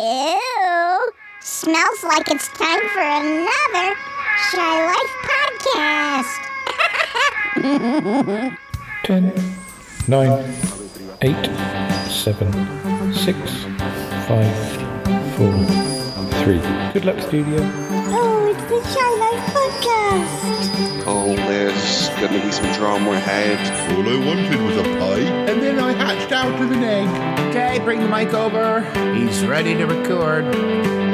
Ew. Smells like it's time for another Shy Life podcast. 10, 9, 8, 7, 6, 5, 4, 3. Good luck, studio. Oh, it's the Shy Life podcast. Oh, there's gonna be some drama ahead. All I wanted was a pie. And then I hatched out of an egg. Okay, bring the mic over. He's ready to record.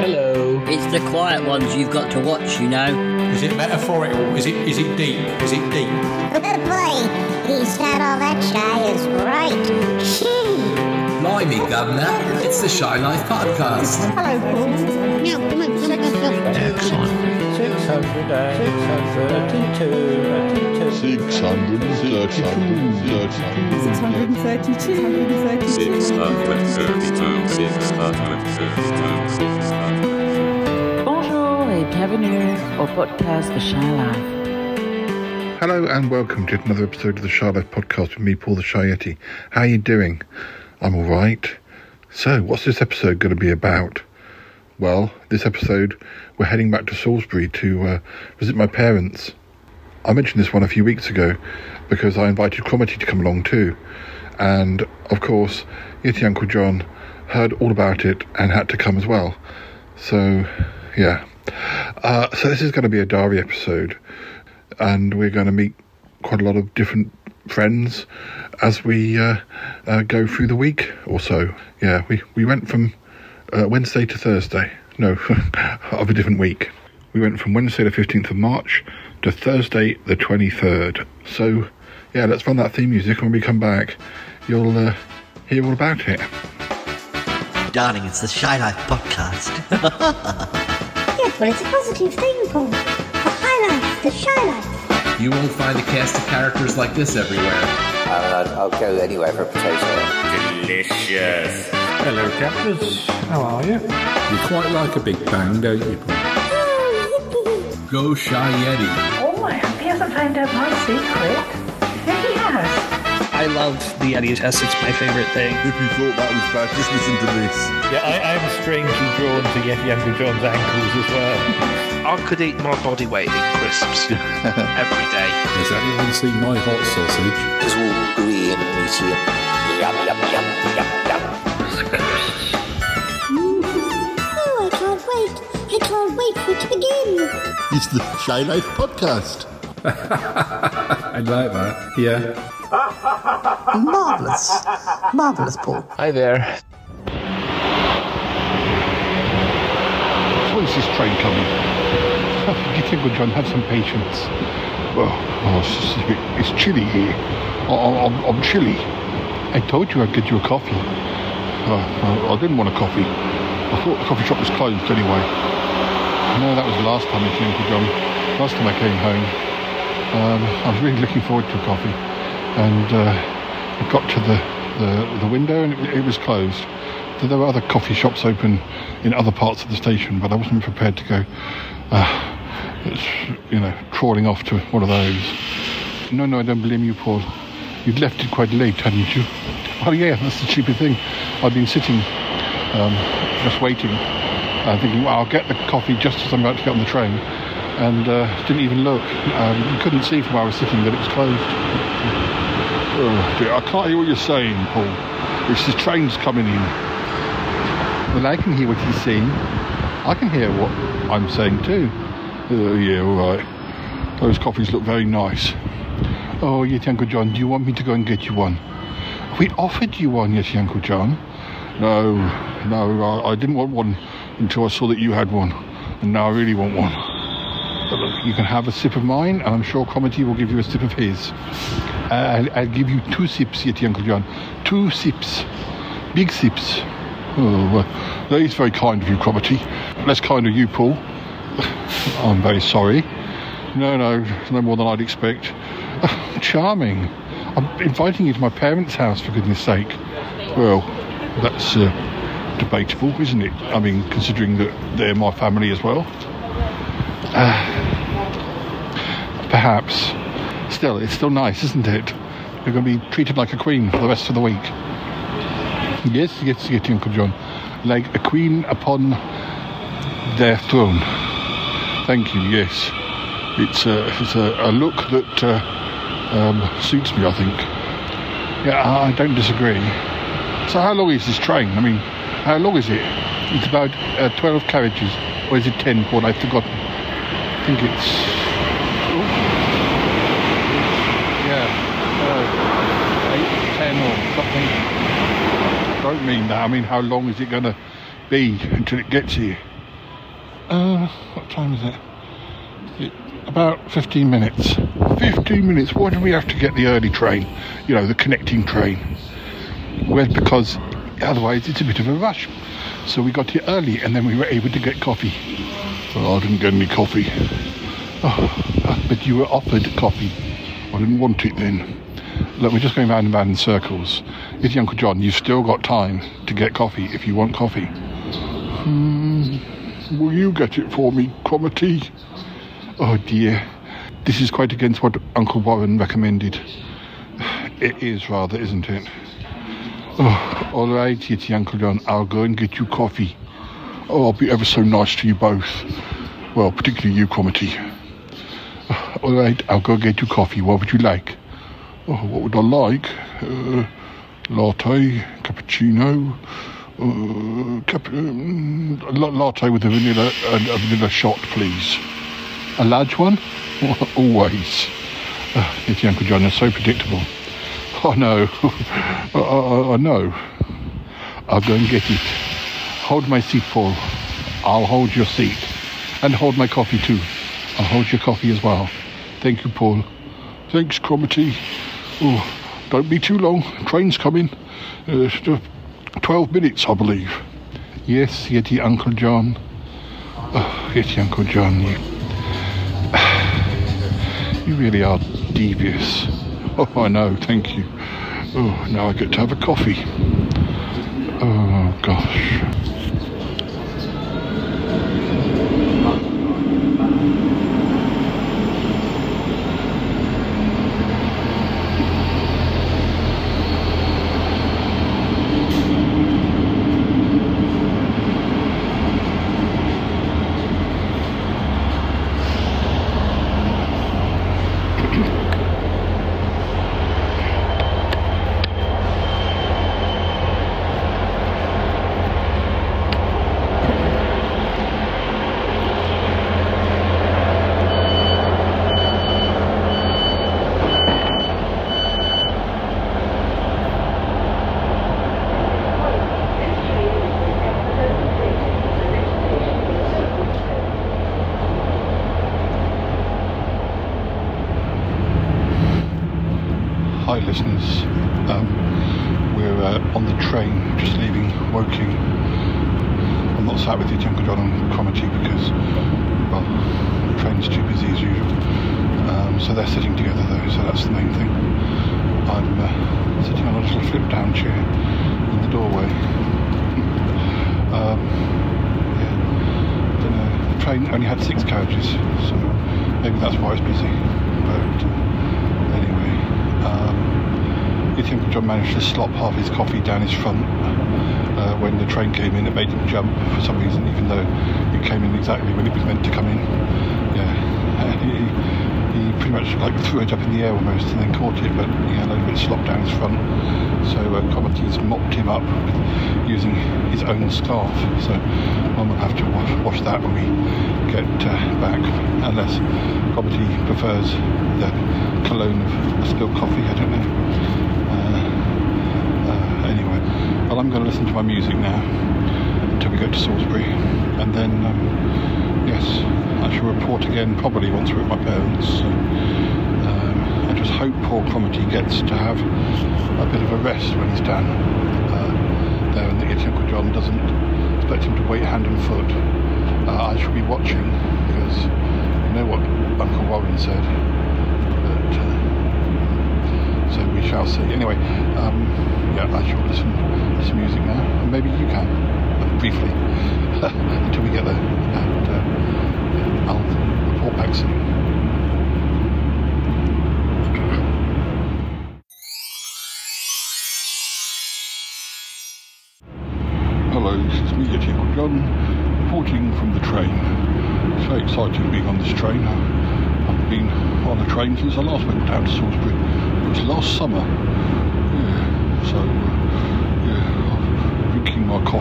Hello. It's the quiet ones you've got to watch, you know. Is it metaphorical? Is it is it deep? Is it deep? Boy, he said all that shy is right. Gee. Blimey, Governor. It's the Shy Life Podcast. Hello, Paul. Now, come on, come on, come on. 632, 632. 632. 632. Bonjour et bienvenue au podcast de Shy. Hello and welcome to another episode of the Life podcast with me, Paul the Shy. How are you doing? I'm all right. So, what's this episode going to be about? Well, this episode we're heading back to Salisbury to uh, visit my parents. I mentioned this one a few weeks ago because I invited Cromitty to come along too, and of course, Yeti Uncle John heard all about it and had to come as well. So, yeah. Uh, so this is going to be a diary episode and we're going to meet quite a lot of different friends as we uh, uh, go through the week or so. Yeah, we, we went from uh, Wednesday to Thursday. No, of a different week. We went from Wednesday the 15th of March to Thursday the 23rd. So, yeah, let's run that theme music. and When we come back, you'll uh, hear all about it. Darling, it's the Shy Life podcast. Yes, well, it's a positive thing, Paul. The highlights, the Shy Life. You won't find a cast of characters like this everywhere. I'll, I'll go anywhere for a potato. Delicious. Hello, captors. How are you? You quite like a big bang, don't you? Go Shy Yeti. Oh, I hope he hasn't found out my secret. Yeah, he has. I love the Yeti test. It's my favorite thing. If you thought that was bad, just listen to this. Yeah, I, I'm strangely drawn to Yeti Uncle John's ankles as well. I could eat my body weight in crisps every day. Has anyone seen my hot sausage? It's all gooey and meaty and yum, yum, yum, yum, yum. Oh, I can't wait. I can't wait for it to begin. It's the Shy Life podcast. I like that. Yeah. Marvellous. Marvellous, Paul. Hi there. When is this train coming? Oh, you think, John, have some patience. Well, oh, it's, just a bit, it's chilly here. I, I'm, I'm chilly. I told you I'd get you a coffee. I, I didn't want a coffee. I thought the coffee shop was closed anyway. No, that was the last time, I came to John. Last time I came home. Um, I was really looking forward to a coffee. And uh, I got to the, the, the window and it, it was closed. There were other coffee shops open in other parts of the station, but I wasn't prepared to go, uh, you know, trawling off to one of those. No, no, I don't blame you, Paul. You'd left it quite late, hadn't you? Oh, yeah, that's the stupid thing. I've been sitting, um, just waiting, uh, thinking, well, I'll get the coffee just as I'm about to get on the train, and uh, didn't even look. Um, you couldn't see from where I was sitting that it was closed. Oh, dear, I can't hear what you're saying, Paul. It's the train's coming in. Well, I can hear what he's saying. I can hear what I'm saying too. Oh, yeah, all right. Those coffees look very nice. Oh, yes, Uncle John, do you want me to go and get you one? We offered you one, yes, Uncle John. No, no, I, I didn't want one until I saw that you had one. And now I really want one. But look, you can have a sip of mine, and I'm sure Cromitty will give you a sip of his. I'll, I'll give you two sips, Yeti Uncle John. Two sips. Big sips. Oh, well, that is very kind of you, Cromitty. Less kind of you, Paul. I'm very sorry. No, no, no more than I'd expect. Charming. I'm inviting you to my parents' house, for goodness sake. Well, that's uh, debatable, isn't it? I mean, considering that they're my family as well. Uh, perhaps. Still, it's still nice, isn't it? You're going to be treated like a queen for the rest of the week. Yes, yes, yes, Uncle John. like a queen upon their throne. Thank you. Yes, it's a it's a, a look that uh, um, suits me. I think. Yeah, I, I don't disagree. So, how long is this train? I mean, how long is it? It's about uh, twelve carriages, or is it ten? What I've forgotten. I think it's. Yeah, uh, eight, ten, or something. Don't mean that. I mean, how long is it going to be until it gets here? Uh, what time is it? About 15 minutes. 15 minutes. Why do we have to get the early train? You know, the connecting train. Well, because otherwise it's a bit of a rush. So we got here early and then we were able to get coffee. Well, I didn't get any coffee. Oh, but you were offered coffee. I didn't want it then. Look, we're just going round and round in circles. It's Uncle John. You've still got time to get coffee if you want coffee. Hmm. Will you get it for me, Cromitty? Oh dear. This is quite against what Uncle Warren recommended. It is rather, isn't it? Oh, all right, it's Uncle John. I'll go and get you coffee. Oh, I'll be ever so nice to you both. Well, particularly you, Cromitty. All right, I'll go get you coffee. What would you like? Oh, what would I like? Uh, latte, cappuccino, uh, cap- um, latte with a vanilla, a, a vanilla shot, please. A large one? Always. Uh, it's Uncle John. You're so predictable. I know. I, I, I know. I'll go and get it. Hold my seat, Paul. I'll hold your seat. And hold my coffee too. I'll hold your coffee as well. Thank you, Paul. Thanks, Cromitty. Oh, don't be too long. Train's coming. Uh, 12 minutes, I believe. Yes, Yeti Uncle John. Oh, Yeti Uncle John, you. You really are devious. Oh, I know, thank you. Oh, now I get to have a coffee. Oh, gosh. Hi, listeners. Um, we're uh, on the train, just leaving Woking. I'm not sat with you, Uncle John and Cromitty, because, well, the train's too busy as usual. Um, so they're sitting together, though, so that's the main thing. I'm uh, sitting on a little flip-down chair in the doorway. um, yeah, don't know. The train only had six carriages, so maybe that's why it's busy. But uh, anyway, um, Yeti Uncle John managed to slop half his coffee down his front uh, when the train came in. It made him jump for some reason, even though it came in exactly when it was meant to come in. Yeah, and he, he pretty much like threw it up in the air almost and then caught it, but he had a little bit slopped down his front. So uh, Cromitty's mopped him up with using scarf. So Mum will have to wash, wash that when we get uh, back, unless Cromitty prefers the cologne of spilled coffee. I don't know. Uh, uh, anyway, well, I'm going to listen to my music now until we get to Salisbury, and then um, yes, I shall report again probably once we're at my parents. So, um, I just hope poor Cromitty gets to have a bit of a rest when he's down Yeti Uncle John doesn't expect him to wait hand and foot. Uh, I shall be watching because you know what Uncle Warren said. That, uh, so we shall see. Anyway, um, yeah, I shall listen to some music now, and maybe you can briefly until we get there, and uh, I'll report back soon.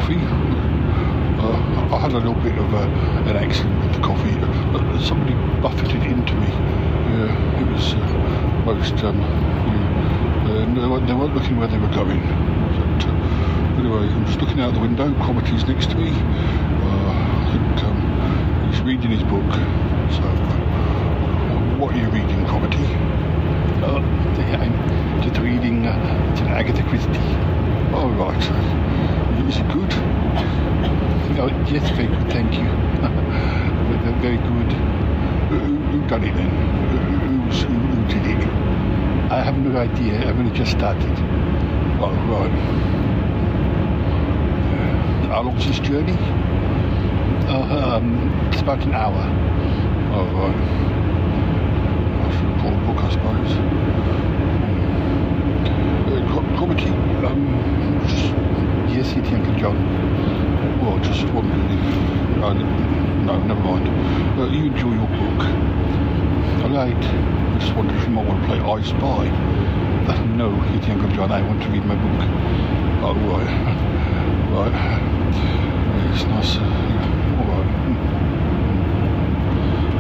Coffee. Uh, I had a little bit of a, an accident with the coffee. Uh, somebody buffeted into me. Yeah, it was uh, most. Um, yeah. uh, they weren't looking where they were going. But, uh, anyway, I'm just looking out the window. Cromitty's next to me. Uh, I think um, he's reading his book. So, uh, what are you reading, Cromitty? Uh, I'm just reading. Uh, Agatha Christie. Oh right. Is it good? Oh, yes, very good, thank you. Very- good. Who, who done it then? Who, who, did it? I have no idea. I've only just started. Oh, right. Uh, How long's this journey? Uh, um, it's about an hour. Oh, right. I should brought a book, I suppose. Uh, Co- Cromitty. Um, it's Uncle John. Well, just wondering if... Uh, no, never mind. Uh, you enjoy your book. Right. I just wondered if you might want to play I Spy. Uh, no, it's Uncle John. I want to read my book. Oh, right. right. It's nice. Uh, yeah. All right. Mm.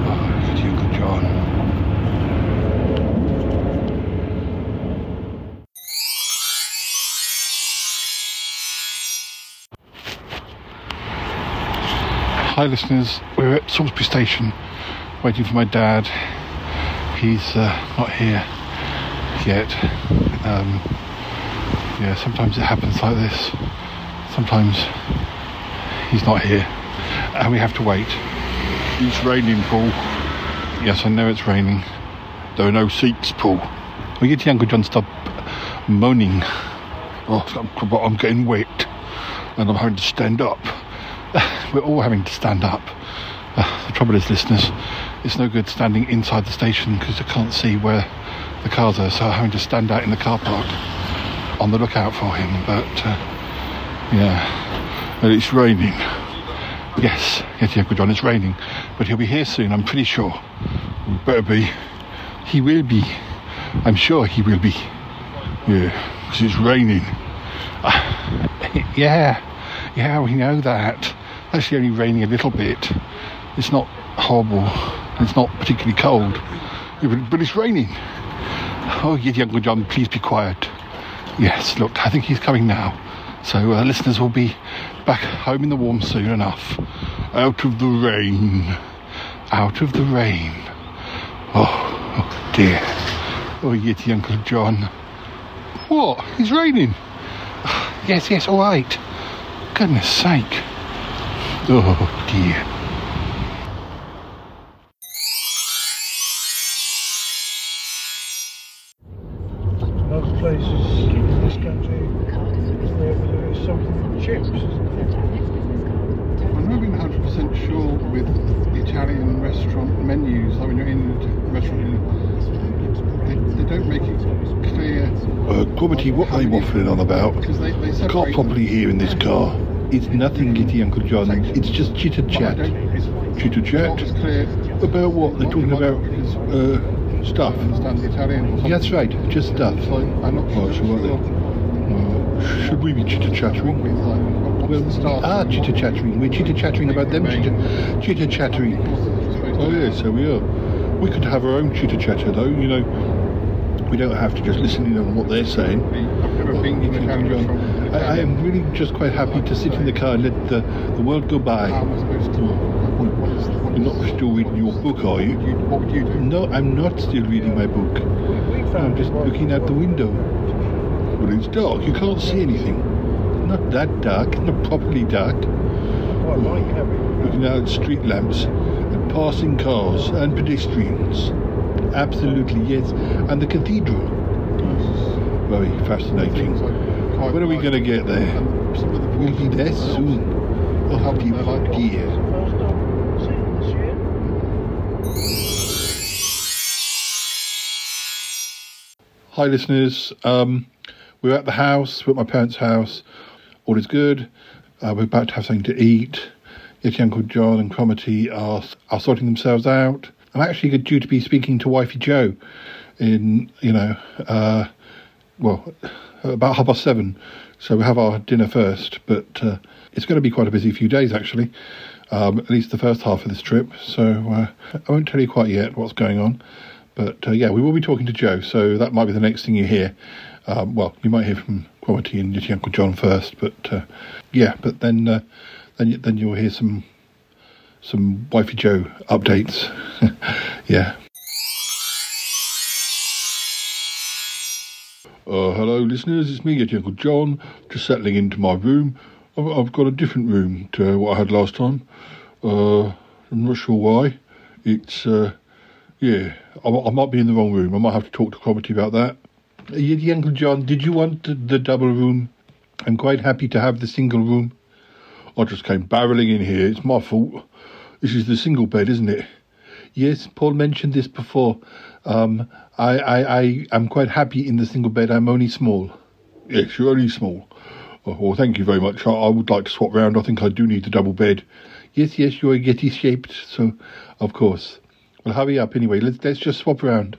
Oh, it's Uncle John. Hi, listeners. We're at Salisbury Station waiting for my dad. He's uh, not here yet. Um, yeah, sometimes it happens like this. Sometimes he's not here and we have to wait. It's raining, Paul. Yes, I know it's raining. There are no seats, Paul. We get Uncle John stop moaning. Oh, I'm getting wet and I'm having to stand up. We're all having to stand up. Uh, the trouble is, listeners, it's no good standing inside the station because I can't see where the cars are, so I'm having to stand out in the car park on the lookout for him. But uh, yeah, and it's raining. Yes, yes, Uncle John, it's raining, but he'll be here soon. I'm pretty sure. Better be. He will be. I'm sure he will be. Yeah, because it's raining. yeah, yeah, we know that. Actually, only raining a little bit. It's not horrible. It's not particularly cold. But, it's raining. Oh, yes, Uncle John, please be quiet. Yes, look, I think he's coming now. So uh, listeners will be back home in the warm soon enough. Out of the rain. Out of the rain. Oh, oh dear. Oh, Yeti Uncle John. What? It's raining. Yes, yes, all right. Goodness sake. Oh dear. Most places in this country there is something chips. I'm not even 100% sure with Italian restaurant menus, like when you're in a restaurant, they, they don't make it clear. Uh, Cromitty, what are you waffling on about? They, they I can't properly hear in this car. It's nothing giddy, Uncle John. It's just chitter chat. Chitter chat? About what? They're talking about uh, stuff. Understand the Italian or something. That's right, just stuff. I'm not Oh, so what? Uh, should we be chitter chattering? Well, We are chitter chattering. We're chitter chattering about them chitter, chattering. Oh yeah, so we are. We could have our own chitter chatter though, you know. We don't have to just listen in on what they're saying. I've never been in Italian restaurant. I, I am really just quite happy to sit in the car and let the, the world go by. How am I supposed to? What is, what You're not still reading your book, are you? you, what would you do? No, I'm not still reading my book. I'm just looking out the window. But it's dark. You can't see anything. Not that dark, not properly dark. What light have? Looking out at street lamps and passing cars and pedestrians. Absolutely, yes. And the cathedral. Very fascinating. When are we going to get there? We'll be there soon. Oh, dear, oh, dear. Hi, listeners. Um, we're at the house. We're at my parents' house. All is good. Uh, we're about to have something to eat. Yeti Uncle John and Cromitty are, are sorting themselves out. I'm actually due to be speaking to Wifey Jo in, you know, uh, well, about half past seven. So we have our dinner first, but uh, it's going to be quite a busy few days actually, um, at least the first half of this trip. So uh, I won't tell you quite yet what's going on. But uh, yeah, we will be talking to Jo, so that might be the next thing you hear. Um, well, you might hear from Cromitty and Yeti Uncle John first, but uh, yeah, but then uh, then then you'll hear some some Wifey Jo updates. yeah. Uh, hello, listeners. It's me, your Uncle John. Just settling into my room. I've, I've got a different room to what I had last time. Uh, I'm not sure why. It's uh, yeah. I, I, might be in the wrong room. I might have to talk to Cromitty about that. Yeti Uncle John, did you want the, the double room? I'm quite happy to have the single room. I just came barreling in here. It's my fault. This is the single bed, isn't it? Yes, Paul mentioned this before. Um, I, I, I am quite happy in the single bed. I'm only small. Yes, you're only small. Oh, well, thank you very much. I, I, would like to swap round. I think I do need the double bed. Yes, yes, you're Yeti shaped, so of course. Well, hurry up anyway. Let's let's just swap around.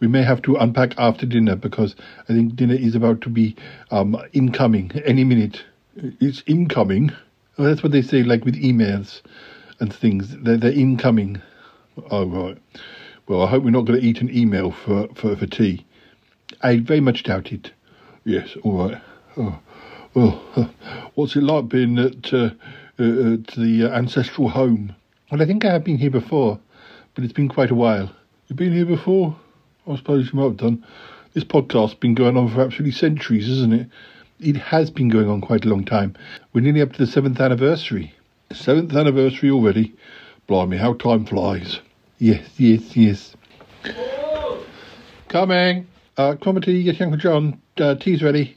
We may have to unpack after dinner because I think dinner is about to be um, incoming any minute. It's incoming. Well, that's what they say, like with emails and things. They're, they're incoming. Oh, right. Well, I hope we're not going to eat an email for, for, for tea. I very much doubt it. Yes, all right. Oh, well, uh, what's it like being at, uh, uh, at the ancestral home? Well, I think I have been here before, but it's been quite a while. You've been here before? I suppose you might have done. This podcast's been going on for absolutely centuries, isn't it? It has been going on quite a long time. We're nearly up to the seventh anniversary. Seventh anniversary already. Blimey, how time flies. Yes, yes, yes. Coming. Uh, Cromitty, yes, Uncle John. Uh, tea's ready.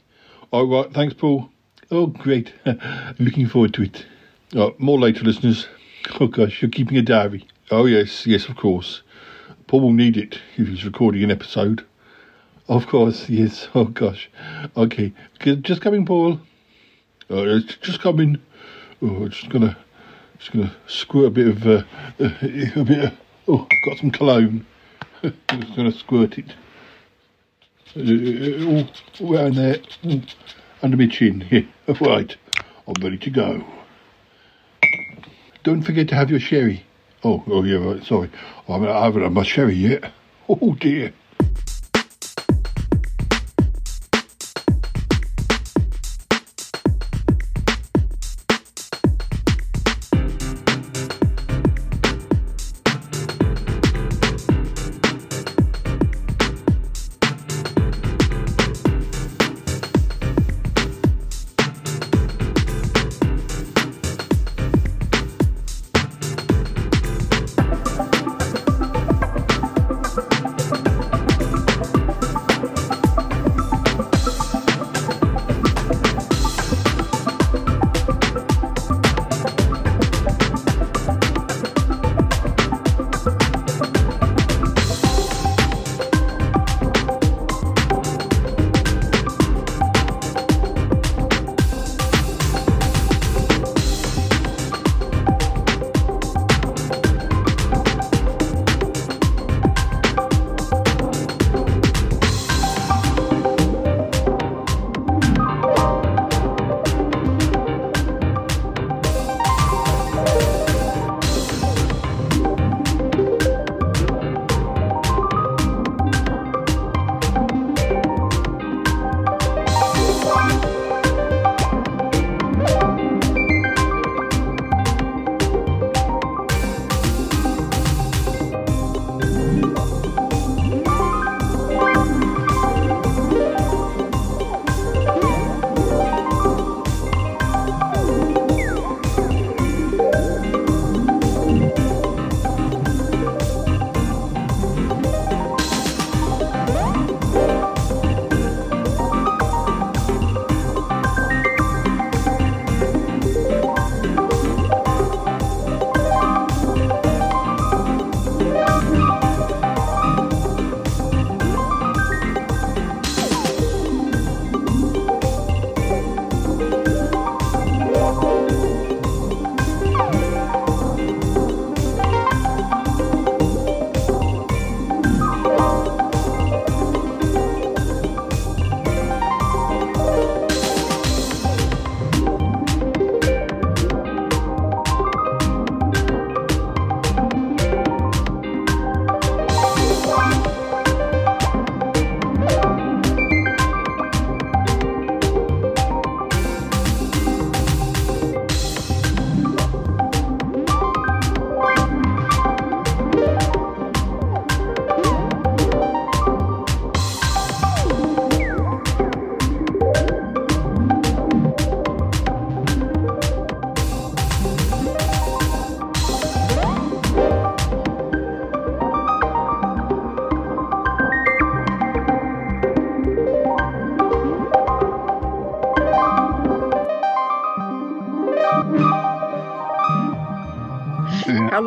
All right, thanks, Paul. Oh, great. Looking forward to it. Uh, more later, listeners. Oh, gosh, you're keeping a diary. Oh, yes, yes, of course. Paul will need it if he's recording an episode. Of course, yes. Oh, gosh. Okay, just coming, Paul. Uh, it's just coming. Oh, just gonna, just gonna squirt a bit of, uh, a bit of, oh, got some cologne. I'm just gonna squirt it. Uh, uh, uh all around there, mm. under my chin. Yeah, right. I'm ready to go. Don't forget to have your sherry. Oh, oh yeah, right. Sorry, I haven't had my sherry yet. Oh dear.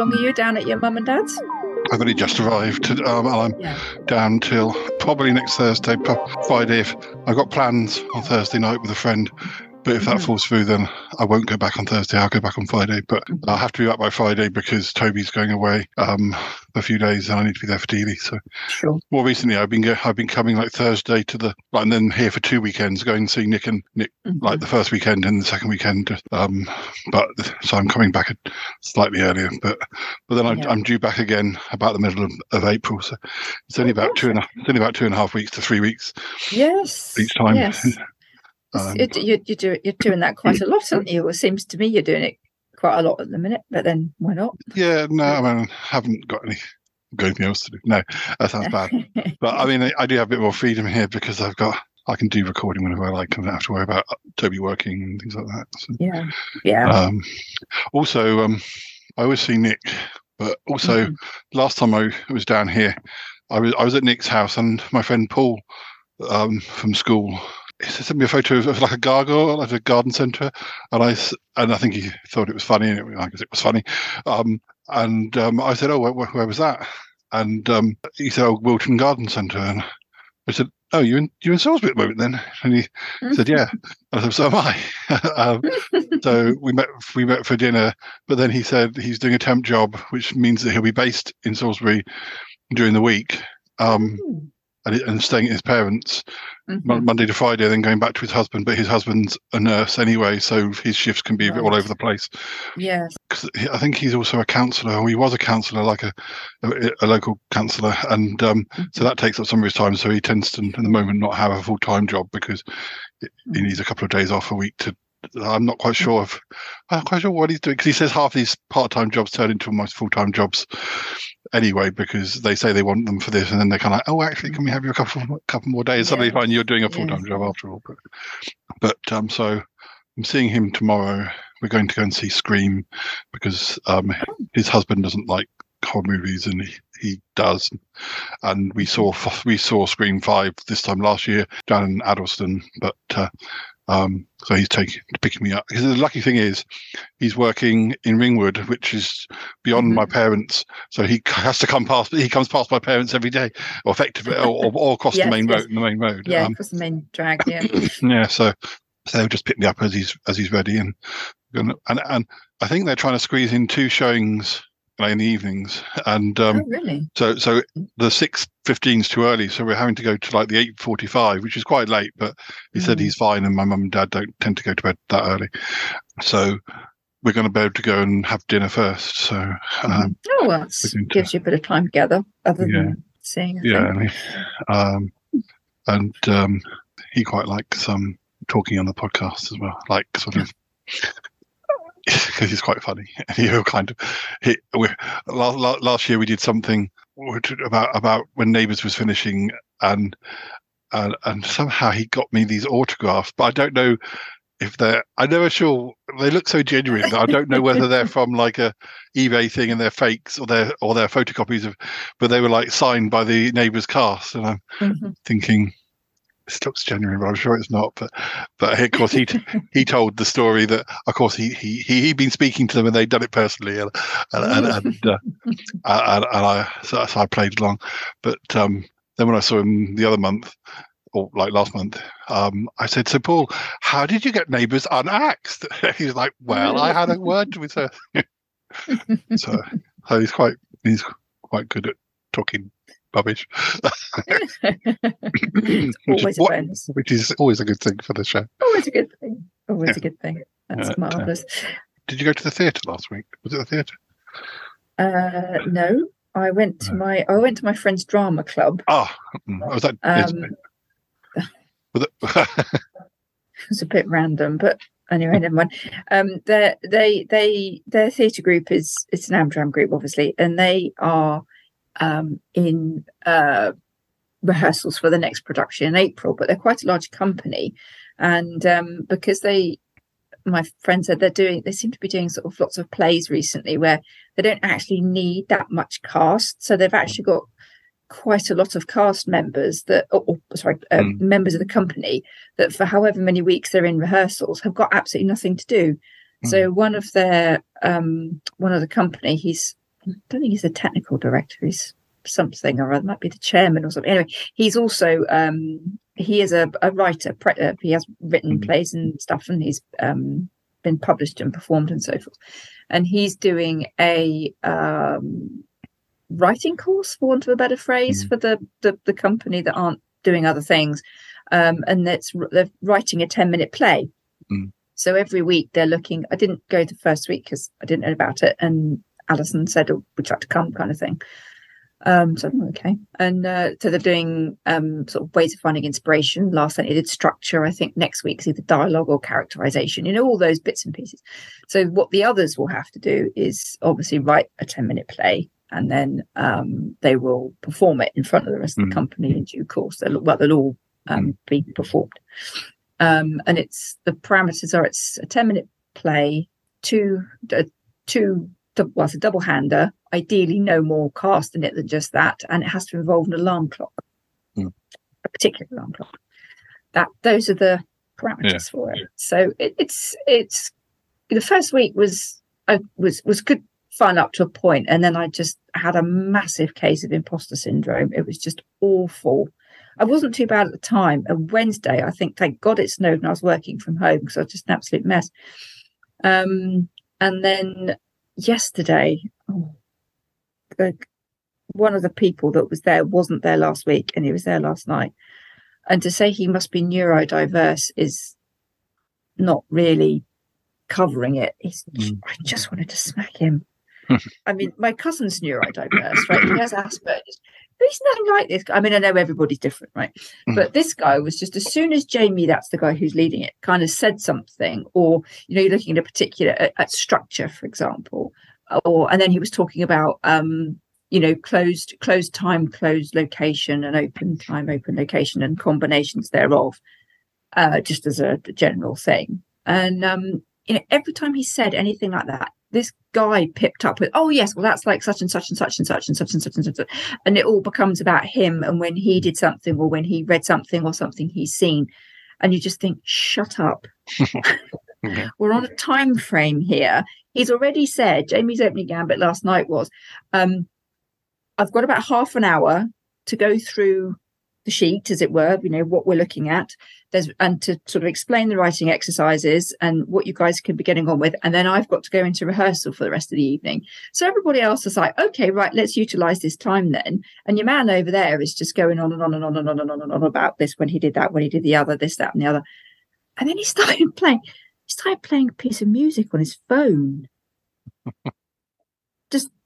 Long are you down at your mum and dad's? I've only just arrived, um, and I'm Yeah. down till probably next Thursday, Friday. If I've got plans on Thursday night with a friend, but if that Mhm. falls through, then I won't go back on Thursday. I'll go back on Friday, but Mm-hmm. I'll have to be back by Friday because Toby's going away um, a few days, and I need to be there for Dealey. So Sure. more recently, I've been go- I've been coming like Thursday to the like, and then here for two weekends, going to see Nick and Nick Mm-hmm. like the first weekend and the second weekend. Um, but so I'm coming back slightly earlier, but but then I'm, Yeah. I'm due back again about the middle of, of April. So it's only about two and a, it's only about two and a half weeks to three weeks Yes. each time. Yes. Um, you're, you're, you're, do, you're doing that quite a lot, aren't you? It seems to me you're doing it quite a lot at the minute, but then why not? Yeah, no, I mean, I haven't got any got anything else to do. No, that sounds bad. but I mean, I, I do have a bit more freedom here because I've got I can do recording whenever I like. I don't have to worry about Toby working and things like that. So, Yeah. Yeah. um, also, um, I always see Nick, but also last time I was down here, I was I was at Nick's house and my friend Paul um, from school. He sent me a photo of, like a gargoyle at a garden centre, and I and I think he thought it was funny, and it, I guess it was funny. Um, and um, I said, "Oh, where, where, was that?" And um, he said, "Oh, Wilton Garden Centre." And I said, "Oh, you in you in Salisbury at the moment then?" And he said, "Yeah." And I said, "So am I." so we met we met for dinner, but then he said he's doing a temp job, which means that he'll be based in Salisbury during the week. Um, and, and staying at his parents Mon- Monday to Friday, then going back to his husband. But his husband's a nurse anyway, so his shifts can be a bit all Right. over the place. Yes. 'Cause he- I think he's also a counsellor, or he was a counsellor, like a a, a local counsellor, and um, so that takes up some of his time. So he tends to, at the moment, not have a full time job because he he needs a couple of days off a week to. I'm not quite sure if I'm not quite sure what he's doing because he says half these part time jobs turn into almost full time jobs anyway because they say they want them for this and then they're kind of like, oh, actually, can we have you a couple couple more days? Suddenly find you're doing a full time job after all. But but um, so I'm seeing him tomorrow. We're going to go and see Scream because um, his husband doesn't like horror movies and he, he does. And we saw we saw Scream Five this time last year down in Addlestone, but. Uh, um, so he's taking picking me up. Because the lucky thing is, he's working in Ringwood, which is beyond my parents. So he has to come past. He comes past my parents every day, or effectively, or, or, across Yes, the main yes. road. The main road. Yeah, Um, across the main drag. Yeah. yeah. So, so they'll just pick me up as he's as he's ready, and and and, and I think they're trying to squeeze in two showings in the evenings, and um, oh, really? so so the six fifteen is too early, so we're having to go to like the eight forty five, which is quite late. But he said Mm. he's fine, and my mum and dad don't tend to go to bed that early, so we're going to be able to go and have dinner first. So um, Oh, well, gives you a bit of time together, other Yeah. than seeing. Yeah, and, he- um, and um, he quite likes um talking on the podcast as well, like sort of. Because he's quite funny, and he'll kind of. He, we, last, last year we did something about about when Neighbours was finishing, and and and somehow he got me these autographs, but I don't know if they're. I'm never sure. They look so genuine I don't know whether they're from like a eBay thing and they're fakes or they're or they're photocopies of, but they were like signed by the Neighbours cast, and I'm Mhm. thinking this looks genuine, but I'm sure it's not. But but of course he t- he told the story that of course he he he he'd been speaking to them and they'd done it personally, and and and, and, uh, and, and I so, so I played along. But um, then when I saw him the other month. Or like last month, um, I said, "So Paul, how did you get neighbours unaxed?" He's like, "Well, I had a word with her." so, so he's quite he's quite good at talking rubbish. which, always is a what- which is always a good thing for the show. Always a good thing. Always Yeah. a good thing. That's Yeah, marvelous. Did you go to the theatre last week? Was it the theatre? Uh, no, I went to my I went to my friend's drama club. Ah, mm, was that? Um, was it it was a bit random, but anyway, never mind. Um, they they they their theatre group is it's an Amdram group, obviously, and they are um, in uh, rehearsals for the next production in April. But they're quite a large company, and um, because they, my friend said they're doing, they seem to be doing sort of lots of plays recently where they don't actually need that much cast, so they've actually got quite a lot of cast members that, or, or, sorry, uh, Mm. members of the company that for however many weeks they're in rehearsals have got absolutely nothing to do. So one of their um, one of the company, he's I don't think he's a technical director. He's something or other. Might be the chairman or something. Anyway, he's also um, he is a, a writer. Pre- uh, he has written plays and stuff, and he's um, been published and performed and so forth. And he's doing a um, writing course, for want of a better phrase, for the, the the company that aren't doing other things, um, and that's they're writing a ten minute play. Mm. So every week they're looking. I didn't go the first week because I didn't know about it, and Alison said, oh, "Would you like to come?" kind of thing. Um, so okay, and uh, so they're doing um, sort of ways of finding inspiration. Last night they did structure. I think next week's either dialogue or characterization. You know all those bits and pieces. So what the others will have to do is obviously write a ten minute play, and then um, they will perform it in front of the rest of the company in due course. They'll, well, they'll all um, be performed. Um, and it's the parameters are it's a 10 minute play, two, uh, two, well, it's a double hander, ideally no more cast in it than just that. And it has to involve an alarm clock, Mm. a particular alarm clock. That those are the parameters Yeah. for it. So it, it's, it's, the first week was, uh, was, was good fun up to a point, And then I just had a massive case of imposter syndrome. It was just awful. I wasn't too bad at the time. A Wednesday, I think, thank God it snowed and I was working from home because I was just an absolute mess. Um, and then yesterday, oh, the, one of the people that was there wasn't there last week and he was there last night. And to say he must be neurodiverse is not really covering it. He's, mm. I just wanted to smack him. I mean, my cousin's neurodiverse, right? He has Asperger's. He's nothing like this. I mean, I know everybody's different, right? But this guy was just as soon as Jamie, that's the guy who's leading it, kind of said something, or you know, you're looking at a particular at, at structure, for example, or and then he was talking about um, you know, closed closed time, closed location, and open time, open location, and combinations thereof, uh, just as a general thing. And um, you know, every time he said anything like that, this guy pipped up with, "Oh yes, well that's like such and such and such and such and such and such and such," and it all becomes about him and when he did something or when he read something or something he's seen, and you just think, "Shut up." We're on a time frame here. He's already said Jamie's opening gambit last night was, um, "I've got about half an hour to go through the sheet, as it were, you know, what we're looking at. There's and to sort of explain the writing exercises and what you guys can be getting on with. And then I've got to go into rehearsal for the rest of the evening. So everybody else is like, okay, right, let's utilize this time then. And your man over there is just going on and on and on and on and on and on about this when he did that, when he did the other, this, that, and the other. And then he started playing, he started playing a piece of music on his phone.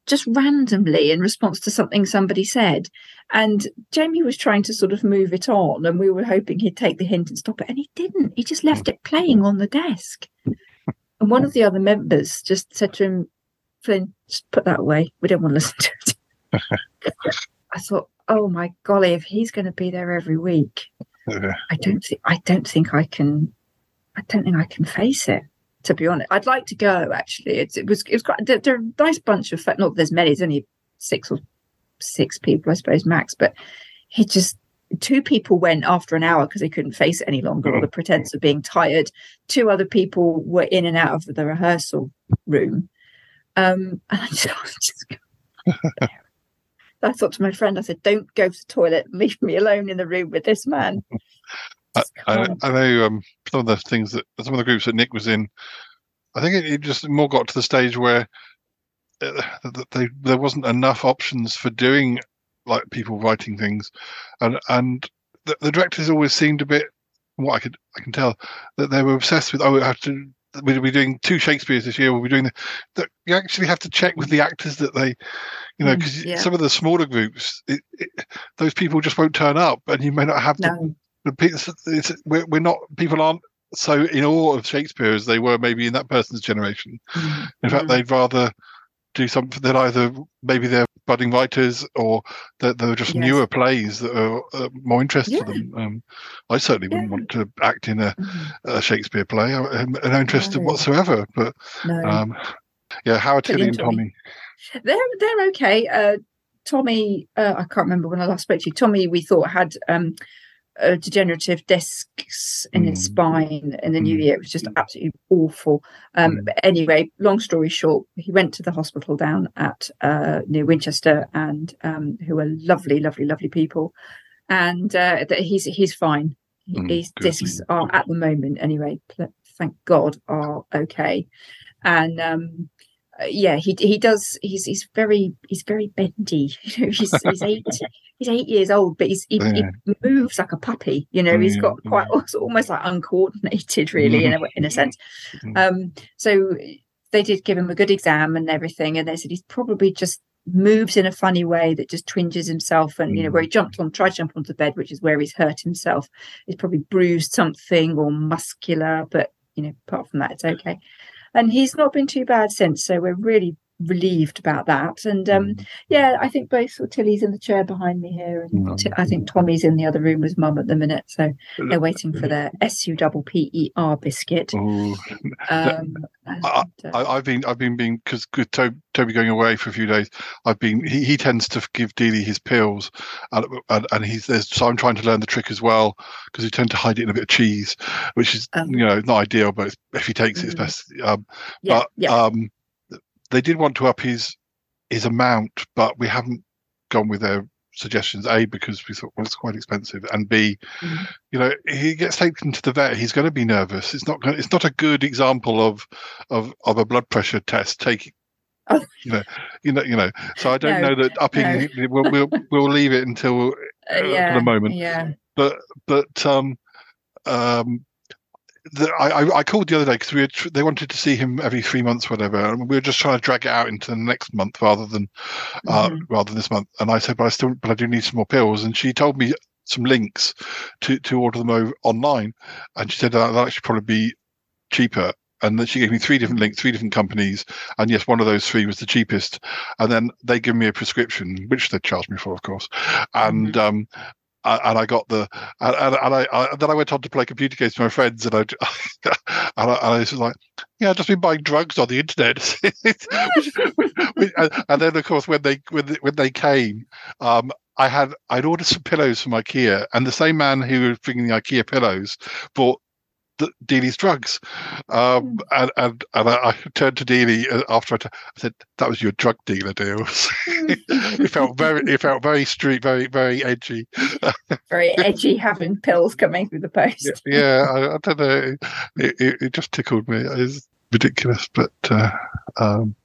Just randomly in response to something somebody said. And Jamie was trying to sort of move it on, and we were hoping he'd take the hint and stop it. And he didn't. He just left it playing on the desk. And one of the other members just said to him, Flynn, just put that away. We don't want to listen to it. I thought, oh my golly, if he's going to be there every week, I don't think I don't think I can. I don't think I can face it. To be honest, I'd like to go. Actually, it's, it was it was quite. They're, they're a nice bunch of. Not there's many. There's only six or six people, I suppose, max. But he just two people went after an hour because they couldn't face it any longer, or the pretense of being tired. Two other people were in and out of the rehearsal room, um, and I just, I just I thought to my friend, I said, "Don't go to the toilet. Leave me alone in the room with this man." I, I, I know um, some of the things that some of the groups that Nick was in. I think it, it just more got to the stage where uh, th- they, there wasn't enough options for doing like people writing things, and and the, the directors always seemed a bit. What I could I can tell that they were obsessed with. Oh, we have to. We'll be doing two Shakespeare's this year. We'll be doing the, that. You actually have to check with the actors that they, you know, Mm, because yeah. some of the smaller groups, it, it, those people just won't turn up, and you may not have No. the it's, it's, we're, we're not people aren't so in awe of Shakespeare as they were maybe in that person's generation. In fact, they'd rather do something that either maybe they're budding writers or that they're just Yes. newer plays that are uh, more interesting Yeah. to them. Um, I certainly wouldn't want to act in a, Mm-hmm. a Shakespeare play. I- I'm no interest No. whatsoever. But No. um, yeah, Howard Tilly and enjoy. Tommy. they're they're okay. Uh, Tommy, uh, I can't remember when I last spoke to you. Tommy, we thought had um, uh, degenerative discs in his spine in the new year. It was just absolutely awful. Um, But anyway, long story short, he went to the hospital down at uh, near Winchester, and um, who are lovely, lovely, lovely people, and uh, that he's he's fine. Mm, His good. discs are at the moment anyway. Thank God, are okay, and um, uh, yeah, he he does. He's he's very he's very bendy. You know, he's he's eight he's eight years old, but he's he, he moves like a puppy. You know, he's got quite it's almost like uncoordinated, really, in a in a sense. Um, so they did give him a good exam and everything, and they said he's probably just moves in a funny way that just twinges himself and you know where he jumped on tried to jump onto the bed which is where he's hurt himself he's probably bruised something or muscular but you know apart from that it's okay and he's not been too bad since so we're really relieved about that and um yeah i think both tilly's in the chair behind me here and Ti- i think tommy's in the other room with mum at the minute so they're waiting for their s-u-p-p-e-r biscuit Oh, um I, I, I've been, I've been being because with to, Toby going away for a few days. I've been. He, he tends to give Dealey his pills, and and, and he's there's. So I'm trying to learn the trick as well because he tend to hide it in a bit of cheese, which is you know not ideal, but if he takes it, it's best. Um, Yeah, but yeah. um, they did want to up his his amount, but we haven't gone with their suggestions. A because we thought well it's quite expensive, and B, you know, he gets taken to the vet. He's going to be nervous. It's not. Going, it's not a good example of of of a blood pressure test taking. You know, you know, you know. So I don't No, know that upping. We'll, we'll we'll leave it until uh, Uh, yeah, for the moment. yeah. But but um um. The, I, I- called the other day because we tr- they wanted to see him every three months, whatever, and we were just trying to drag it out into the next month rather than uh, rather than this month. And I said, but I still, but I do need some more pills. And she told me some links to to order them over online, and she said that that'll actually probably be cheaper. And then she gave me three different links, three different companies, and yes, one of those three was the cheapest. And then they give me a prescription, which they charged me for, of course. And um, a- and I got the and, and, and I, I then I went on to play computer games with my friends, and I and I, and I was like, yeah, I've just been buying drugs on the internet. And, then of course when they when they, when they came, um, I had I'd ordered some pillows from IKEA, and the same man who was bringing the IKEA pillows bought Dealey's drugs. Um, and and, and I, I turned to Dealey uh, after I, t- I said, "That was your drug dealer deals." it felt very, it felt very street, very, very edgy. very edgy having pills coming through the post yeah, I, I don't know. It, it, it just tickled me. It's ridiculous, but uh, um,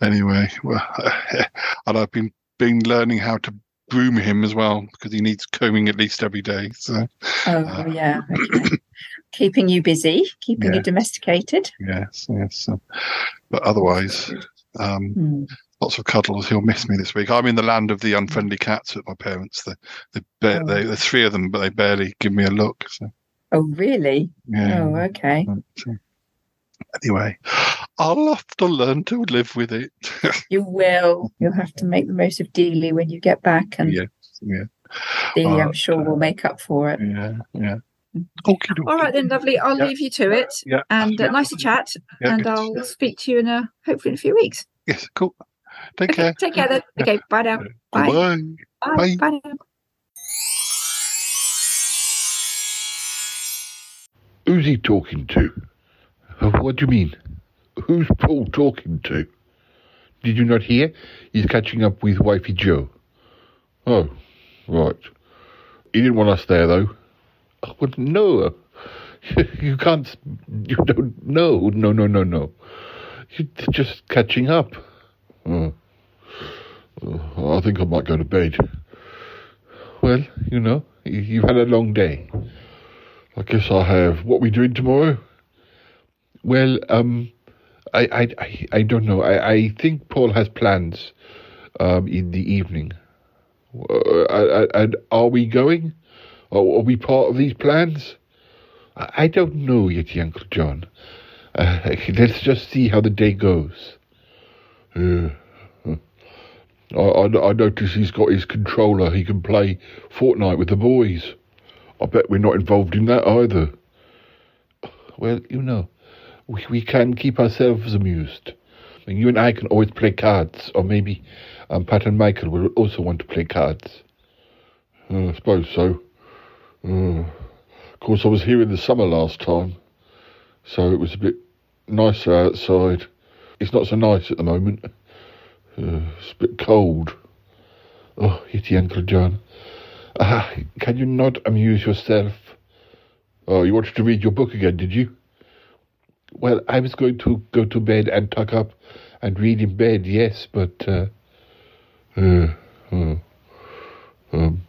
anyway, well, and I've been been learning how to groom him as well because he needs combing at least every day. So oh yeah okay. keeping you busy keeping Yeah. you domesticated yes, yes. um, but otherwise, um, Hmm. lots of cuddles. He'll miss me this week. I'm in the land of the unfriendly cats with my parents. The they, ba- Oh. they, there's three of them, but they barely give me a look. So oh really Yeah. oh okay anyway, I'll have to learn to live with it. you will you'll have to make the most of Dealey when you get back and yes, yeah, Dealey Uh, I'm sure will make up for it yeah, yeah. All right then lovely I'll Yeah. leave you to it Yeah. and uh, Yeah. nice to chat Yeah, and. I'll speak to you in a hopefully in a few weeks Yes, cool. Take okay care. take care then okay bye now bye Bye. bye, Bye. bye now. Who's he talking to? Uh, What do you mean? Who's Paul talking to? Did you not hear? He's catching up with Wifey Jo. Oh, right. He didn't want us there, though. Oh, well, no. You can't. You don't know. No, no, no, no. You're just catching up. Oh. Oh, I think I might go to bed. Well, you know, you- you've had a long day. I guess I have. What are we doing tomorrow? Well, um, I, I, I, I don't know. I, I think Paul has plans, um, in the evening. Uh, and- and are we going? Are, are we part of these plans? I, I don't know yet, Uncle John. Uh, let's just see how the day goes. Uh, I, I, I notice he's got his controller. He can play Fortnite with the boys. I bet we're not involved in that either. Well, you know, we, we can keep ourselves amused. And you and I can always play cards, or maybe um, Pat and Michael will also want to play cards. Uh, I suppose so. Uh, of course, I was here in the summer last time, so it was a bit nicer outside. It's not so nice at the moment. Uh, it's a bit cold. Oh, Yeti Uncle John. Ah, can you not amuse yourself? Oh, you wanted to read your book again, did you? Well, I was going to go to bed and tuck up and read in bed, yes, but, uh, uh, uh um,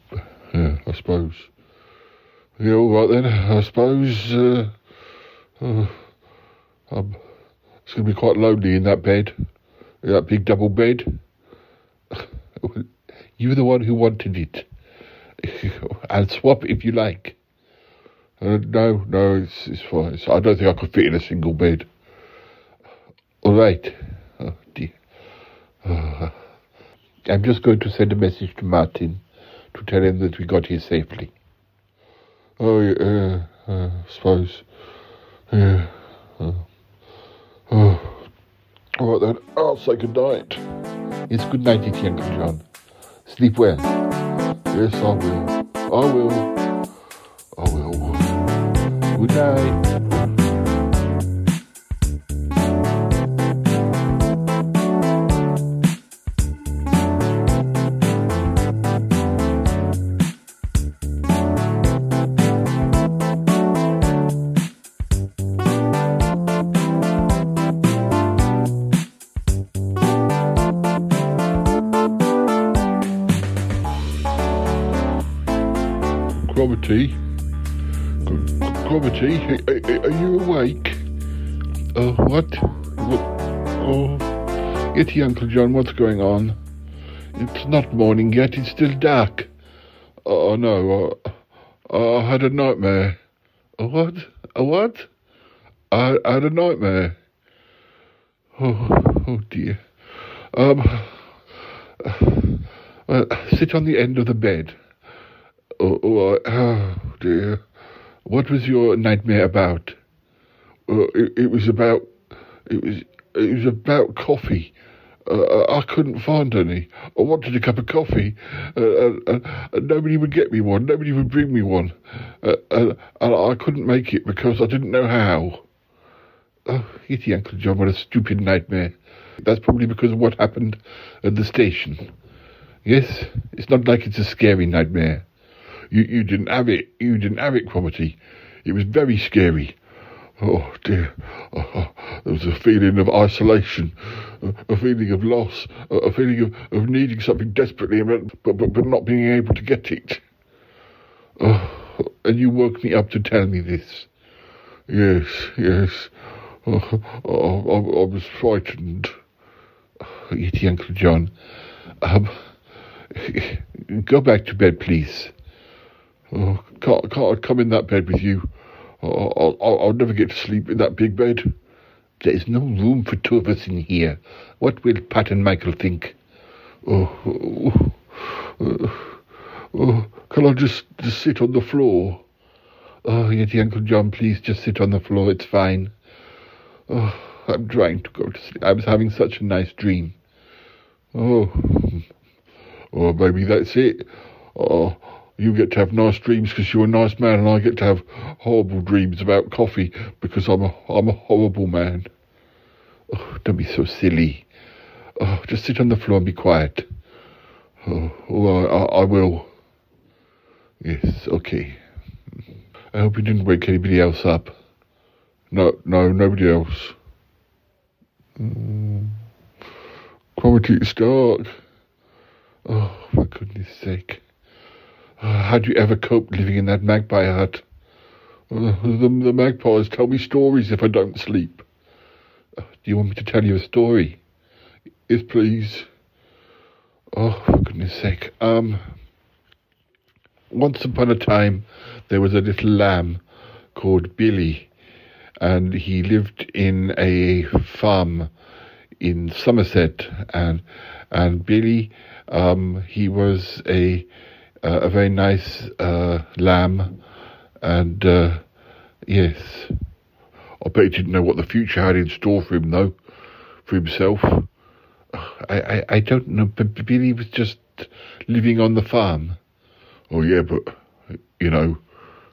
yeah, I suppose. Yeah, all right then. I suppose, uh, uh, it's going to be quite lonely in that bed, that big double bed. you were the one who wanted it. I'll swap if you like. Uh, no, no, it's, it's fine. It's, I don't think I could fit in a single bed. All right. Oh, dear. Uh, I'm just going to send a message to Martin to tell him that we got here safely. Oh, yeah, I suppose. Yeah. Oh. All right then, I'll say good night. It's good night, Yeti Uncle John. Sleep well. Yes, I will. I will. I will. Good night. Uncle John, what's going on? It's not morning yet, it's still dark. Oh, no, uh, I had a nightmare. A what? A what? I, I had a nightmare. Oh, oh dear. Um, uh, sit on the end of the bed. Oh, oh, oh dear. What was your nightmare about? Uh, it, it, was about. It was. It was about coffee. Uh, I couldn't find any. I wanted a cup of coffee, uh, and, and, nobody would get me one. Nobody would bring me one, uh, and, and, I couldn't make it because I didn't know how. Oh, Yeti Uncle John, what a stupid nightmare. That's probably because of what happened at the station. Yes, it's not like it's a scary nightmare. You, you didn't have it. You didn't have it, Cromitty. It was very scary. Oh dear. Uh, oh, there was a feeling of isolation, a, a feeling of loss, a, a feeling of, of needing something desperately, but, but, but not being able to get it. Oh, and you woke me up to tell me this. Yes, yes. Oh, oh, I, I, was frightened. Yeti Uncle John. Um, go back to bed, please. Oh, can't, can't I come in that bed with you? I'll, I'll, I'll never get to sleep in that big bed. There is no room for two of us in here. What will Pat and Michael think? Oh, oh, oh, oh, can I just, just sit on the floor? Oh, Yeti Uncle John, please just sit on the floor. It's fine. Oh, I'm trying to go to sleep. I was having such a nice dream. Oh, oh, maybe that's it. Oh, you get to have nice dreams because you're a nice man, and I get to have horrible dreams about coffee because I'm a I'm a horrible man. Oh, don't be so silly. Oh, just sit on the floor and be quiet. Oh, oh I, I will. Yes, okay. I hope you didn't wake anybody else up. No, no, nobody else. Mm. Quality is dark. Oh, for goodness sake. Uh, how do you ever cope living in that magpie hut? Uh, the, the magpies tell me stories if I don't sleep. Uh, do you want me to tell you a story? Yes, please. Oh, for goodness sake. Um, once upon a time, there was a little lamb called Billy, and he lived in a farm in Somerset, and and Billy, um, he was a a very nice uh, lamb, and uh, yes, I bet he didn't know what the future had in store for him, though, for himself. I, I, I don't know, but Billy was just living on the farm. Oh yeah, but you know,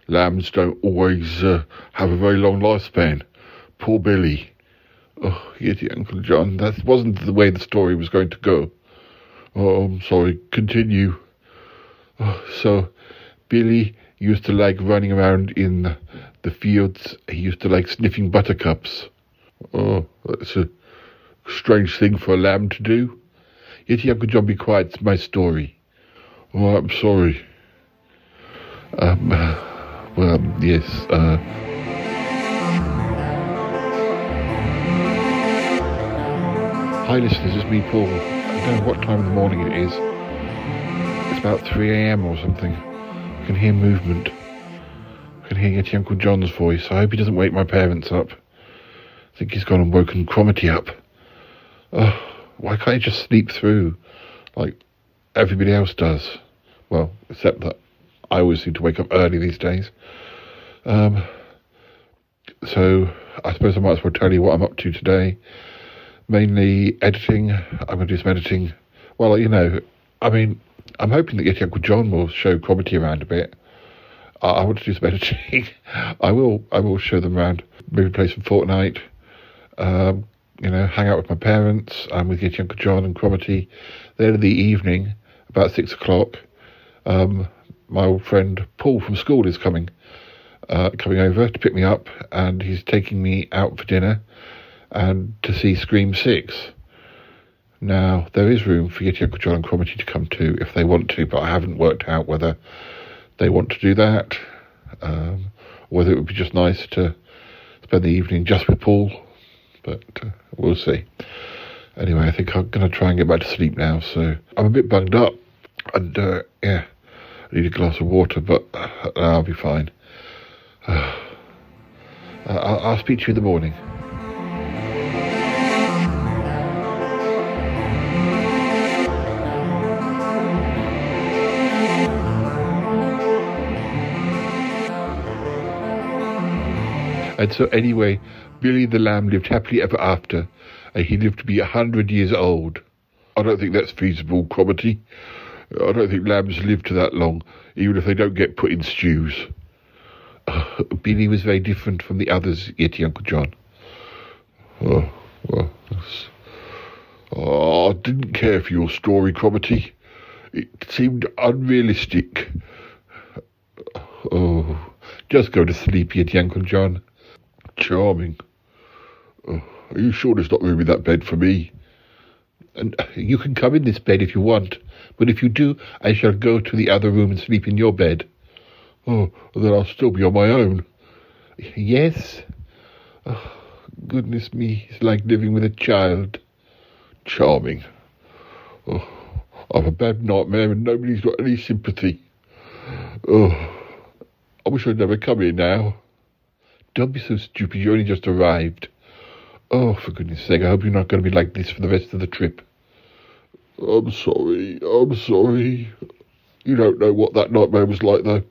lambs don't always uh, have a very long lifespan. Poor Billy. Oh, Yeti Uncle John, that wasn't the way the story was going to go. Oh, I'm sorry. Continue. So, Billy used to like running around in the fields. He used to like sniffing buttercups. Oh, that's a strange thing for a lamb to do. Yeti Uncle John, be quiet. It's my story. Oh, I'm sorry. Um, well, yes, uh... Hi listeners, it's me Paul. I don't know what time of the morning it is. It's about 3am or something. I can hear movement. I can hear Yeti Uncle John's voice. I hope he doesn't wake my parents up. I think he's gone and woken Cromitty up. Oh, why can't he just sleep through like everybody else does? Well, except that I always seem to wake up early these days. Um, so I suppose I might as well tell you what I'm up to today. Mainly editing. I'm going to do some editing. Well, you know, I mean, I'm hoping that Yeti Uncle John will show Cromitty around a bit. I, I want to do some editing. I will. I will show them around. Maybe play some Fortnite. Um, you know, hang out with my parents. I'm with Yeti Uncle John and Cromitty. Then in the evening, about six o'clock, um, my old friend Paul from school is coming, uh, coming over to pick me up, and he's taking me out for dinner and to see Scream Six. Now there is room for Yeti Uncle John and Cromitty to come too if they want to, but I haven't worked out whether they want to do that, um, whether it would be just nice to spend the evening just with Paul, but uh, we'll see. Anyway, I think I'm going to try and get back to sleep now, so I'm a bit bunged up, and uh, yeah, I need a glass of water, but uh, I'll be fine. Uh, I'll, I'll speak to you in the morning. And so, anyway, Billy the Lamb lived happily ever after, and he lived to be a hundred years old. I don't think that's feasible, Cromitty. I don't think lambs live to that long, even if they don't get put in stews. Uh, Billy was very different from the others, Yeti Uncle John. Oh, well, oh, I didn't care for your story, Cromitty. It seemed unrealistic. Oh, just go to sleep, Yeti Uncle John. Charming. Oh, are you sure there's not room in that bed for me? And uh, you can come in this bed if you want, but if you do, I shall go to the other room and sleep in your bed. Oh, then I'll still be on my own. Yes? Oh, goodness me, it's like living with a child. Charming. Oh, I've a bad nightmare and nobody's got any sympathy. Oh, I wish I'd never come here now. Don't be so stupid, you only just arrived. Oh, for goodness sake, I hope you're not going to be like this for the rest of the trip. I'm sorry, I'm sorry. You don't know what that nightmare was like, though.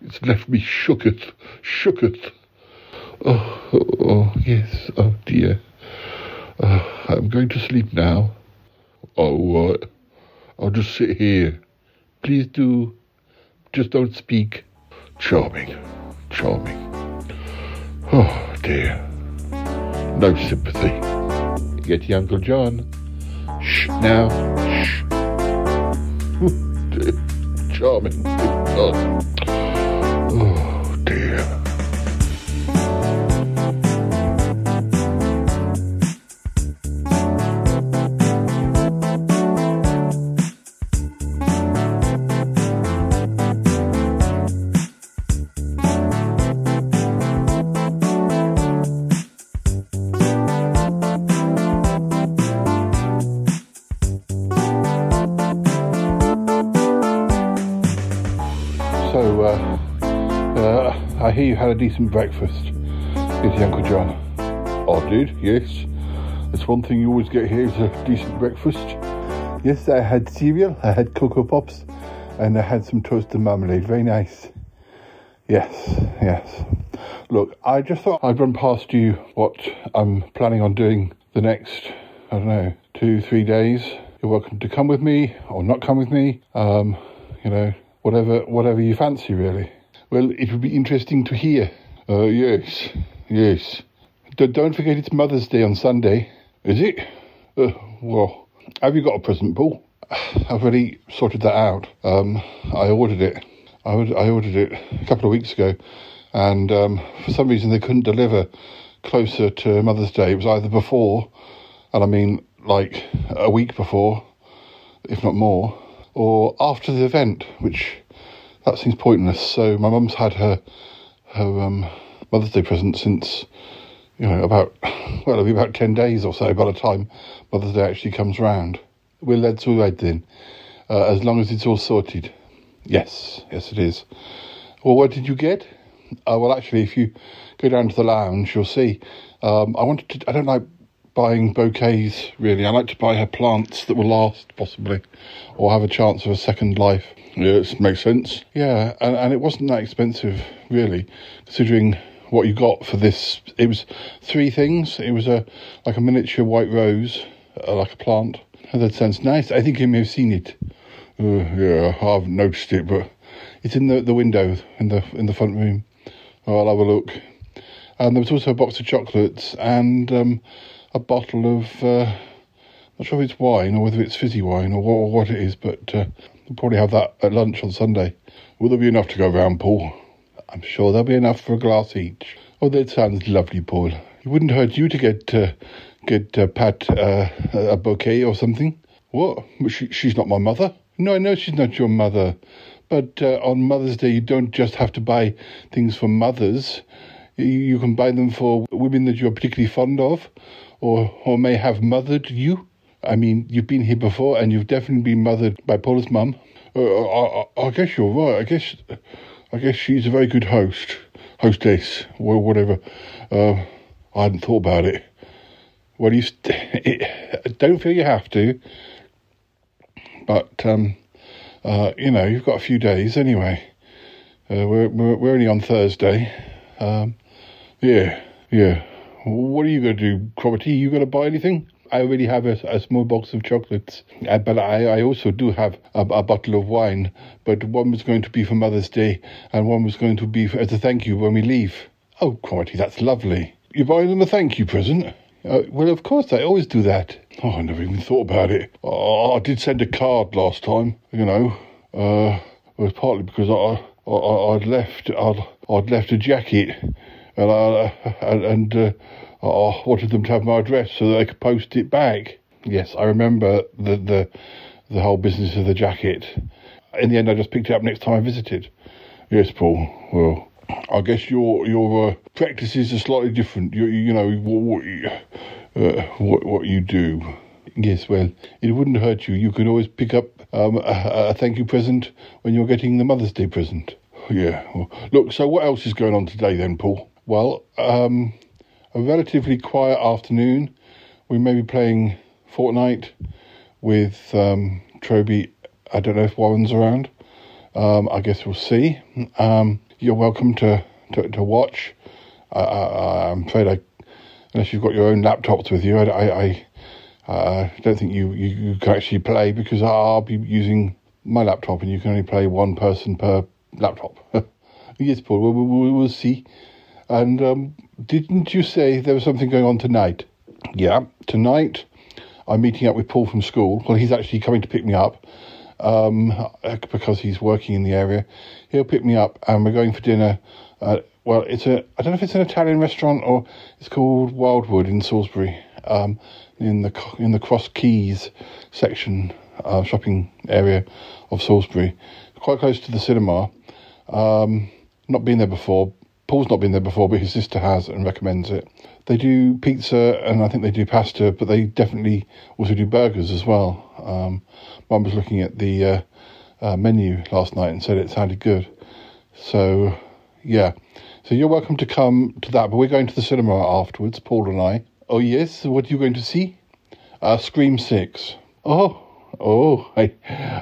It's left me shooketh, shooketh. Oh, oh, yes, oh dear. Uh, I'm going to sleep now. Oh, uh, I'll just sit here. Please do. Just don't speak. Charming, charming. Oh dear. No sympathy. Yeti Uncle John. Shh now. Shh. Charming. Oh hear you had a decent breakfast, Yeti Uncle John. I did, yes. That's one thing you always get here is a decent breakfast. Yes, I had cereal, I had Cocoa Pops, and I had some toasted marmalade. Very nice. Yes, yes. Look, I just thought I'd run past you what I'm planning on doing the next, I don't know, two, three days. You're welcome to come with me or not come with me. Um, you know, whatever whatever you fancy really. Well, it would be interesting to hear. Uh, yes, yes. D- don't forget it's Mother's Day on Sunday. Is it? Uh, well, have you got a present, Paul? I've already sorted that out. Um, I ordered it. I, I ordered it a couple of weeks ago, and um, for some reason they couldn't deliver closer to Mother's Day. It was either before, and I mean like a week before, if not more, or after the event, which that seems pointless. So my mum's had her her um, Mother's Day present since you know about well it'll be about ten days or so by the time Mother's Day actually comes round. We're led to right then, uh, as long as it's all sorted. Yes, yes it is. Well, what did you get? Uh, well, actually, if you go down to the lounge, you'll see. Um, I wanted to. I don't like buying bouquets really. I like to buy her plants that will last, possibly, or have a chance of a second life. Yes, makes sense. Yeah, and, and it wasn't that expensive, really, considering what you got for this. It was three things. It was a like a miniature white rose, uh, like a plant. That sounds nice. I think you may have seen it. Uh, yeah, I haven't noticed it, but it's in the, the window in the in the front room. I'll have a look. And there was also a box of chocolates and um, a bottle of. Uh, not sure if it's wine or whether it's fizzy wine or what, or what it is, but uh, we'll probably have that at lunch on Sunday. Will there be enough to go round, Paul? I'm sure there'll be enough for a glass each. Oh, that sounds lovely, Paul. It wouldn't hurt you to get uh, get uh, Pat uh, a bouquet or something. What? She, she's not my mother. No, I know she's not your mother. But uh, on Mother's Day, you don't just have to buy things for mothers. You, you can buy them for women that you're particularly fond of, or or may have mothered you. I mean, you've been here before, and you've definitely been mothered by Paula's mum. Uh, I, I, I guess you're right. I guess I guess she's a very good host, hostess, or whatever. Uh, I hadn't thought about it. Well, you st- don't feel you have to, but um, uh, you know you've got a few days anyway. Uh, we're, we're we're only on Thursday. Um, yeah, yeah. What are you going to do, Cromitty? You going to buy anything? I already have a, a small box of chocolates, uh, but I, I also do have a, a, bottle of wine. But one was going to be for Mother's Day, and one was going to be for, as a thank you when we leave. Oh, Cromitty, that's lovely. You're buying them a thank you present? Uh, well, of course, I always do that. Oh, I never even thought about it. Oh, I did send a card last time, you know. Uh, it was partly because I, I, I'd left, I'd, I'd left a jacket, and I, and, and uh, I wanted them to have my address so that they could post it back. Yes, I remember the the the whole business of the jacket. In the end, I just picked it up next time I visited. Yes, Paul. Well, I guess your your uh, practices are slightly different. You you know what uh, what what you do. Yes, well, it wouldn't hurt you. You could always pick up um, a, a thank you present when you're getting the Mother's Day present. Yeah. Well, look. So what else is going on today then, Paul? Well, um, a relatively quiet afternoon. We may be playing Fortnite with um, Trowby. I don't know if Warren's around. Um, I guess we'll see. Um, you're welcome to, to, to watch. I, am afraid I, unless you've got your own laptops with you, I, I, I uh, don't think you, you, you, can actually play because I'll be using my laptop and you can only play one person per laptop. yes, Paul, we'll, we'll, we'll see. And um, didn't you say there was something going on tonight? Yeah, tonight I'm meeting up with Paul from school. Well, he's actually coming to pick me up um, because he's working in the area. He'll pick me up, and we're going for dinner. Uh, well, it's a I don't know if it's an Italian restaurant or it's called Wildwood in Salisbury, um, in the in the Cross Keys section uh, shopping area of Salisbury, quite close to the cinema. Um, not been there before, Paul's not been there before, but his sister has and recommends it. They do pizza and I think they do pasta, but they definitely also do burgers as well. Um, Mum was looking at the uh, uh, menu last night and said it sounded good. So, yeah. So you're welcome to come to that, but we're going to the cinema afterwards, Paul and I. Oh, yes? What are you going to see? Uh, Scream 6. Oh, oh, I,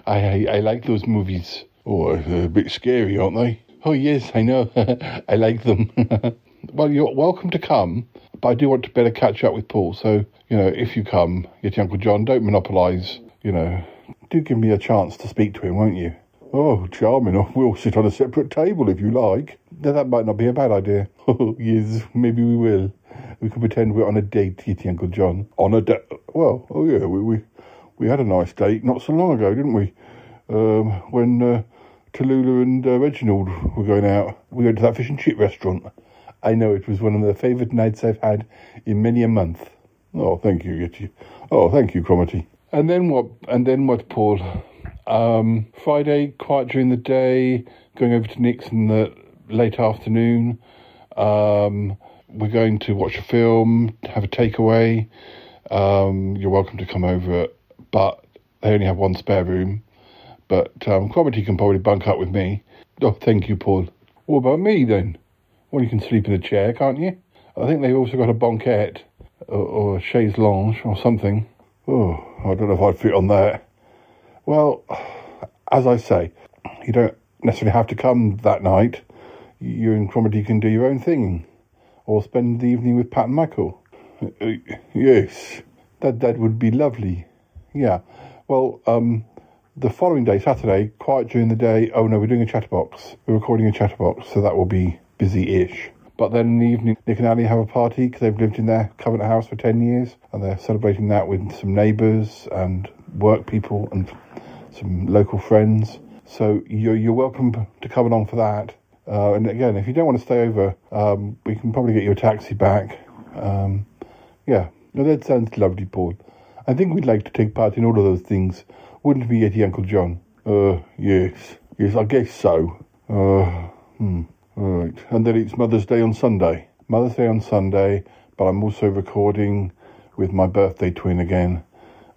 I, I like those movies. Oh, they're a bit scary, aren't they? Oh, yes, I know. I like them. well, you're welcome to come, but I do want to better catch up with Paul. So, you know, if you come, Yeti Uncle John, don't monopolise, you know. Do give me a chance to speak to him, won't you? Oh, charming. We'll sit on a separate table if you like. Now, that might not be a bad idea. Oh, yes, maybe we will. We can pretend we're on a date, Yeti Uncle John. On a date? Well, oh yeah, we, we we had a nice date not so long ago, didn't we? Um, when uh, Tallulah and uh, Reginald were going out, we went to that fish and chip restaurant. I know it was one of the favourite nights I've had in many a month. Oh, thank you, Yeti. Oh, thank you, Cromitty. And then what? And then what, Paul? Um, Friday, quiet during the day, going over to Nick's in the late afternoon. Um, we're going to watch a film, have a takeaway. Um, you're welcome to come over, but they only have one spare room. But um, Cromitty can probably bunk up with me. Oh, thank you, Paul. What about me then? Well, you can sleep in a chair, can't you? I think they've also got a banquette or, or a chaise lounge or something. Oh, I don't know if I'd fit on that. Well, as I say, you don't necessarily have to come that night. You and Cromitty can do your own thing, or spend the evening with Pat and Michael. Uh, yes, that that would be lovely. Yeah. Well, um, the following day, Saturday, quiet during the day. Oh no, we're doing a chatterbox. We're recording a chatterbox, so that will be busy-ish. But then in the evening, Nick and Ali have a party because they've lived in their Covenant house for 10 years and they're celebrating that with some neighbours and work people and some local friends. So you're, you're welcome to come along for that. Uh, and again, if you don't want to stay over, um, we can probably get you a taxi back. Um, yeah, no, that sounds lovely, Paul. I think we'd like to take part in all of those things. Wouldn't be Yeti Uncle John? Uh, yes. Yes, I guess so. Uh, hmm. Right. And then it's Mother's Day on Sunday. Mother's Day on Sunday, but I'm also recording with my birthday twin again,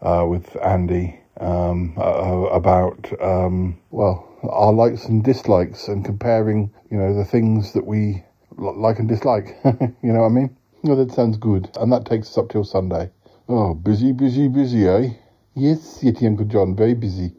uh, with Andy, um, uh, about, um, well, our likes and dislikes and comparing, you know, the things that we li- like and dislike. you know what I mean? No, that sounds good. And that takes us up till Sunday. Oh, busy, busy, busy, eh? Yes, Yeti Uncle John, very busy.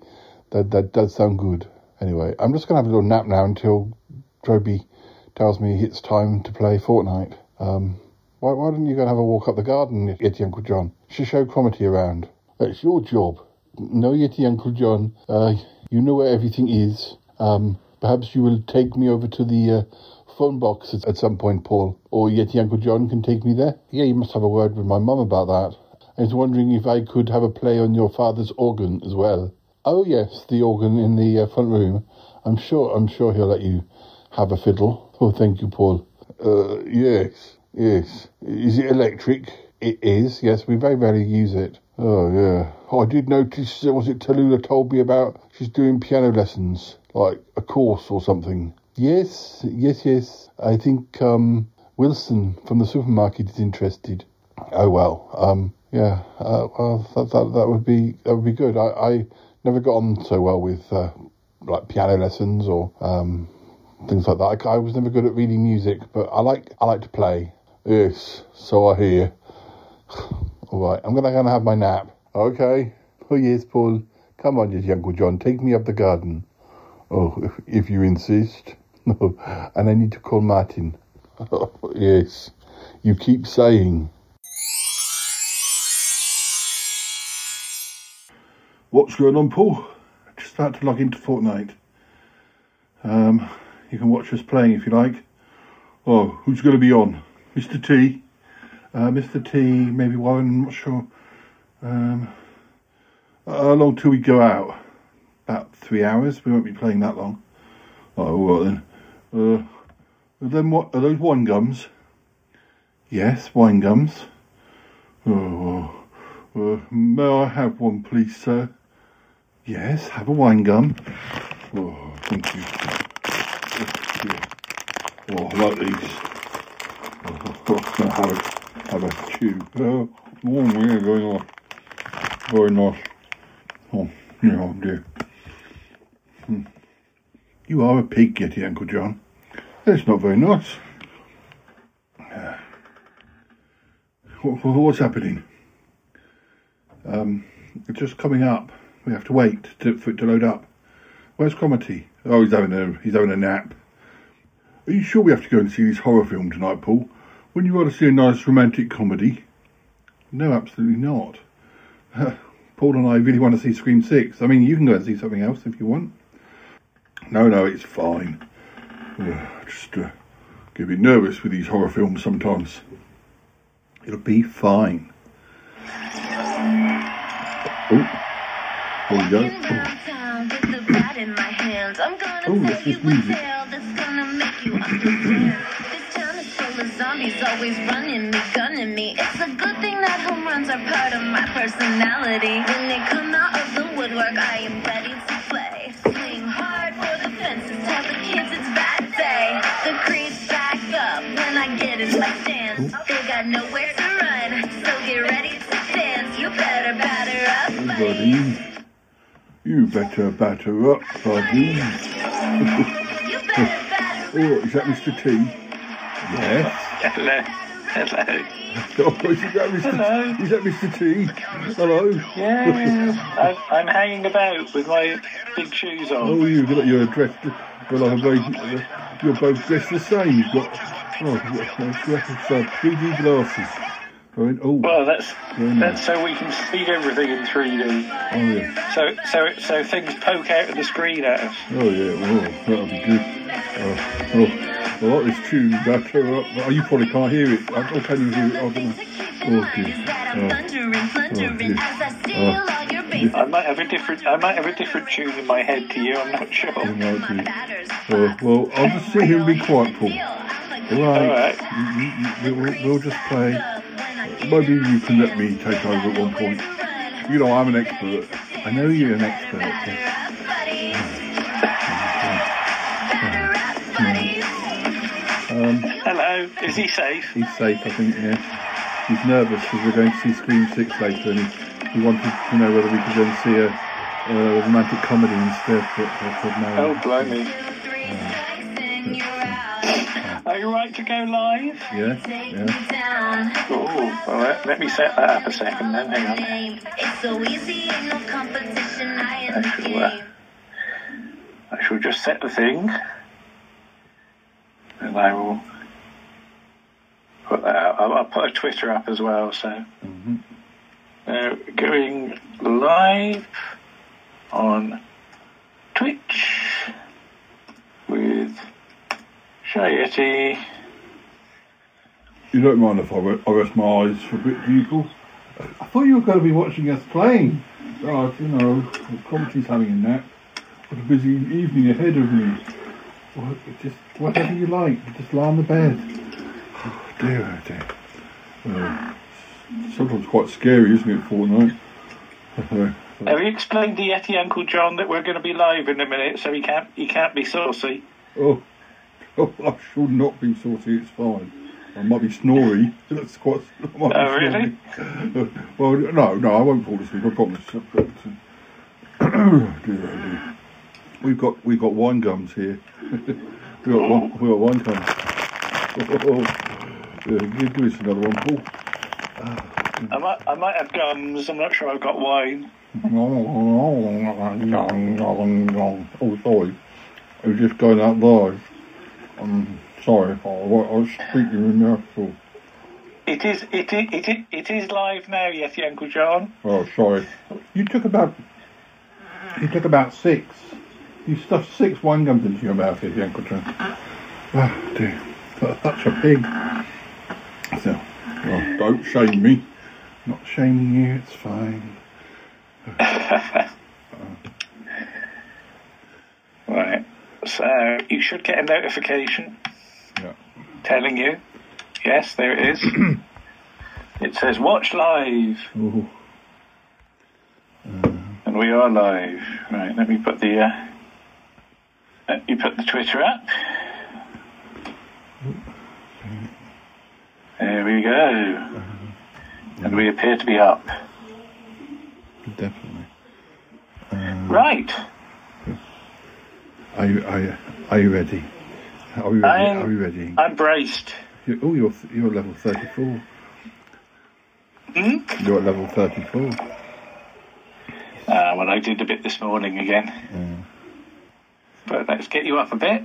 That that does sound good. Anyway, I'm just gonna have a little nap now until Trowby tells me it's time to play Fortnite. Um, why, why don't you go and have a walk up the garden, Yeti Uncle John? Should show Cromitty around. It's your job. No, Yeti Uncle John. Uh, you know where everything is. Um, perhaps you will take me over to the uh, phone box at, at some point, Paul. Or Yeti Uncle John can take me there. Yeah, you must have a word with my mum about that. I was wondering if I could have a play on your father's organ as well. Oh yes, the organ in the uh, front room. I'm sure. I'm sure he'll let you have a fiddle. Oh, thank you, Paul. Uh, yes, yes. Is it electric? It is. Yes, we very rarely use it. Oh yeah. Oh, I did notice. uh, Was it Tallulah told me about? She's doing piano lessons, like a course or something. Yes, yes, yes. I think um, Wilson from the supermarket is interested. Oh well. Um, yeah. Uh, well, that, that that would be that would be good. I, I never got on so well with uh, like piano lessons or um, things like that. I, I was never good at reading music, but I like I like to play. Yes, so I hear. All right, I'm gonna gonna have my nap. Okay. Oh yes, Paul. Come on, yes, Uncle John, take me up the garden. Oh, if, if you insist. No, and I need to call Martin. Yes, you keep saying. What's going on, Paul? Just about to log into Fortnite. Um, you can watch us playing if you like. Oh, who's going to be on? Mr. T. Uh, Mr. T, maybe Warren, I'm not sure. Um, how long till we go out? About three hours. We won't be playing that long. Oh, right then. Uh, then what are those wine gums? Yes, wine gums. Oh, uh, may I have one, please, sir? Yes, have a wine gum. Oh, thank you. Oh, I like these. Oh, have a, have a chew. Oh, oh, yeah, very nice. Very nice. Oh, yeah, oh dear. Hmm. You are a pig, Yeti, Uncle John. That's not very nice. What, what's happening? Um, just coming up. We have to wait to, for it to load up. Where's Cromitty? Oh, he's having a he's having a nap. Are you sure we have to go and see this horror film tonight, Paul? Wouldn't you rather see a nice romantic comedy? No, absolutely not. Paul and I really want to see Scream Six. I mean, you can go and see something else if you want. No, no, it's fine. Just uh, get a bit nervous with these horror films sometimes. It'll be fine. Oh, there we go. Oh, that's just music. Zombies always running me, gunning me. It's a good thing that home runs are part of my personality. When they come out of the woodwork, I am ready to play. Swing hard for the fences, tell the kids it's bad day. The creeps back up when I get in my stance. They got nowhere to run, so get ready to dance. You better batter up, Oh, buddy. You better batter up, buddy. oh, is that Mr. T? Yes. Hello. Hello. Oh, is that Mr. Hello. T? Is that Mr. T? Hello. Yeah, I'm, I'm hanging about with my big shoes on. Oh, you look like you're dressed. Well, like a very, uh, you're both dressed the same. You've got oh, you've got uh, glasses, uh, 3D glasses. Right. Oh, Well, that's that's so we can see everything in 3D. Oh yeah. So so so things poke out of the screen at us. Oh yeah. Oh, that'll be good. Oh, oh. I like this tune. Up. Oh, you probably can't hear it. I, oh, can you hear it? I don't know. Oh dear. Oh, oh dear. Oh. I might have a different I might have a different tune in my head to you. I'm not sure. Oh, no, dear. Oh, well, I'll just sit here and be quiet, Paul. All right. You- you- you- We'll, we'll just play. Maybe you can let me take over at one point. You know, I'm an expert. I know you're an expert. yes. Um, Hello, is he safe? he's safe, I think, yeah. He's nervous because we're going to see Scream 6 later and he, he wanted to know whether we could then see a, a romantic comedy instead. But I said no. Oh, blimey. Are you right to go live? Yeah, yeah. Oh, well, let, let me set that up a second then. Hang on. It's so easy, ain't no competition. I I shall, uh, I shall just set the thing. And I will put that out. I'll, I'll put a Twitter up as well, so. Uh, going live on Twitch with Shy Yeti. You don't mind if I, re- I rest my eyes for a bit, do you, Paul? I thought you were going to be watching us playing. Oh, you know, Cromitty's having a nap. Got a busy evening ahead of me. Well, it just whatever you like, just lie on the bed. Oh dear, oh dear. Uh, sometimes quite scary, isn't it, Fortnite? Have you explained to Yeti Uncle John that we're going to be live in a minute, so he can't he can't be saucy? oh, oh, I should not be saucy. It's fine. I might be snory. That's quite. I might Oh, really? well, no, no, I won't fall asleep. I promise. But, uh, dear, oh dear. We've got we've got wine gums here. We got one, we got wine gums. Oh, yeah, give, give us another one, Paul. I might I might have gums. I'm not sure I've got wine. Oh, sorry. I was just going out live. I'm sorry. I, I was speaking in mouthful. It is it is it is, it is live now, Yeti Uncle John. Oh, sorry. You took about. You took about six. You stuffed six wine gums into your mouth if you Uncle John. Ah, dear. That's a pig. So, well, don't shame me. Not shaming you, it's fine. Right. So you should get a notification Yeah. telling you. Yes, there it is. it says watch live. Ooh. And we are live. Right, let me put the uh, let me put the Twitter up. There we go. And we appear to be up. Definitely. Right. Are you, are you, are you ready? Are we ready? I'm- Are we ready? I'm braced. You, oh, you're, you're level 34. Hmm? You're at level 34. Uh, well, I did a bit this morning again. But let's get you up a bit.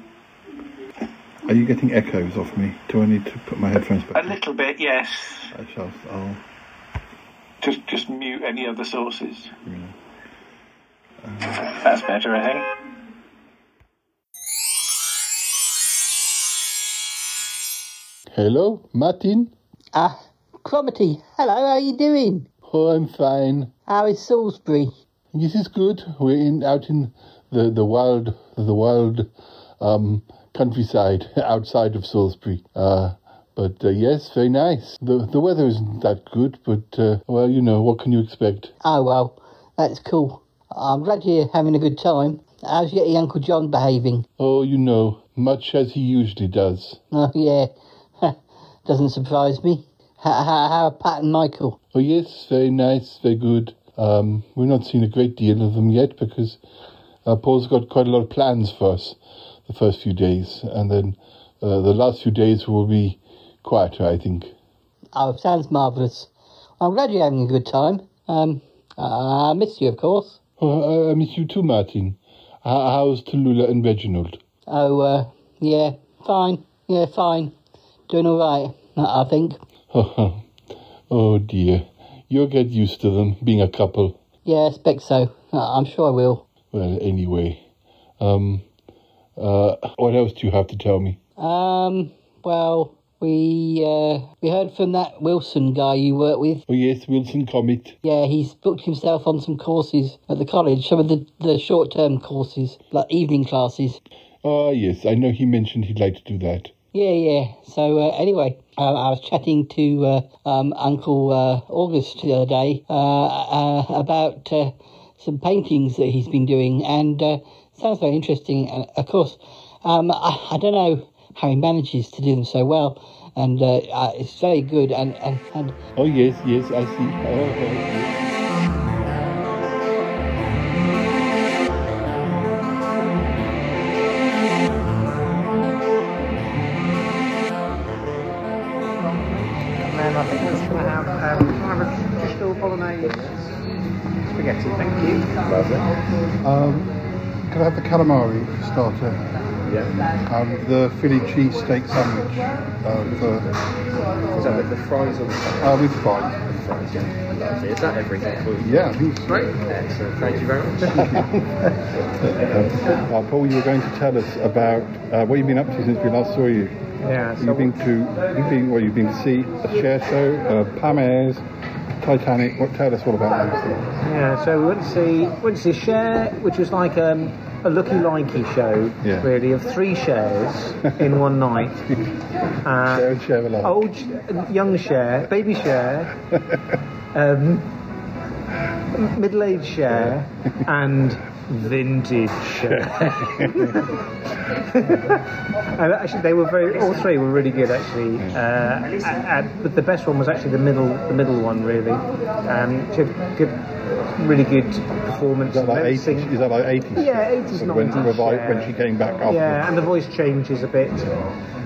Are you getting echoes off me? Do I need to put my headphones back? A on? little bit, yes. I shall. I'll just just mute any other sources. Yeah. Uh, that's better, I think. Hello, Martin. Ah, Cromitty. Hello, how are you doing? Oh, I'm fine. How is Salisbury? This is good. We're in out in the the wild the wild um, countryside outside of Salisbury. Uh, but uh, yes, very nice. The the weather isn't that good, but uh, well, you know what can you expect? Oh well, that's cool. I'm glad you're having a good time. How's your Uncle John behaving? Oh, you know, much as he usually does. Oh yeah, doesn't surprise me. How, how, how are Pat and Michael? Oh yes, very nice, very good. Um, we've not seen a great deal of them yet because uh, Paul's got quite a lot of plans for us the first few days, and then uh, the last few days will be quieter, I think. Oh, sounds marvellous. I'm glad you're having a good time. Um, I miss you, of course. Oh, I, miss you too, Martin. How's Tallulah and Reginald? Oh, uh, yeah, fine. Yeah, fine. Doing all right, I think. oh dear. You'll get used to them being a couple. Yeah, I expect so. I'm sure I will. Well, anyway. Um, uh, what else do you have to tell me? Um, well, we uh, we heard from that Wilson guy you work with. Oh yes, Wilson Comet. Yeah, he's booked himself on some courses at the college, some of the, the short term courses, like evening classes. Ah, yes, I know he mentioned he'd like to do that. Yeah, yeah. So uh, anyway, uh, I was chatting to uh, um, Uncle uh, August the other day uh, uh, about some paintings that he's been doing, and uh, sounds very interesting. And of course, um, I, I, don't know how he manages to do them so well, and uh, it's very good. And, and, and oh yes, yes, I see. Oh, oh, yes. You. Lovely. Um, can I have the calamari starter? Yeah. And the Philly cheese steak sandwich. Uh, with a, Is that with the fries on the side? uh, with fries. Fries, yeah. Lovely. Is that everything for you? Yeah, I think so. Great. Excellent. Thank you very much. Uh, Paul, you were going to tell us about uh, what you've been up to since we last saw you. Yeah, so you've been to you've been well, you've been to see a Cher show, uh, Pam Ayres, Titanic. What tell us all about those things? Yeah, so we went to see went to see Cher, which was like um, a looky likey show, Yeah. really, of three Chers in one night. Uh, Cher and share alike. old, young Cher, baby Cher, um, middle-aged Cher, and vintage and actually, they were very. All three were really good, actually. Uh, and- and- but the best one was actually the middle, the middle one, really. Um, she had good, really good performance. Is that like and eighties? everything. Is that like eighties? Yeah, 80s, Sort of when, yeah. when she came back after. Yeah, and the voice changes a bit.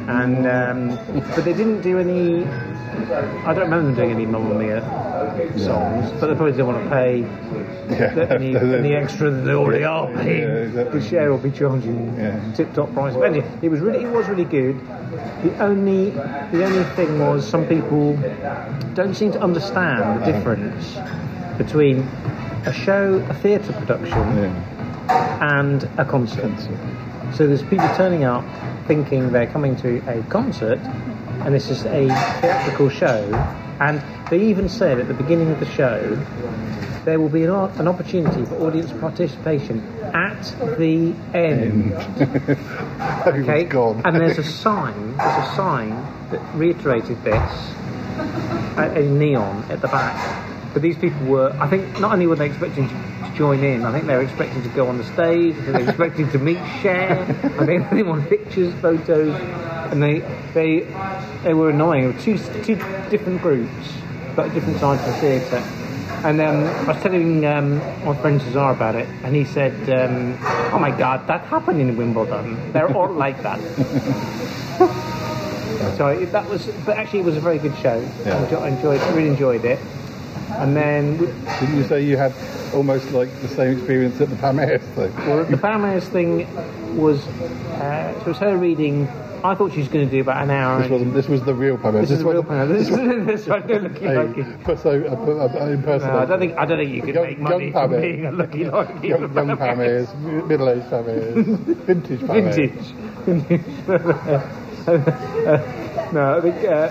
And um, but they didn't do any. I don't remember them doing any Mamma Mia songs, but they probably didn't want to pay the, any, any extra that they already are paying. Yeah, exactly. The Cher will be charging tip top price. But anyway, it was really, it was really good. The only, the only thing was some people don't seem to understand the difference between a show, a theatre production, and a concert. So there's people turning up thinking they're coming to a concert, and this is a theatrical show. And they even said at the beginning of the show there will be an, an opportunity for audience participation at the end. okay, and there's a sign. There's a sign that reiterated this uh, in neon at the back. But these people were, I think, not only were they expecting to, to join in, I think they were expecting to go on the stage. I think they were expecting to meet Cher. I think they wanted pictures, photos, and they they they were annoying. There were two two different groups, but different sides of the theatre. And um, I was telling um, my friend Cesar about it, and he said, um, "Oh my God, that happened in Wimbledon. They're all like that." so that was, but actually, it was a very good show. I Yeah. enjoyed, enjoyed, really enjoyed it. And then, Didn't you say you had almost like the same experience at the Pam Ayres thing? well, the Pam Ayres thing was, uh, so it was her reading. I thought she was going to do about an hour. This wasn't. This was the real Pam Ayres. This is the real Pam Ayres. This is this one. Don't look Hey, like it. perso- uh, uh, impersonator. No, I don't think I don't think you could Young- make money from Pam being a lucky lucky. Young, young Pam Ayres, middle-aged Pam Ayres, vintage Pam Ayres. Vintage. no, I think uh,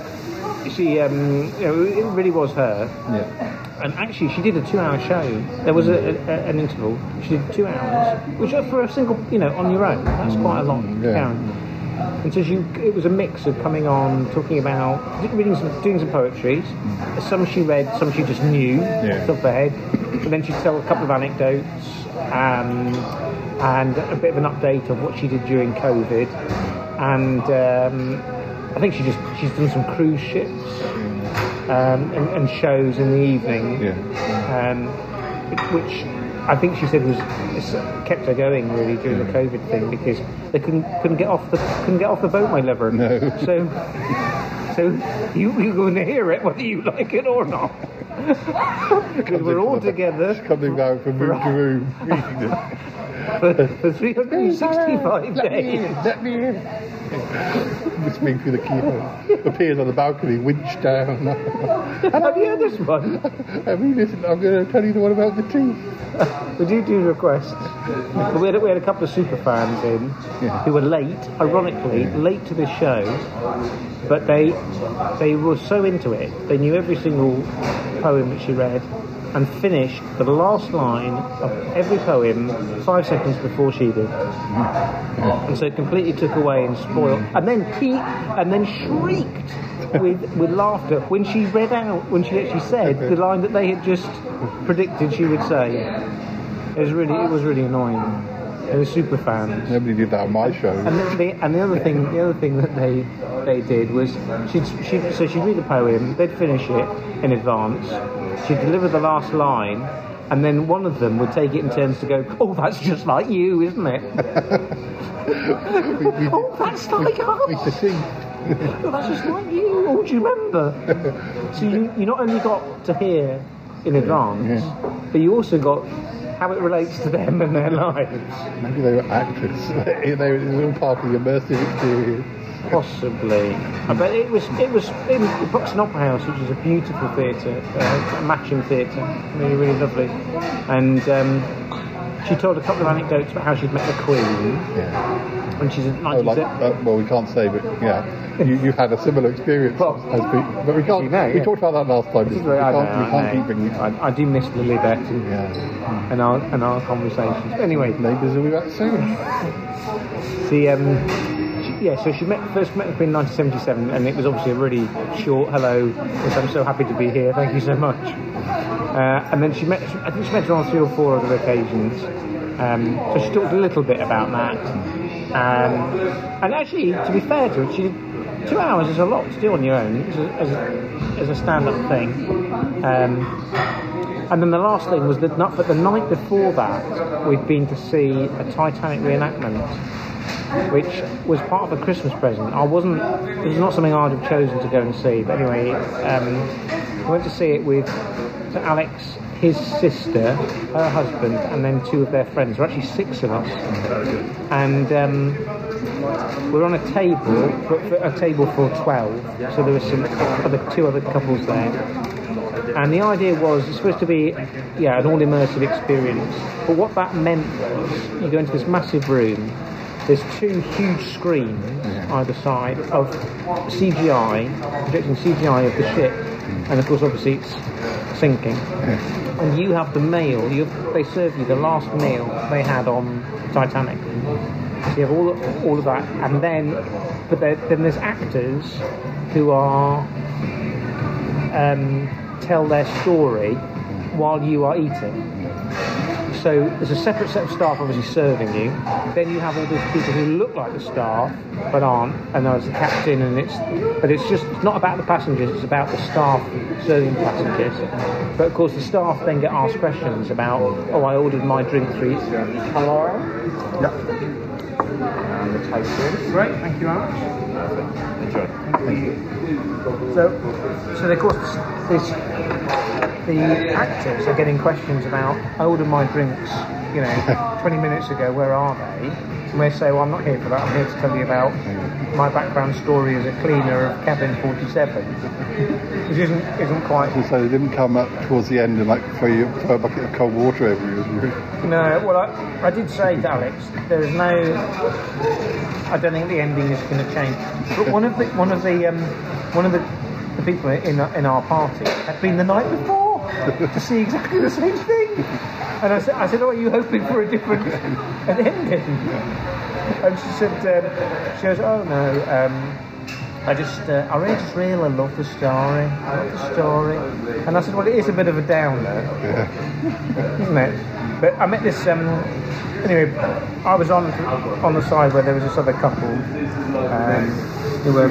she, um, you know, it really was her. Yeah. And actually, she did a two-hour show. There was a, a, an interval. She did two hours, which for a single, you know, on your own, that's quite a lot. yeah. Karen. And so she, it was a mix of coming on, talking about, reading some, doing some poetry. Some she read, some she just knew, Yeah. off the top of her head. And then she'd tell a couple of anecdotes um, and a bit of an update of what she did during COVID. And um, I think she just she's done some cruise ships um, and, and shows in the evening, um, which I think she said was kept her going really during the COVID thing because they couldn't couldn't get off the couldn't get off the boat, my lover. No. So so you you're going to hear it whether you like it or not. Because we're all together Coming down from room to room, for, for 365 Let me days. in, let me in. Whispering through the keyhole. Appears on the balcony, winch down. Have you heard this one? Have you listened? I'm going to tell you the one about the tea. We do do requests. But we, had, we had a couple of super fans in who were late, ironically, late to the show, but they they were so into it. They knew every single poem that she read and finished the last line of every poem five seconds before she did. And so it completely took away and spoiled. And then he and then shrieked with with laughter when she read out when she actually said the line that they had just predicted she would say. It was really it was really annoying. They were super fans. Nobody did that on my show. And the, the, and the other thing, the other thing that they they did was she'd she so she'd read the poem, they'd finish it in advance, she'd deliver the last line, and then one of them would take it in turns to go, "Oh, that's just like you, isn't it?" oh, that's like us. It's the thing. Oh, that's just like you. Oh, do you remember? so you you not only got to hear in advance, but you also got how it relates to them and their lives. Maybe they were actors. they, they, it was all part of the immersive experience. Possibly, but it was it was in the Buxton Opera House, which is a beautiful theatre, uh, a Matcham theatre, really really lovely. And um, she told a couple of anecdotes about how she'd met the Queen. Yeah. And she's in Oh, like, uh, well, we can't say, but yeah, you, you had a similar experience as people. But we can't. We yeah. talked about that last time. This is we I can't, know, we can't I keep bringing it. I, I do miss Lilibet and, and our and our conversations. Anyway, neighbours will be back soon. The um, yeah, so she met first met Queen in 1977, and it was obviously a really short hello. I'm so happy to be here. Thank you so much. Uh, and then she met. I think she met her on three or four other occasions. Um, so she talked a little bit about that. Um, and actually, to be fair to her, she two hours is a lot to do on your own as a, as a, stand-up thing. Um, and then the last thing was that, but the night before that, we'd been to see a Titanic reenactment, which was part of a Christmas present. I wasn't, it was not something I'd have chosen to go and see, but anyway, um, I went to see it with Alex, his sister, her husband, and then two of their friends. There were actually six of us. And um, we're on a table, a table for 12, so there were some other, two other couples there and the idea was it's supposed to be yeah an all immersive experience but what that meant was you go into this massive room there's two huge screens either side of CGI projecting CGI of the ship and of course obviously it's sinking. And you have the meal you they serve you the last meal they had on Titanic. So you have all of, all of that and then but there, then there's actors who are um, tell their story while you are eating. So there's a separate set of staff obviously serving you. Then you have all these people who look like the staff but aren't, and there's the captain, and it's but it's just it's not about the passengers. It's about the staff serving passengers. But of course, the staff then get asked questions about, oh, I ordered my drink three. Hello. The toast Great, thank you very much. Enjoy. Thank you. So, so of course, this, the actors are getting questions about. I ordered my drinks you know, 20 minutes ago, where are they? And they say, well, I'm not here for that. I'm here to tell you about my background story as a cleaner of cabin 47, which isn't isn't quite. So they didn't come up towards the end and like throw, you, throw a bucket of cold water over you. No, well, I, I did say to Alex, there is no. I don't think the ending is going to change. But one of the one of the um, one of the, the people in in our party had been the night before to see exactly the same thing. And I said, I said, oh, are you hoping for a different an ending? And she said, um, she goes, oh no. Um, I just, uh, I really just really love the story. I love the story. And I said, well, it is a bit of a downer, isn't it? But I met this. Um, anyway, I was on on the side where there was this other couple um, who were.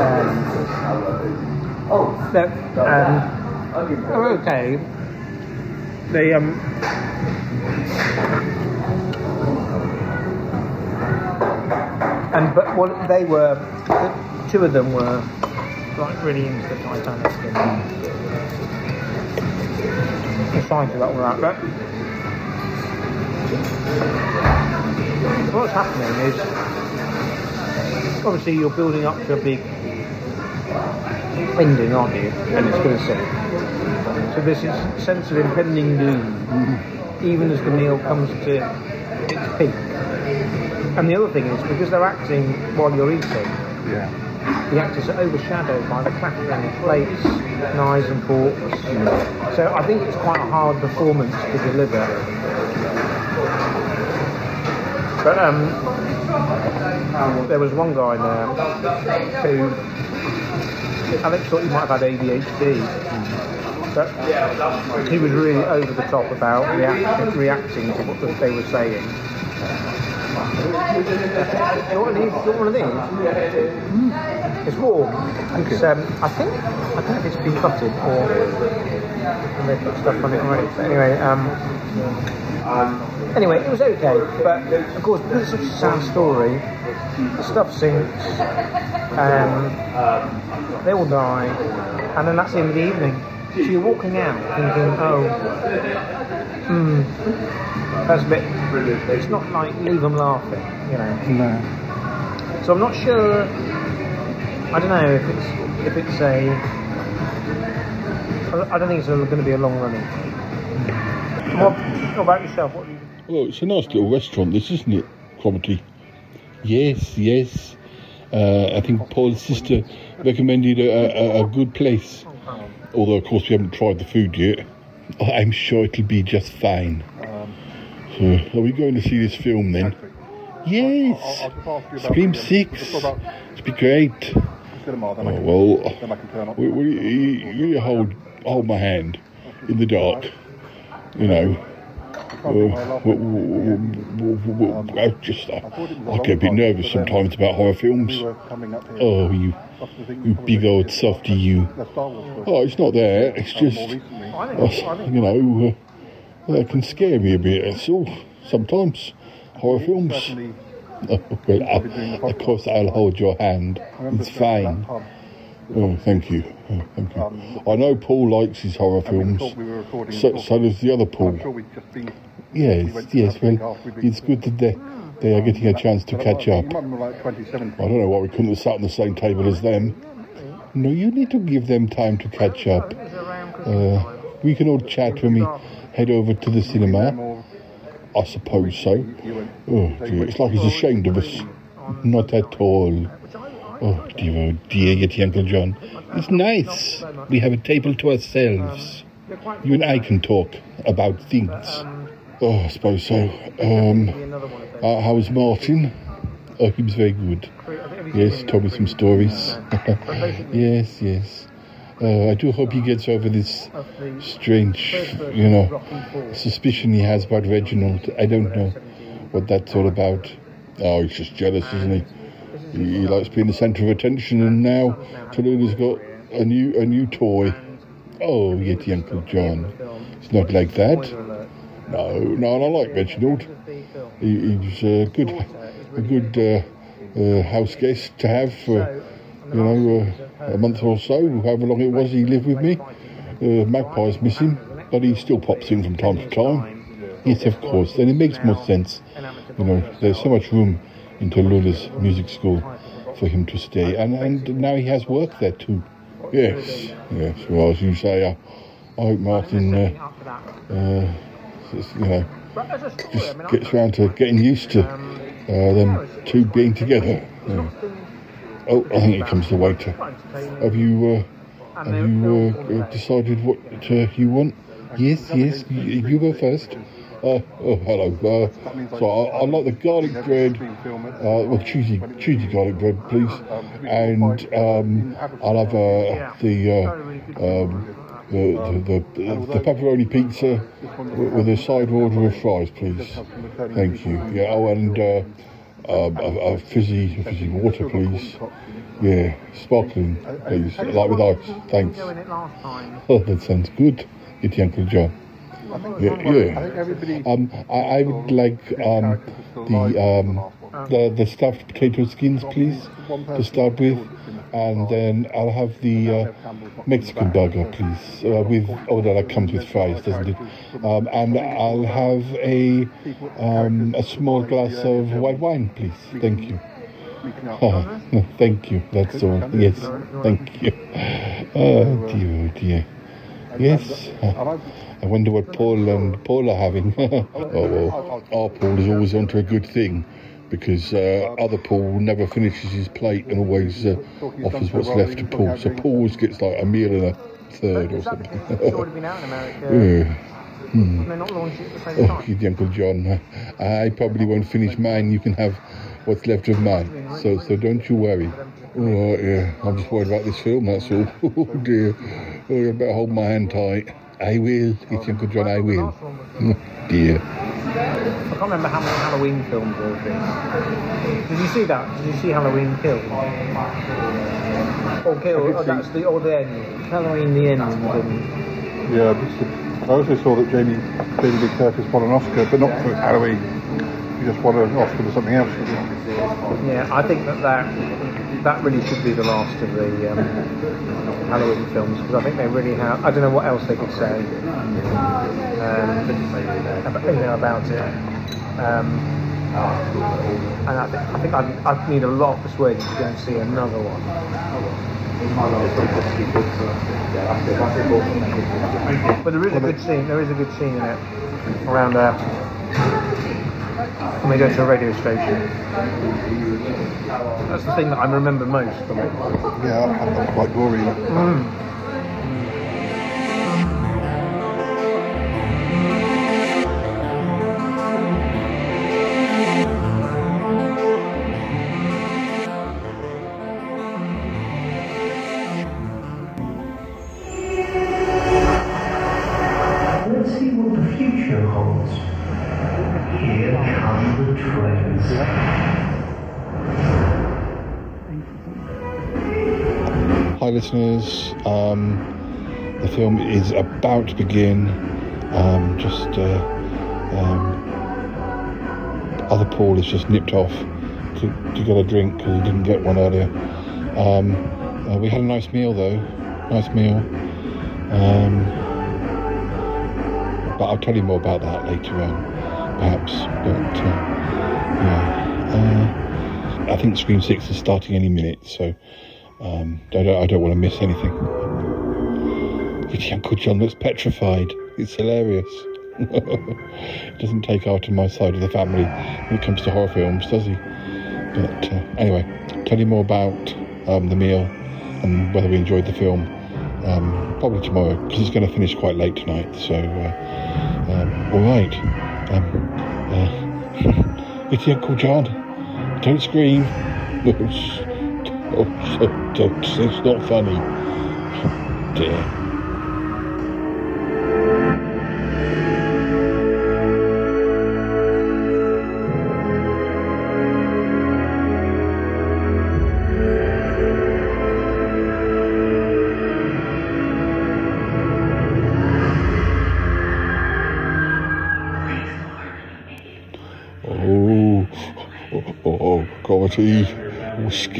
Um, that, um, oh, okay. They um. And but what they were, the two of them were like really into the Titanic and excited about all that. One out, but what's happening is obviously you're building up to a big ending, aren't you? And it's going to sink. So there's this sense of impending doom, even as the meal comes to its peak. And the other thing is, because they're acting while you're eating, Yeah. the actors are overshadowed by the clattering of plates, knives and forks. So I think it's quite a hard performance to deliver. But um, there was one guy there who Alex thought he might have had ADHD. But he was really over the top about react- reacting to what they were saying. Do you want one of these? Do you want one of? Mm. It's warm. It's, um, I think I don't know if it's been buttered or they put stuff on it already. But anyway, um, anyway, it was okay. But of course, because it's such a sad story, the stuff sinks, and they all die, and then that's the end of the evening. So you're walking out thinking, oh, hmm, that's a bit. Brilliant It's not like leave them laughing, you know. No. So I'm not sure. I don't know if it's if it's a. I don't think it's going to be a long running. What, what about yourself? What do you? Well, it's a nice little restaurant, this, isn't it, Cromitty? Yes, yes. Uh, I think Paul's sister recommended a, a, a good place. Although, of course, we haven't tried the food yet. I'm sure it'll be just fine. So, are we going to see this film then? Yes! Scream 6! It'll be great. Oh, well, will, will you, you hold, hold my hand in the dark? You know. I just, I get a bit nervous sometimes about horror films. Oh, you, you big old softy, you. Oh, it's not there. It's just, you know, uh, it can scare me a bit. That's all. Sometimes horror films. Well, I, of course, I'll hold your hand. It's fine. Oh, thank you. Oh, thank you. I know Paul likes his horror films. So, so does the other Paul. Yes, yes. Well, it's good that they, they are getting a chance to catch up. I don't know why we couldn't have sat on the same table as them. No, you need to give them time to catch up. Uh, we can all chat when we head over to the cinema. I suppose so. Oh dear, it's like he's ashamed of us. Not at all. Oh dear, oh dear, Yeti Uncle John. It's nice. We have a table to ourselves. You and I can talk about things. Oh, I suppose so. Um, uh, how was Martin? Oh, he was very good. Yes, told me some stories. yes, yes. Uh, I do hope he gets over this strange, you know, suspicion he has about Reginald. I don't know what that's all about. Oh, he's just jealous, isn't he? He, likes being the centre of attention, and now Tallulah's got a new a new toy. Oh, Yeti Uncle John. It's not like that. No, no, and I like Reginald. He, he's a good, a good uh, uh, house guest to have for, you know, uh, a month or so, however long it was he lived with me. Uh, Magpies miss him, but he still pops in from time to time. Yes, of course. And it makes more sense. You know, there's so much room in Tallulah's music school for him to stay. And, and now he has work there too. Yes, yes. Well, as you say, I, I hope Martin, uh, uh, s- you know, just gets round to getting used to uh, them two being together. Yeah. Oh, I think it comes the waiter. Have you, uh, have you uh, decided what uh, you want? Yes, yes. You, you go first. Uh, oh, hello. Uh, so I, like the garlic bread, uh, well, cheesy, cheesy garlic bread, please, and um, I'll have uh, the, uh, um, the, the, the the pepperoni pizza with with a side order of fries, please. Thank you. Yeah. Oh, and uh, um, a, a fizzy, fizzy water, please. Yeah, sparkling, please, like with ice. Thanks. Oh, that sounds good. It's Uncle John. Yeah, yeah. Um, I, I would like um, the um, the the stuffed potato skins, please, to start with, and then I'll have the uh, Mexican burger, please, uh, with oh no, that comes with fries, doesn't it? Um, and I'll have a um, a small glass of white wine, please. Thank you. Thank you. That's all. Yes, thank you. Oh dear, oh dear. Yes. I wonder what Paul and Paul are having. oh, well, our Paul is always onto a good thing because uh, other Paul never finishes his plate and always uh, offers what's left to Paul. So Paul always gets like a meal and a third or something. yeah. Hmm. Oh, you Uncle John. I probably won't finish mine. You can have what's left of mine. So, so don't you worry. Oh, yeah. I'm just worried about this film. That's all. Oh dear. Oh, you better hold my hand tight. I will. It's Uncle John. I will. Oh, dear. I can't remember how many Halloween films there have been. Did you see that? Did you see Halloween Kill? Or Kill? Oh, that's the or the end. Halloween the end. And, Yeah, I also saw that Jamie Jamie Lee Curtis won an Oscar, but not for Halloween. She just won an Oscar for something else. yeah, I think that that that really should be the last of the um, Halloween films because I think they really have. I don't know what else they could say um, about, you know, about it. Um, and I think, I think I'd need a lot of persuasion to go and see another one. But there is a good scene. There is a good scene in it around uh, when they go to a radio station. That's the thing that I remember most from it. Yeah, that was quite gory. Mm. Listeners. Um, the film is about to begin. Um, just uh, um, other Paul has just nipped off to, to get a drink because he didn't get one earlier. Um, uh, we had a nice meal though, nice meal. Um, but I'll tell you more about that later on, perhaps. But uh, yeah, uh, I think Scream Six is starting any minute, so. Um, I, don't, I don't want to miss anything. But Uncle John looks petrified. It's hilarious. Doesn't take out after my side of the family when it comes to horror films, does he? But uh, anyway, tell you more about um, the meal and whether we enjoyed the film um, probably tomorrow because it's going to finish quite late tonight. So, uh, um, all right. Um, uh, it's Uncle John. Don't scream. Oh, so, it's not funny. Oh, dear.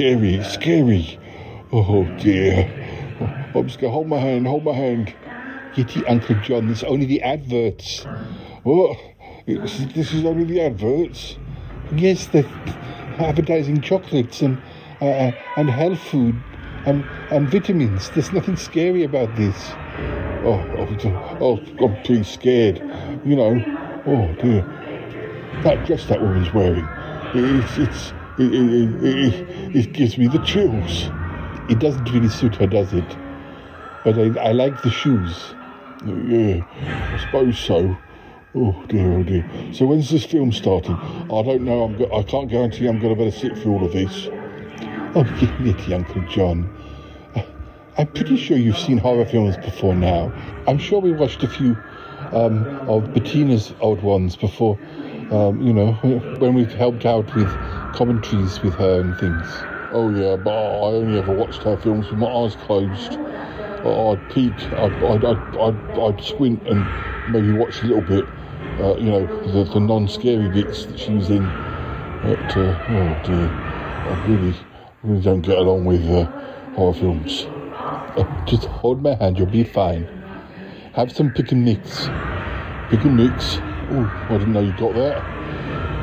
Scary, scary. Oh, dear. Oh, I'm to hold my hand, hold my hand. Yeti Uncle John, it's only the adverts. What? It's, this is only the adverts. Yes, they're advertising chocolates and uh, and health food and and vitamins. There's nothing scary about this. Oh, oh, oh I'm pretty scared. You know. Oh dear. That dress that woman's wearing. It's it's it, it, it, gives me the chills. It doesn't really suit her, does it? But I, I like the shoes. Yeah, I suppose so. Oh dear, oh dear. So when's this film starting? I don't know. I'm. Go- I can't guarantee I'm going to be able to sit through all of this. Oh, Yeti, Uncle John. I'm pretty sure you've seen horror films before now. I'm sure we watched a few um, of Bettina's old ones before. Um, you know, when we helped out with commentaries with her and things. Oh yeah, but I only ever watched her films with my eyes closed. I'd peek, I'd, I'd, I'd, I'd, I'd squint and maybe watch a little bit, uh, you know, the, the non-scary bits that she was in. But, uh, oh dear, I really, really don't get along with uh, horror films. Uh, just hold my hand, you'll be fine. Have some pick and mix. Pick and mix. Oh, I didn't know you got that.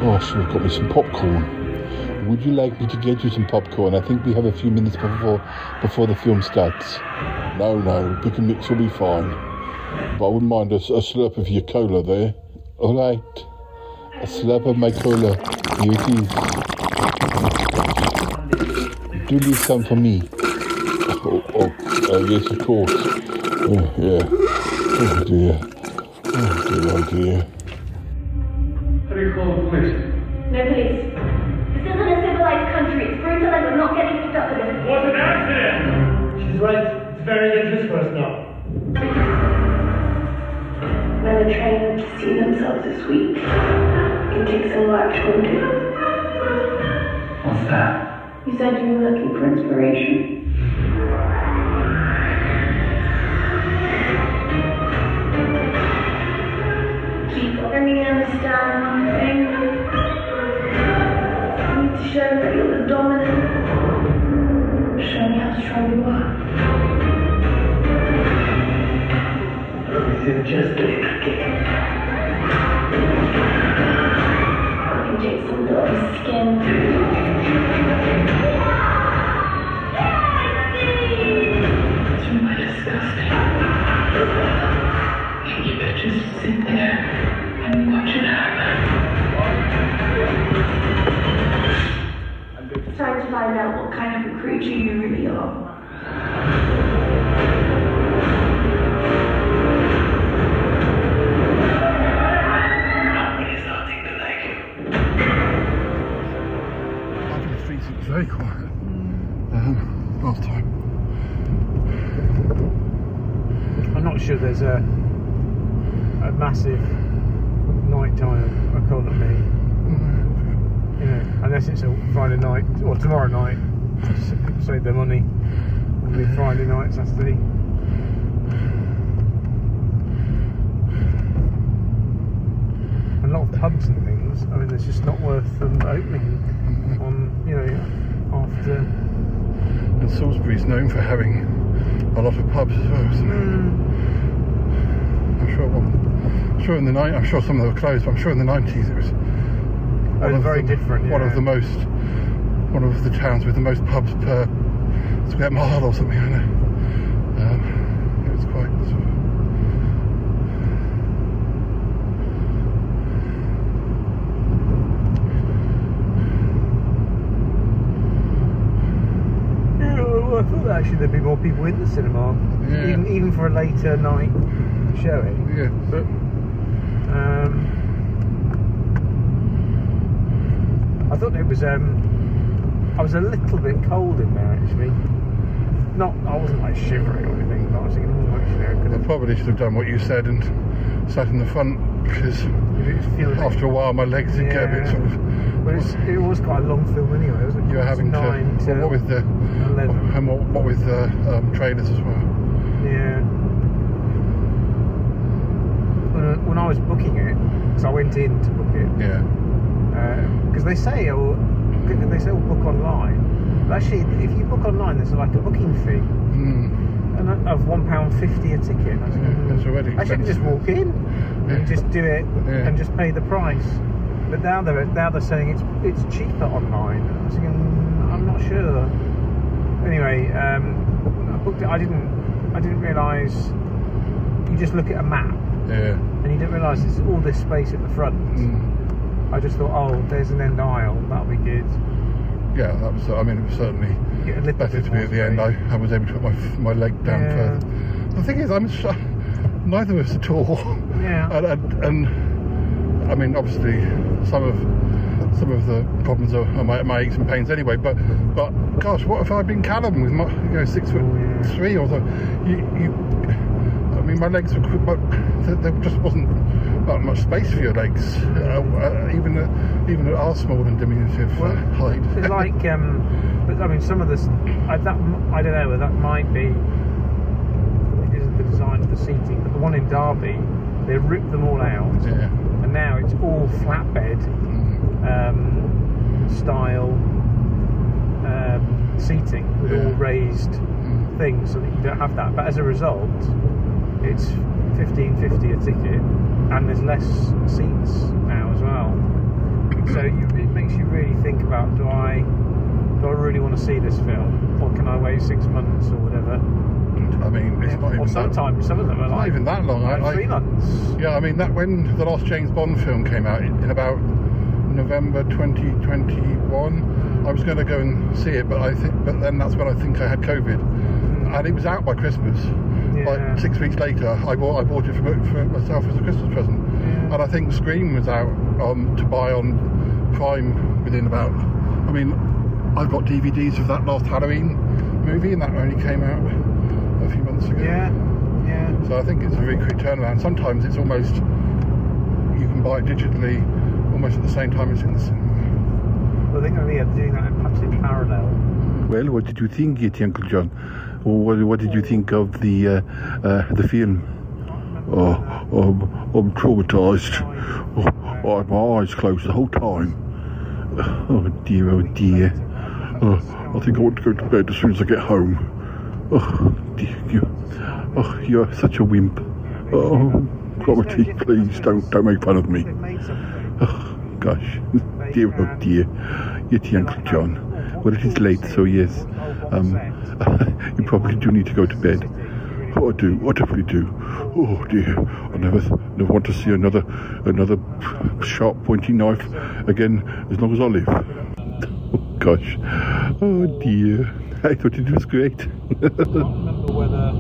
Oh, should have got me some popcorn. Would you like me to get you some popcorn? I think we have a few minutes before before the film starts. No, no, pick and mix will be fine. But I wouldn't mind a, a slurp of your cola there. All right, a slurp of my cola. Here it is. Do leave some for me. Oh, oh uh, yes, of course. Oh, yeah. Oh dear. Oh dear, oh dear. How do you call the police? No police. This isn't a civilized country. It's brutal and we're not getting picked up for this. What's an accident? She's right. It's very dangerous for us now. Men are trained to see themselves as weak. It takes a lot to undo. What's that? You said you were looking for inspiration. Me understand one thing. You need to show that you're the dominant. Show me how strong you are. Everything just a little kick. Time to find out what kind of a creature you really are. Very quiet. Um, last time. I'm not sure there's a a massive nighttime economy. You know, unless it's a Friday night or tomorrow night. Save their money. It'll be Friday night, Saturday. A lot of pubs and things. I mean, it's just not worth them opening on you know after. And Salisbury's known for having a lot of pubs as well, isn't it? Hmm. I'm sure. Well, I'm sure in the night. I'm sure some of them were closed, but I'm sure in the 90s it was. One was very different, One yeah. of the most. One of the towns with the most pubs per square mile or something. I know. Um, it was quite. Sort of, I thought actually there'd be more people in the cinema, Yeah. even, even for a later night showing. Yeah. But um, I thought it was. Um, I was a little bit cold in there actually. Not, I wasn't like shivering or anything, but I was thinking, oh, actually, I could I probably should have done what you said and sat in the front because after a while my legs did get a bit Yeah. sort of. It's, it was quite a long film anyway, wasn't it? You were having to. to What with the. eleven. And what, what with the um, trailers as well. Yeah. When, when I was booking it, because I went in to book it. Yeah. Because they say, oh, they say, oh, book online. But actually, if you book online, there's like a booking fee. Mm. And of one pound fifty a ticket. I was thinking, it's I should just walk in. and just do it Yeah. and just pay the price. But now they're now they're saying it's it's cheaper online. I was thinking, "Mm, I'm not sure. Anyway, um, I booked it. I didn't I didn't realise. You just look at a map Yeah. and you don't realise it's all this space at the front. Mm. I just thought, oh, there's an end aisle. That'll be good. Yeah, that was. I mean, it was certainly better to be at the end. I, I was able to put my my leg down Yeah. further. The thing is, I'm so, neither of us at all. Yeah. And, and, and I mean, obviously, some of some of the problems are, are my, my aches and pains anyway. But but gosh, what if I'd been Callum with my you know six foot oh, three or so? You, you I mean, my legs were but there just wasn't that much space for your legs, uh, uh, even at, even at our small and diminutive uh, height. It's like, um, but I mean, some of this, I, that I don't know. That might be because of the design of the seating. But the one in Derby, they ripped them all out, Yeah. and now it's all flatbed um, style um, seating with all raised things, so that you don't have that. But as a result, it's fifteen fifty a ticket, and there's less seats now as well. So you, it makes you really think about: do I do I really want to see this film, or can I wait six months or whatever? I mean, it's not Or even that, sometimes some of them are not like even that long. Like I- three months. Yeah, I mean that when the last James Bond film came out in, in about November 2021, I was going to go and see it, but I think, but then that's when I think I had COVID, mm. and it was out by Christmas. Like six weeks later, I bought I bought it for, for myself as a Christmas present, and I think Scream was out um, to buy on Prime within about. I mean, I've got DVDs of that last Halloween movie, and that only came out a few months ago. Yeah, yeah. So I think it's a very quick turnaround. Sometimes it's almost you can buy it digitally almost at the same time it's in the cinema. Well, I think they're doing that in, perhaps in parallel. Well, what did you think, Yeti Uncle John? What, what did you think of the uh, uh, the film? Oh, I'm, I'm traumatised. Oh, I had my eyes closed the whole time. Oh dear, oh dear. Oh, I think I want to go to bed as soon as I get home. Oh dear, you, oh, you're such a wimp. Oh, Cromitty, please don't don't make fun of me. Oh, gosh, dear, oh dear. Yeti Uncle John. Well, it is late, so yes. Um, you probably do need to go to bed. Oh, I do. I definitely do. Oh dear, I never, never want to see another, another sharp, pointy knife again as long as I live. Oh, gosh. Oh dear. I thought it was great. I can't remember whether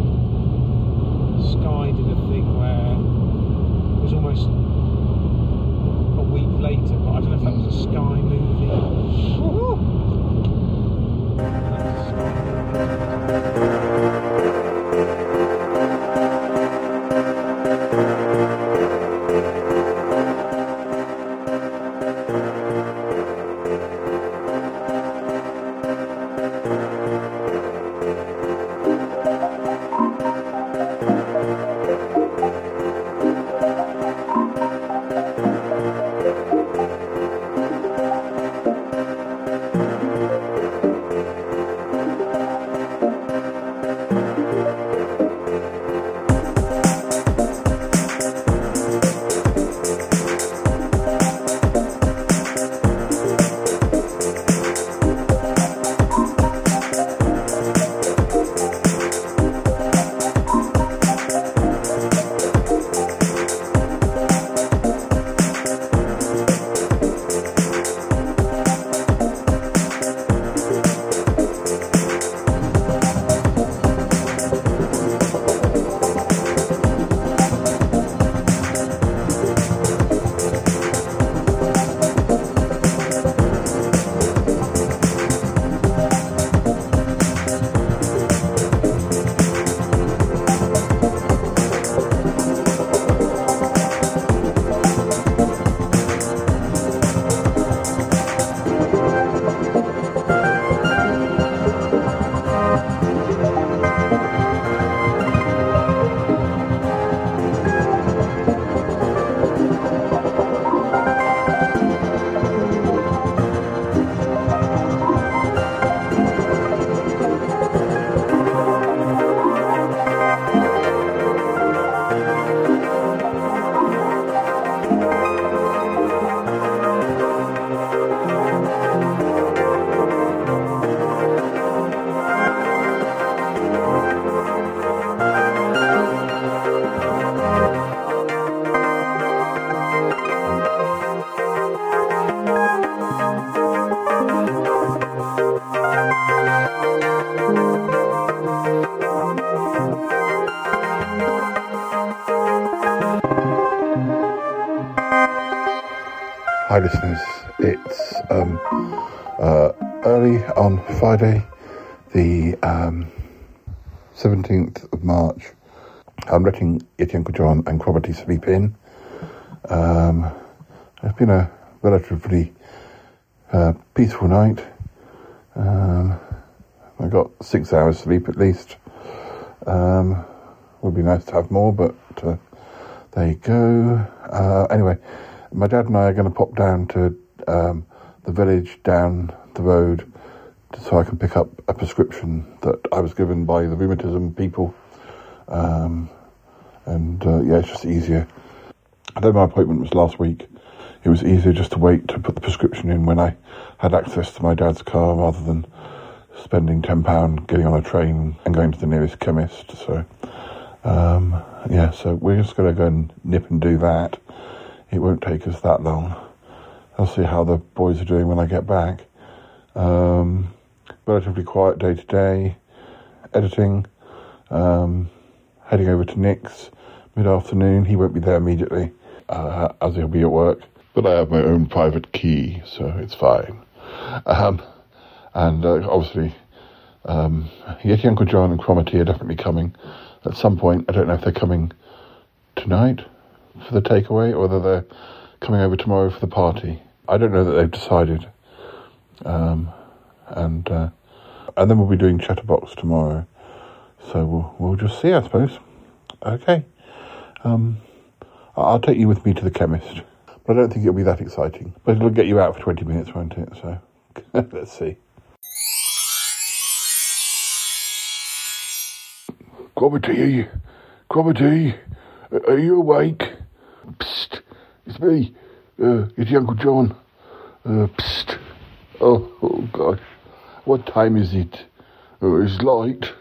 Sky did a thing where it was almost a week later, but I don't know if that was a Sky movie. Thank you. Friday, the um, 17th of March. I'm letting Yeti Uncle John and Cromitty sleep in. Um, it's been a relatively uh, peaceful night. Um, I got six hours sleep at least. Um, would be nice to have more, but uh, there you go. Uh, anyway, my dad and I are going to pop down to um, the village down the road so I can pick up a prescription that I was given by the rheumatism people. Um, and uh, yeah, it's just easier. I know my appointment was last week. It was easier just to wait to put the prescription in when I had access to my dad's car rather than spending £10 getting on a train and going to the nearest chemist. So, um, yeah, so we're just going to go and nip and do that. It won't take us that long. I'll see how the boys are doing when I get back. Um, relatively quiet day today. Editing. Um, heading over to Nick's mid afternoon. He won't be there immediately, uh, as he'll be at work. But I have my own private key, so it's fine. Um, and uh, obviously, um, Yeti Uncle John and Cromitty are definitely coming at some point. I don't know if they're coming tonight for the takeaway or whether they're coming over tomorrow for the party. I don't know that they've decided. Um, and uh, and then we'll be doing Chatterbox tomorrow. So we'll, we'll just see, I suppose. Okay. Um, I'll take you with me to the chemist. But I don't think it'll be that exciting. But it'll get you out for 20 minutes, won't it? So let's see. Cromitty, Cromitty, are you awake? Psst, it's me, uh, it's Uncle John. Uh, psst. Oh, oh gosh, what time is it? Oh, it's light.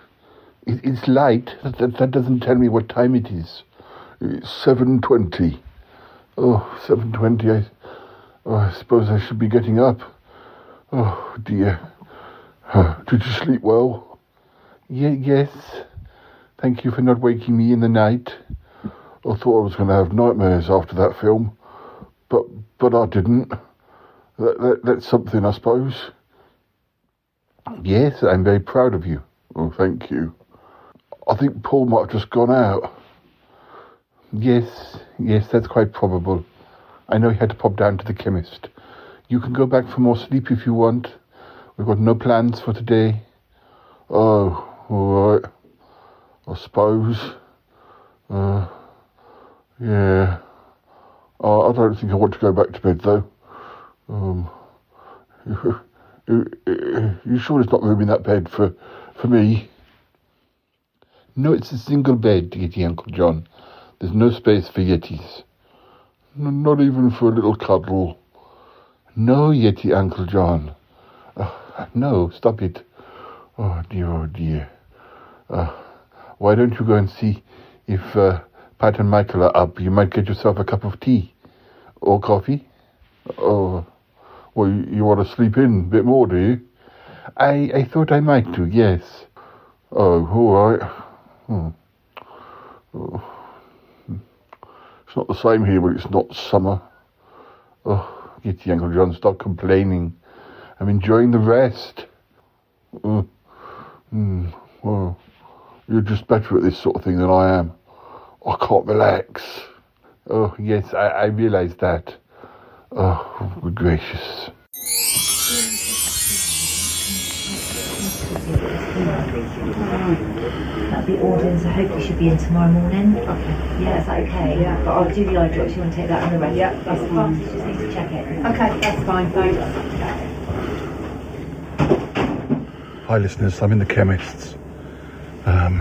It, it's light. That, that, that doesn't tell me what time it is. It's seven twenty. Oh, seven twenty. I, oh, I suppose I should be getting up. Oh dear. Uh, did you sleep well? Yeah, yes. Thank you for not waking me in the night. I thought I was going to have nightmares after that film, but but I didn't. That, that, that's something, I suppose. Yes, I'm very proud of you. Oh, thank you. I think Paul might have just gone out. Yes, yes, that's quite probable. I know he had to pop down to the chemist. You can go back for more sleep if you want. We've got no plans for today. Oh, all right. I suppose. Uh, yeah. Uh, I don't think I want to go back to bed though. Um, you, sure it's not room in that bed for, for me? No, it's a single bed, Yeti Uncle John. There's no space for Yetis. No, not even for a little cuddle. No, Yeti Uncle John. Uh, no, stop it. Oh dear, oh dear. Uh, why don't you go and see if uh, Pat and Michael are up? You might get yourself a cup of tea or coffee. Oh, well, you, you want to sleep in a bit more, do you? I I thought I might do. Yes. Oh, all right. Hmm. Oh. It's not the same here but it's not summer. Oh, get the Uncle John, stop complaining. I'm enjoying the rest. Mm, well, you're just better at this sort of thing than I am. I can't relax. Oh, yes, I, I realise that. Oh, good gracious. That'll be audience. I hope you should be in tomorrow morning. Okay. Yeah, is that okay? Yeah. But I'll do the eye drops. You want to take that and the rest? Yeah, that's fine. Just need to check it. Okay, that's fine. Thanks. Hi, listeners. I'm in the chemist's. Um,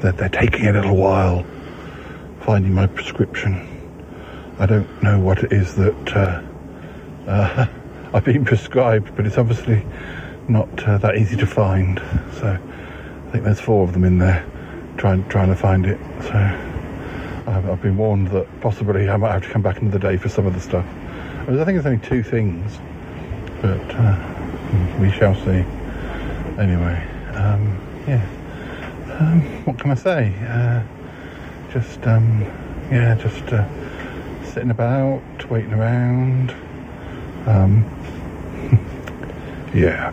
they're, they're taking a little while finding my prescription. I don't know what it is that uh, uh, I've been prescribed, but it's obviously not uh, that easy to find. So I think there's four of them in there trying trying to find it. So I've, I've been warned that possibly I might have to come back another day for some of the stuff. I, mean, I think it's only two things, but uh, we shall see. Anyway, um, yeah. Um, what can I say? Uh, just um, yeah, just uh, sitting about, waiting around. Um, yeah.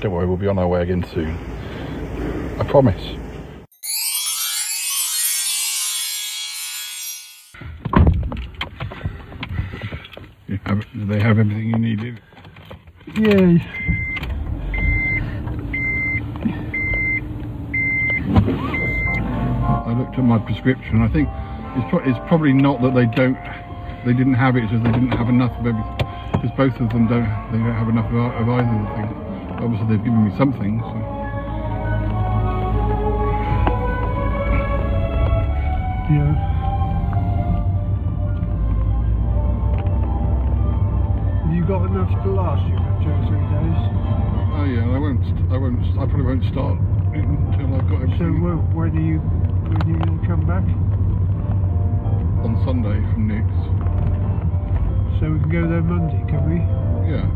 Don't worry, we'll be on our way again soon. I promise. Have, do they have everything you needed? Yeah. I looked at my prescription. I think it's, pro- it's probably not that they don't, they didn't have it, it's just they didn't have enough of everything. Because both of them don't, they don't have enough of, of either of the things. Obviously, they've given me something. So. Yeah. Have you got enough to last you for two or three days? Oh yeah, I won't. I won't. I probably won't start until I've got So everything when, when are you when are you going to come back? On Sunday from Nick's. So we can go there Monday, can we? Yeah.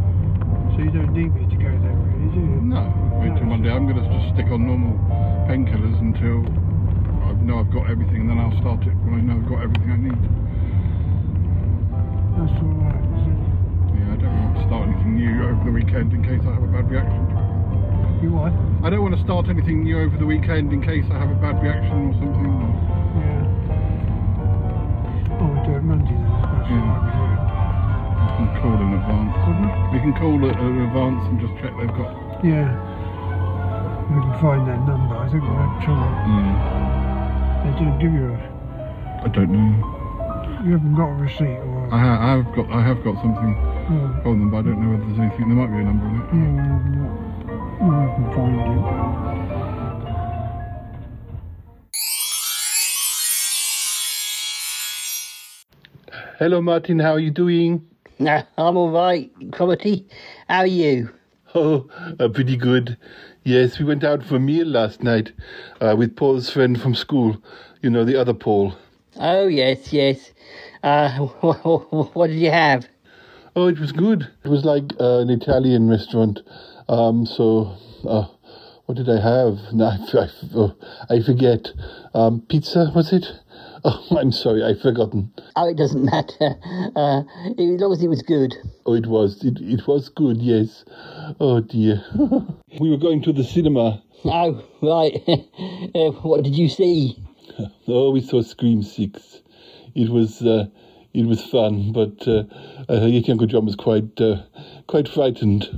So you don't need me to go there, really, do you? No, wait till Monday. I'm going to just stick on normal painkillers until I know I've got everything, and then I'll start it when I know I've got everything I need. That's all right. is it? Yeah, I don't want to start anything new over the weekend in case I have a bad reaction. You what? I don't want to start anything new over the weekend in case I have a bad reaction or something. Monday then. That's all right. we do. We can call in advance. We can call it in advance and just check they've got. Yeah. We can find their number. I think we had trouble. Yeah. They didn't give you a. I don't know. You haven't got a receipt or. I, ha- I have got. I have got something hmm. Oh. from them, but I don't know whether there's anything. There might be a number on it. Yeah, we, we can find it. Hello, Martin. How are you doing? Nah, I'm all right, Cromitty. How are you? Oh, uh, pretty good. Yes, we went out for a meal last night uh, with Paul's friend from school. You know, the other Paul. Oh, yes, yes. Uh, what did you have? Oh, it was good. It was like uh, an Italian restaurant. Um, so, uh, what did I have? No, I, I, oh, I forget. Um, pizza, was it? Oh, I'm sorry, I've forgotten. Oh, it doesn't matter. Uh, as long as it was good. Oh, it was. It, it was good, yes. Oh, dear. we were going to the cinema. Oh, right. uh, what did you see? Oh, we saw Scream 6. It was, uh, it was fun, but uh, Yeti Uncle John was quite, uh, quite frightened.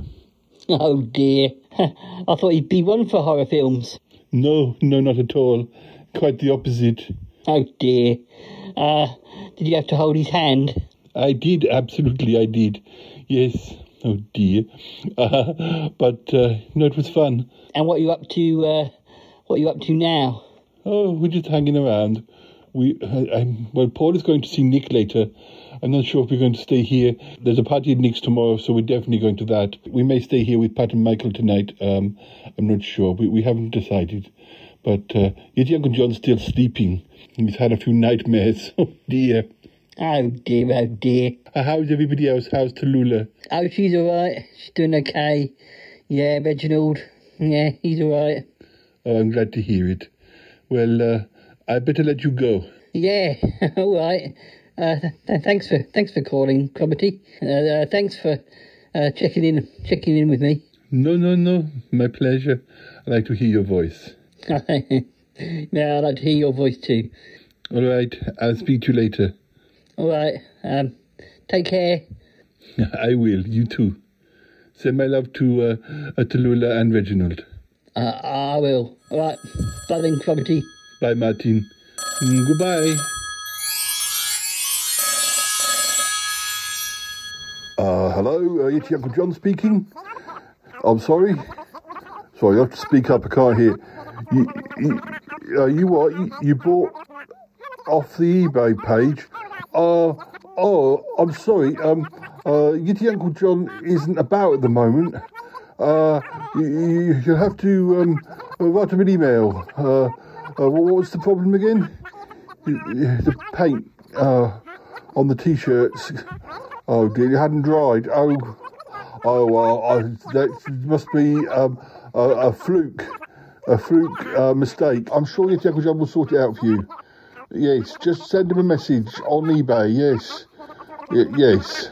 Oh, dear. I thought he'd be one for horror films. No, no, not at all. Quite the opposite. Oh, dear. Uh, did you have to hold his hand? I did, absolutely, I did. Yes. Oh dear. Uh, but uh, no, it was fun. And what are you up to? Uh, what are you up to now? Oh, we're just hanging around. We, I, I'm, well, Paul is going to see Nick later. I'm not sure if we're going to stay here. There's a party at Nick's tomorrow, so we're definitely going to that. We may stay here with Pat and Michael tonight. Um, I'm not sure. We, we haven't decided. But uh, Yeti Uncle John's still sleeping. He's had a few nightmares. Oh dear. Oh dear, oh dear. Uh, how's everybody else? How's Tallulah? Oh, she's all right. She's doing okay. Yeah, Reginald. Yeah, he's all right. Oh, I'm glad to hear it. Well, uh, I better let you go. Yeah, all right. Uh, th- th- thanks for thanks for calling, Cromitty. Uh, uh, thanks for uh, checking in checking in with me. No, no, no. My pleasure. I like to hear your voice. yeah, I'd like to hear your voice too. All right. I'll speak to you later. All right. Um, take care. I will. You too. Send my love to uh, uh, Tallulah and Reginald. Uh, I will. All right. Bye then, Cromitty. Bye, Martin. Mm, goodbye. Uh, hello, uh, Yeti Uncle John speaking. I'm sorry. Sorry, I have to speak up. I can't hear. You, you, uh, you what? You, you bought off the eBay page? Uh, oh, I'm sorry. Um, uh, Yeti Uncle John isn't about at the moment. Uh, you, you, you'll have to um, uh, write him an email. Uh, uh, what was the problem again? The paint uh, on the t-shirts. Oh dear, it hadn't dried. Oh, oh well, I, that must be um, a, a fluke, a fluke uh, mistake. I'm sure your Uncle John will sort it out for you. Yes, just send him a message on eBay. Yes. Y- yes,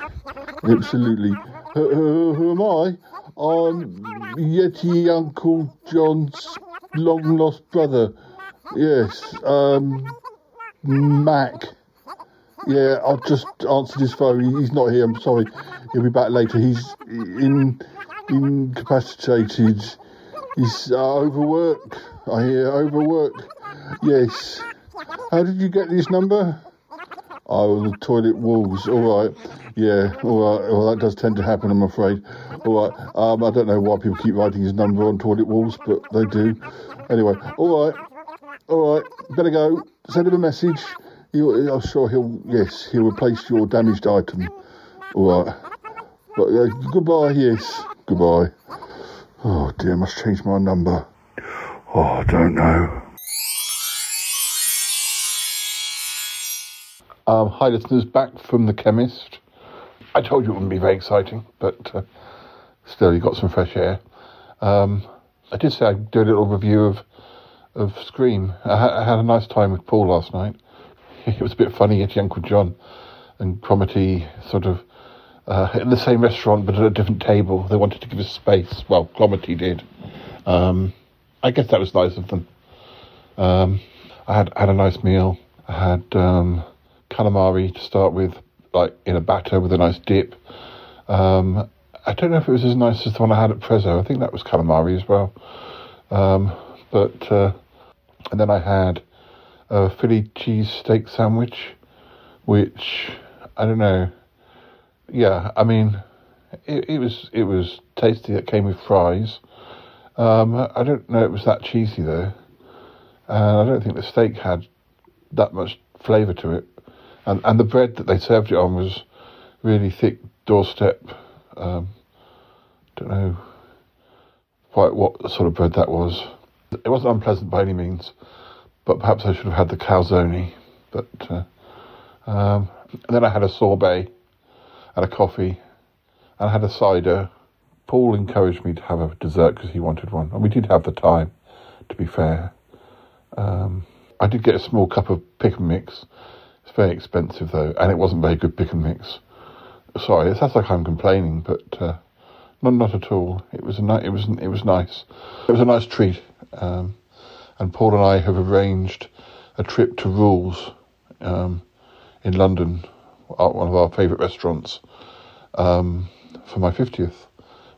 absolutely. Who, who, who am I? I'm Yeti Uncle John's long lost brother. Yes, um, Mac. Yeah, I've just answered his phone. He's not here. I'm sorry. He'll be back later. He's in incapacitated. He's uh, overworked. I hear overworked. Yes. How did you get this number? Oh, the toilet walls. All right. Yeah. All right. Well, that does tend to happen, I'm afraid. All right. Um, I don't know why people keep writing his number on toilet walls, but they do. Anyway. All right. All right. Better go. Send him a message. He'll, I'm sure he'll. Yes, he'll replace your damaged item. All right. But uh, goodbye. Yes. Goodbye. Oh dear, I must change my number. Oh, I don't know. Um, hi, listeners, back from the chemist. I told you it wouldn't be very exciting, but uh, still, you got some fresh air. Um, I did say I'd do a little review of of Scream. I, ha- I had a nice time with Paul last night. It was a bit funny getting Uncle John and Cromitty sort of uh, in the same restaurant but at a different table. They wanted to give us space. Well, Cromitty did. Um, I guess that was nice of them. Um, I had had a nice meal. I had um, calamari to start with, like in a batter with a nice dip. Um, I don't know if it was as nice as the one I had at Prezzo. I think that was calamari as well. Um, but uh, and then I had a Philly cheese steak sandwich, which I don't know. Yeah, I mean, it, it was it was tasty. It came with fries. Um, I don't know it was that cheesy though, and I don't think the steak had that much flavour to it. And and the bread that they served it on was really thick doorstep. Um, don't know quite what sort of bread that was. It wasn't unpleasant by any means, but perhaps I should have had the calzone. But uh, um, then I had a sorbet and a coffee, and had a cider. Paul encouraged me to have a dessert because he wanted one, and we did have the time. To be fair, um, I did get a small cup of pick and mix. It's very expensive though, and it wasn't very good pick and mix. Sorry, it sounds like I'm complaining, but uh, not not at all. It was a ni- it was it was nice. It was a nice treat. Um, and Paul and I have arranged a trip to Rules um, in London, one of our favourite restaurants, um, for my fiftieth.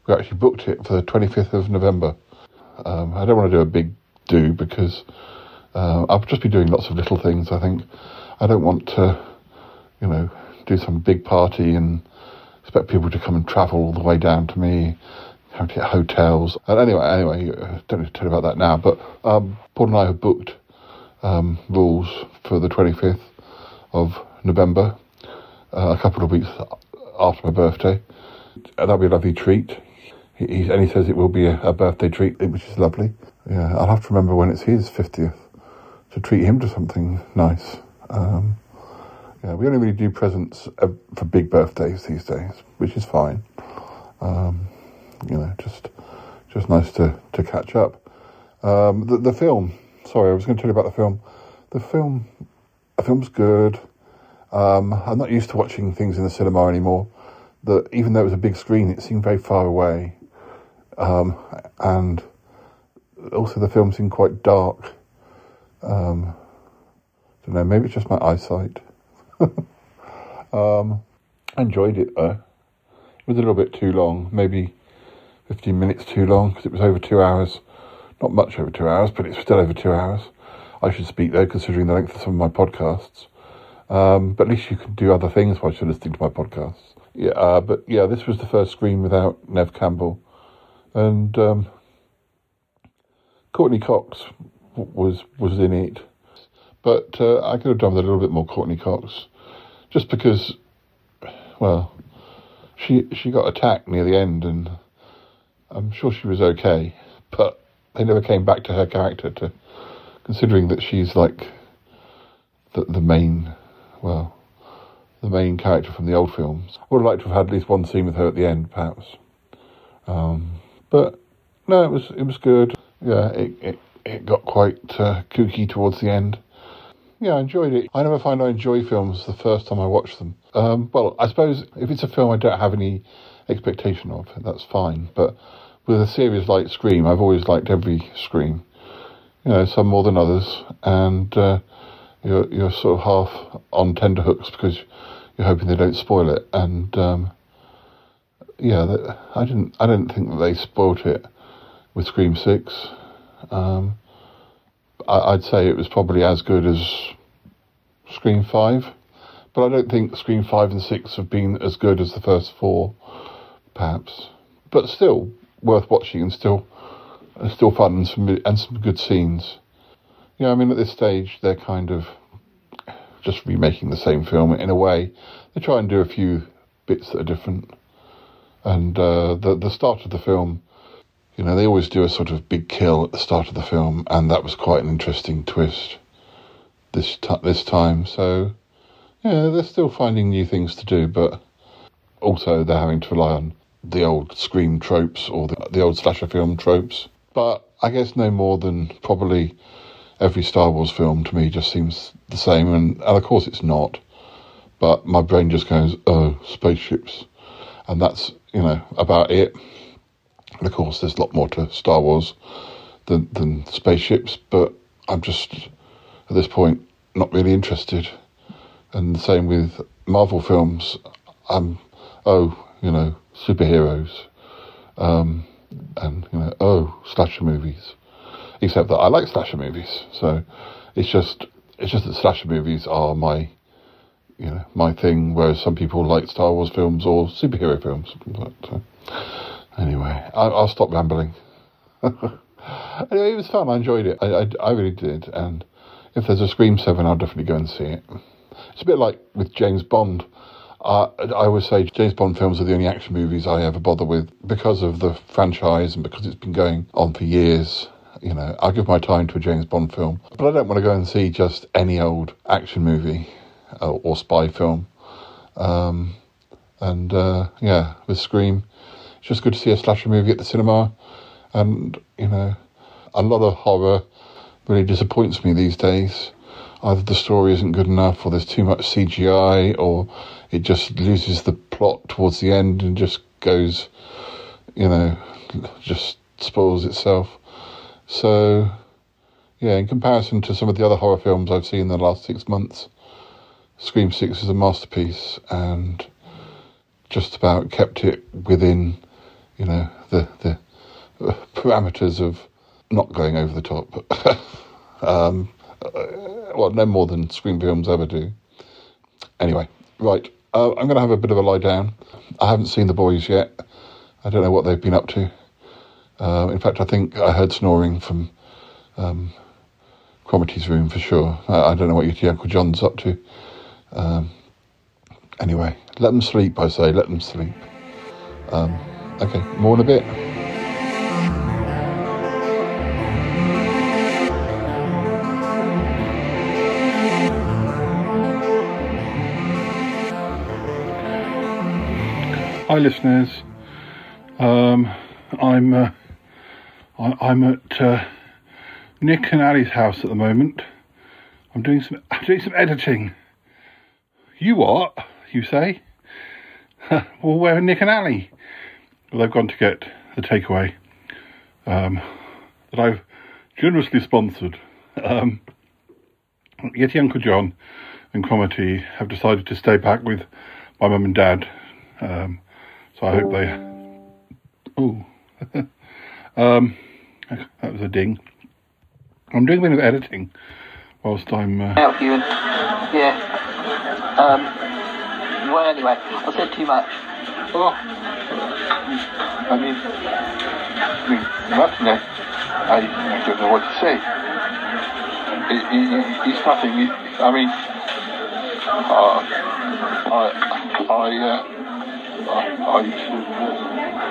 We actually booked it for the twenty fifth of November. Um, I don't want to do a big do because uh, I'll just be doing lots of little things. I think I don't want to, you know, do some big party and expect people to come and travel all the way down to me, have to get hotels. And anyway, anyway, uh, don't need to tell you about that now. But um, Paul and I have booked um, rules for the 25th of November, uh, a couple of weeks after my birthday. That'll be a lovely treat. He, he, and he says it will be a, a birthday treat, which is lovely. Yeah, I'll have to remember when it's his 50th to treat him to something nice. Um, yeah, we only really do presents uh, for big birthdays these days, which is fine. Um, you know, just just nice to, to catch up. Um, the, the film, sorry, I was going to tell you about the film. The film, the film's good. Um, I'm not used to watching things in the cinema anymore. That even though it was a big screen, it seemed very far away, um, and also the film seemed quite dark. Um, don't know, maybe it's just my eyesight. um, I enjoyed it though. It was a little bit too long, maybe 15 minutes too long because it was over two hours. Not much over two hours, but it's still over two hours. I should speak though, considering the length of some of my podcasts. Um, but at least you can do other things while you're listening to my podcasts. Yeah, uh, but yeah, this was the first Scream without Neve Campbell, and um, Courteney Cox was was in it, but uh, I could have done with a little bit more Courteney Cox, just because, well, she she got attacked near the end, and I'm sure she was okay, but they never came back to her character. To considering that she's like the the main, well, the main character from the old films. I would have liked to have had at least one scene with her at the end, perhaps. Um, but no, it was it was good. Yeah, it it, it got quite uh, kooky towards the end. Yeah, I enjoyed it. I never find I enjoy films the first time I watch them. Um, well, I suppose if it's a film I don't have any expectation of, that's fine. But with a series like Scream, I've always liked every Scream. You know, some more than others, and uh, you're you're sort of half on tenterhooks because you're hoping they don't spoil it. And um, yeah, I didn't I didn't think that they spoilt it with Scream Six. Um, I, I'd say it was probably as good as Scream Five, but I don't think Scream Five and Six have been as good as the first four, perhaps. But still worth watching and still still fun and some and some good scenes. Yeah, I mean at this stage they're kind of just remaking the same film in a way. They try and do a few bits that are different. And uh, the the start of the film, you know, they always do a sort of big kill at the start of the film, and that was quite an interesting twist this t- this time. So yeah, they're still finding new things to do, but also they're having to rely on the old Scream tropes or the, the old slasher film tropes. But I guess no more than probably every Star Wars film to me just seems the same, and, and of course it's not. But my brain just goes, oh, spaceships, and that's you know about it. And of course, there's a lot more to Star Wars than than spaceships, but I'm just at this point not really interested. And the same with Marvel films. I'm oh, you know, superheroes, um, and you know, oh, slasher movies. Except that I like slasher movies, so it's just it's just that slasher movies are my you know my thing, whereas some people like Star Wars films or superhero films. But uh, anyway, I, I'll stop rambling. anyway, it was fun. I enjoyed it. I, I, I really did. And if there's a Scream Seven, I'll definitely go and see it. It's a bit like with James Bond. Uh, I always say James Bond films are the only action movies I ever bother with because of the franchise and because it's been going on for years. You know, I'll give my time to a James Bond film, but I don't want to go and see just any old action movie uh, or spy film. Um, and uh, yeah, with Scream, it's just good to see a slasher movie at the cinema. And you know, a lot of horror really disappoints me these days. Either the story isn't good enough, or there's too much CGI, or it just loses the plot towards the end and just goes, you know, just spoils itself. So, yeah, in comparison to some of the other horror films I've seen in the last six months, Scream 6 is a masterpiece and just about kept it within, you know, the, the parameters of not going over the top. um, well, no more than Scream films ever do. Anyway, right, uh, I'm going to have a bit of a lie down. I haven't seen the boys yet. I don't know what they've been up to. Uh, in fact, I think I heard snoring from um, room for sure. I, I don't know what your Uncle John's up to. Um, anyway, let them sleep, I say, let them sleep. Um, okay, more in a bit. Hi, listeners. Um, I'm uh, I, I'm at uh, Nick and Ali's house at the moment. I'm doing some I'm doing some editing. You what? You say? well, where are Nick and Ali? Well, they've gone to get the takeaway um, that I've generously sponsored. Um, Yeti Uncle John and Cromitty have decided to stay back with my mum and dad. Um, so I hope they. Oh, um, that was a ding. I'm doing a bit of editing whilst I'm. Uh... Help you. Yeah. Um. Well, anyway, I said too much. Oh. I mean, I mean, Martinet, I, I don't know what to say. It, it, it's nothing. It, I mean, uh, I, I, uh, I, I,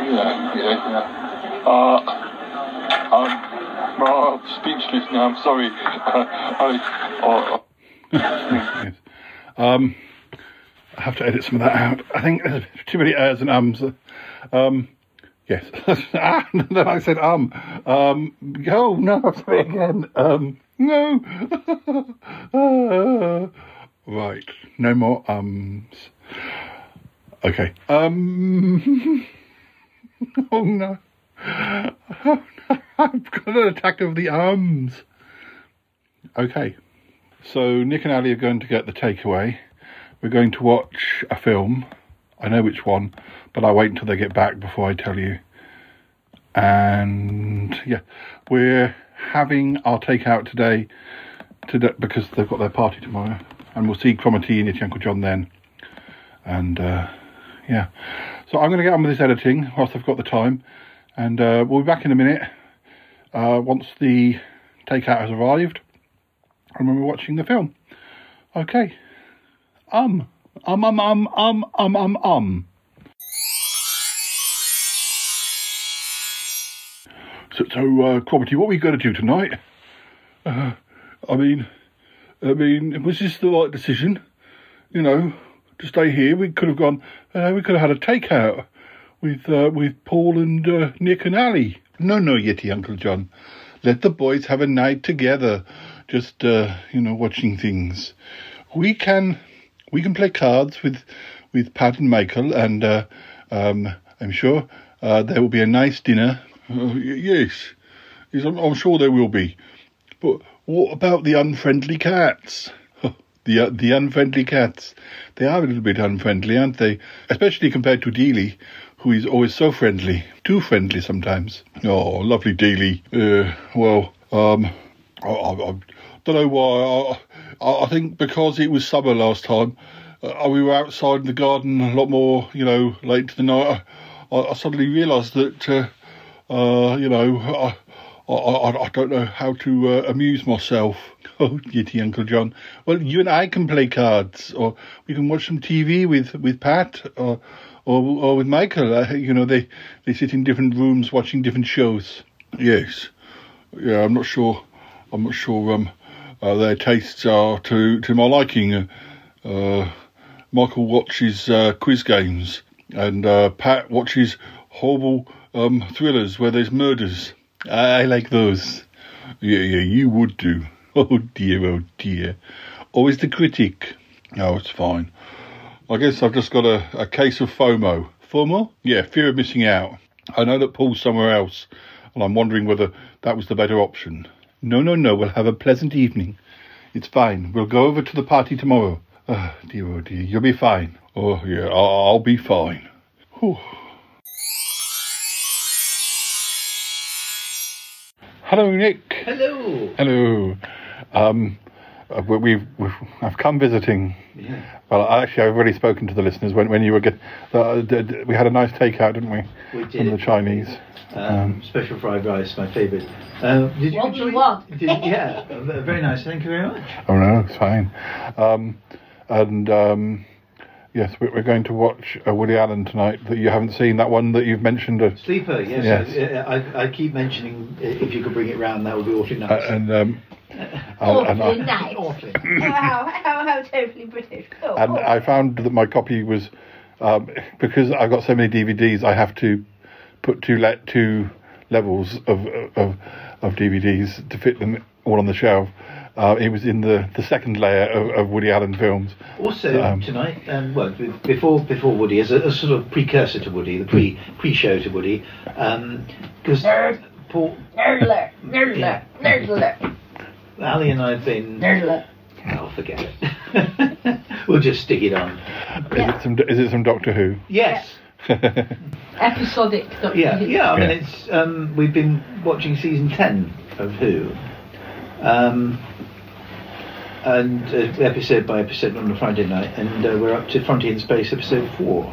yeah, yeah, yeah. Uh, I'm, oh, I'm speechless now. I'm sorry. I, yes. Um, I have to edit some of that out. I think there's too many ers and ums. Um, yes. ah, then I said um. Um, oh, no, said it again. Um, no. right. No more ums. Okay. Um. oh no. I've got an attack of the arms. Okay. So Nick and Ali are going to get the takeaway. We're going to watch a film. I know which one, but I'll wait until they get back before I tell you. And yeah, we're having our takeout today, because they've got their party tomorrow, and we'll see Cromitty and Uncle John then. And uh, yeah, so I'm going to get on with this editing whilst I've got the time, and uh, we'll be back in a minute uh, once the takeout has arrived and when we're watching the film. Okay. Um. Um, um, um, um, um, um, um. So, so uh, Cromitty, what we going to do tonight? Uh, I mean, I mean, was this the right decision? You know, to stay here, we could have gone, uh, we could have had a takeout with uh, with Paul and uh, Nick and Ali. No, no, Yeti, Uncle John. Let the boys have a night together, just uh, you know, watching things. We can we can play cards with with Pat and Michael, and uh, um, I'm sure uh, there will be a nice dinner. Y- yes, yes, I'm, I'm sure there will be. But what about the unfriendly cats? The uh, the unfriendly cats. They are a little bit unfriendly, aren't they? Especially compared to Dealey, who is always so friendly. Too friendly sometimes. Oh, lovely Dealey. Uh, well, um, I, I, I don't know why. I, I think because it was summer last time, uh, we were outside in the garden a lot more, you know, late into the night. I, suddenly realised that, uh, uh, you know, I, I, I, don't know how to uh, amuse myself. Oh, giddy Uncle John. Well, you and I can play cards, or we can watch some TV with, with Pat, or or, or with Michael. Uh, you know, they, they sit in different rooms watching different shows. Yes. Yeah, I'm not sure. I'm not sure um, uh, their tastes are to, to my liking. Uh, uh, Michael watches uh, quiz games, and uh, Pat watches horrible um, thrillers where there's murders. I, I like those. Yeah, yeah, you would do. Oh dear, oh dear. Always the critic. Oh, it's fine. I guess I've just got a, a case of FOMO. FOMO? Yeah, fear of missing out. I know that Paul's somewhere else, and I'm wondering whether that was the better option. No, no, no, we'll have a pleasant evening. It's fine. We'll go over to the party tomorrow. Oh, dear, oh dear, you'll be fine. Oh, yeah, I'll, I'll be fine. Whew. Hello, Nick. Hello. Hello. Um, we've, we've I've come visiting. Yeah. Well, actually, I've already spoken to the listeners when when you were get. Uh, d- d- we had a nice takeout, didn't we? We From did. the Chinese. Um, special fried rice, my favourite. Uh, did you What do enjoy you want? Did, yeah, uh, very nice. Thank you very much. Oh no, it's fine. Um, and um, yes, we- we're going to watch uh, Woody Allen tonight. That you haven't seen that one that you've mentioned. Uh, Sleeper, yes. Yes. I, I, I keep mentioning uh, if you could bring it round, that would be awfully nice. uh, and um, Awfully and, I, nice. Awfully. how, how, how totally British. Oh, and oh. I found that my copy was um, because I've got so many DVDs. I have to put two le- two levels of of of DVDs to fit them all on the shelf. Uh, it was in the, the second layer of, of Woody Allen films. Also Um, tonight, um, well, before before Woody, as a, a sort of precursor to Woody, the pre pre show to Woody, because Paul, Nerd alert, nerd alert, nerd alert, Ali, and I've been. nerd alert. Oh, forget it. we'll just stick it on. Is it some is it some Doctor Who? Yes. Episodic. Doctor Yeah, Who. yeah. I mean, Yeah. it's um, we've been watching season ten of Who, um, and uh, episode by episode on a Friday night, and uh, we're up to Frontier in Space episode four.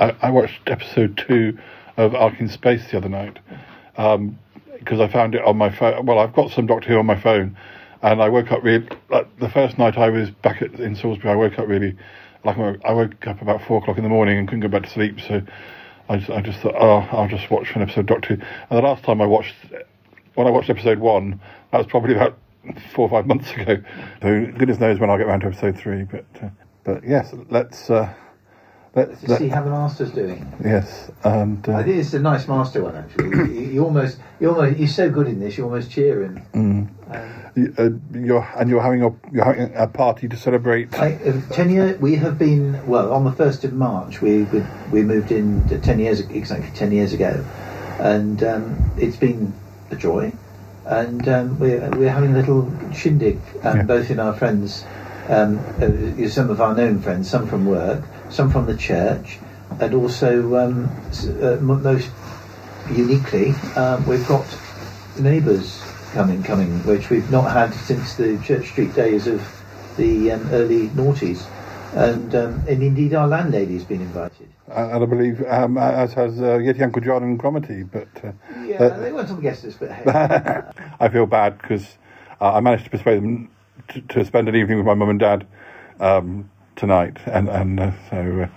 I, I watched episode two of Ark in Space the other night because I found it on my phone. Well, I've got some Doctor Who on my phone, and I woke up really. Like, the first night I was back at, in Salisbury, I woke up really like I woke up about four o'clock in the morning and couldn't go back to sleep. So I just, I just thought, oh, I'll just watch an episode of Doctor Who. And the last time I watched, when I watched episode one, that was probably about four or five months ago. So goodness knows when I'll get round to episode three. But uh, but yes, let's. Uh, Let, to let- see how the master's doing. yes, and uh, I think it's a nice master one actually. you, you almost, you almost, you're so good in this. You're almost cheering. mm, you, uh, you're and you're having a you're having a party to celebrate. I, uh, ten year, we have been well on the first of March. We we, we moved in ten years exactly ten years ago, and um, it's been a joy. And um, we're we're having a little shindig, um, Yeah. both in our friends, um, uh, some of our known friends, some from work, some from the church, and also um, uh, most uniquely, um, we've got neighbours coming, coming, which we've not had since the Church Street days of the um, early noughties, and um, and indeed our landlady's been invited. And and I believe, um, as has uh, Yeti Uncle John and Cromitty, but uh, Yeah, uh, they weren't on the guest list, but hey. I feel bad because uh, I managed to persuade them to, to spend an evening with my mum and dad um, tonight, and and uh, so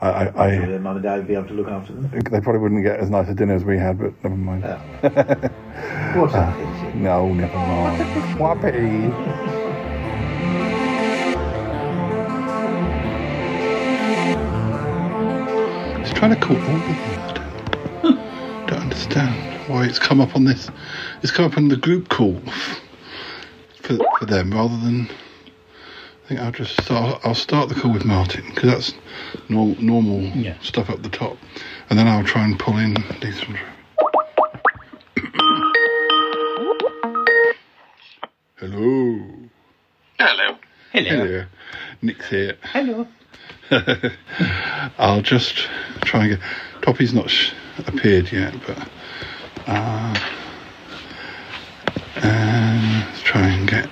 uh, I, I, I Their mum and dad would be able to look after them. they probably wouldn't get as nice a dinner as we had, but never mind. What a Uh, pity. no, never mind. What trying to call all of them. I don't, don't understand why it's come up on this. It's come up on the group call for, for them rather than. I think I'll just start. I'll start the call with Martin because that's nor, normal stuff up the top, and then I'll try and pull in these. ones. Hello. Hello. Hello. Nick's here. Hello. I'll just try and get. Toppie's not sh- appeared yet, but. Uh, and let's try and get.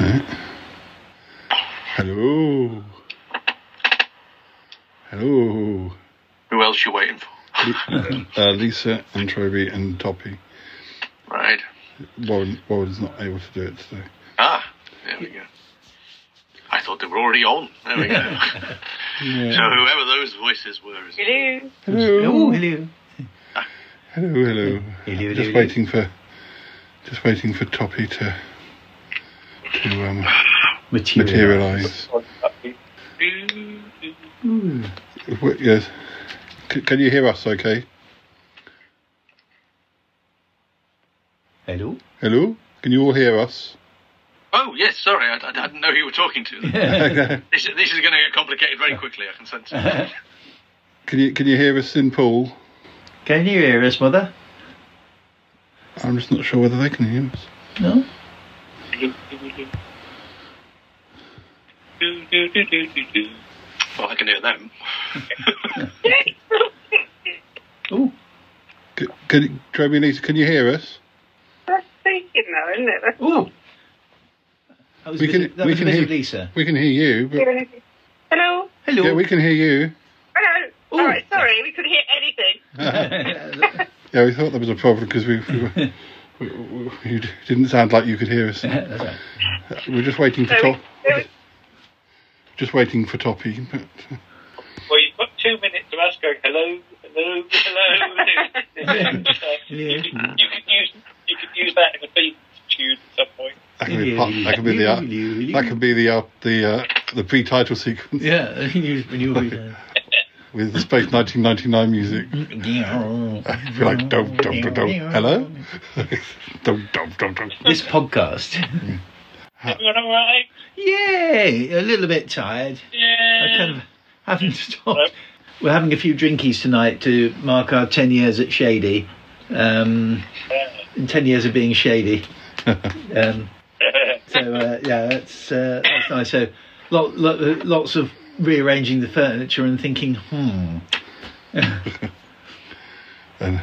Right. Hello. Hello. Who else you waiting for? Uh, Lisa and Toby and Toppie. Right. Warren, Warren's not able to do it today. Ah, there we go. I thought they were already on. There we go. Yeah. So whoever those voices were. Is Hello. Hello. hello. Hello, hello. Hello, just hello. waiting for, just waiting for Toppie to, to um, materialise. Wh- Yes. C- can you hear us? Okay. Hello. Hello. Can you all hear us? Oh yes, sorry, I, I didn't know who you were talking to. this, this is going to get complicated very quickly. I can sense it. Can you can you hear us in Paul? Can you hear us, mother? I'm just not sure whether they can hear us. No. Well, I can hear them. oh. Can, you- Toby and Lisa, can you hear us? That's speaking though, isn't it? That's We can. we can hear Lisa. We can hear you. But, Hello. Hello. Yeah, we can hear you. Hello. All right. Sorry, we couldn't hear anything. Yeah, we thought there was a problem because we, we, were- we, we, you didn't sound like you could hear us. We're just waiting for So Top. it was- Just waiting for Toppie. But, Well, you've got two minutes of us going hello, hello, hello. you, could, you could use you could use that in a theme tune at some point. That could be, part, that could be the uh, that could be the uh, the uh, the pre-title sequence Yeah, when you with the Space 1999 music. I'd be like, don't, don't, don't, don't. Hello? don't, don't, don't, don't. this podcast. Everyone all right? Yeah, a little bit tired. Yeah. I kind of haven't stopped. We're having a few drinkies tonight to mark our 10 years at Shady. Um, 10 years of being shady. Um, so, uh, yeah, that's, uh, that's nice. So, lot, lot, lots of rearranging the furniture and thinking, hmm. And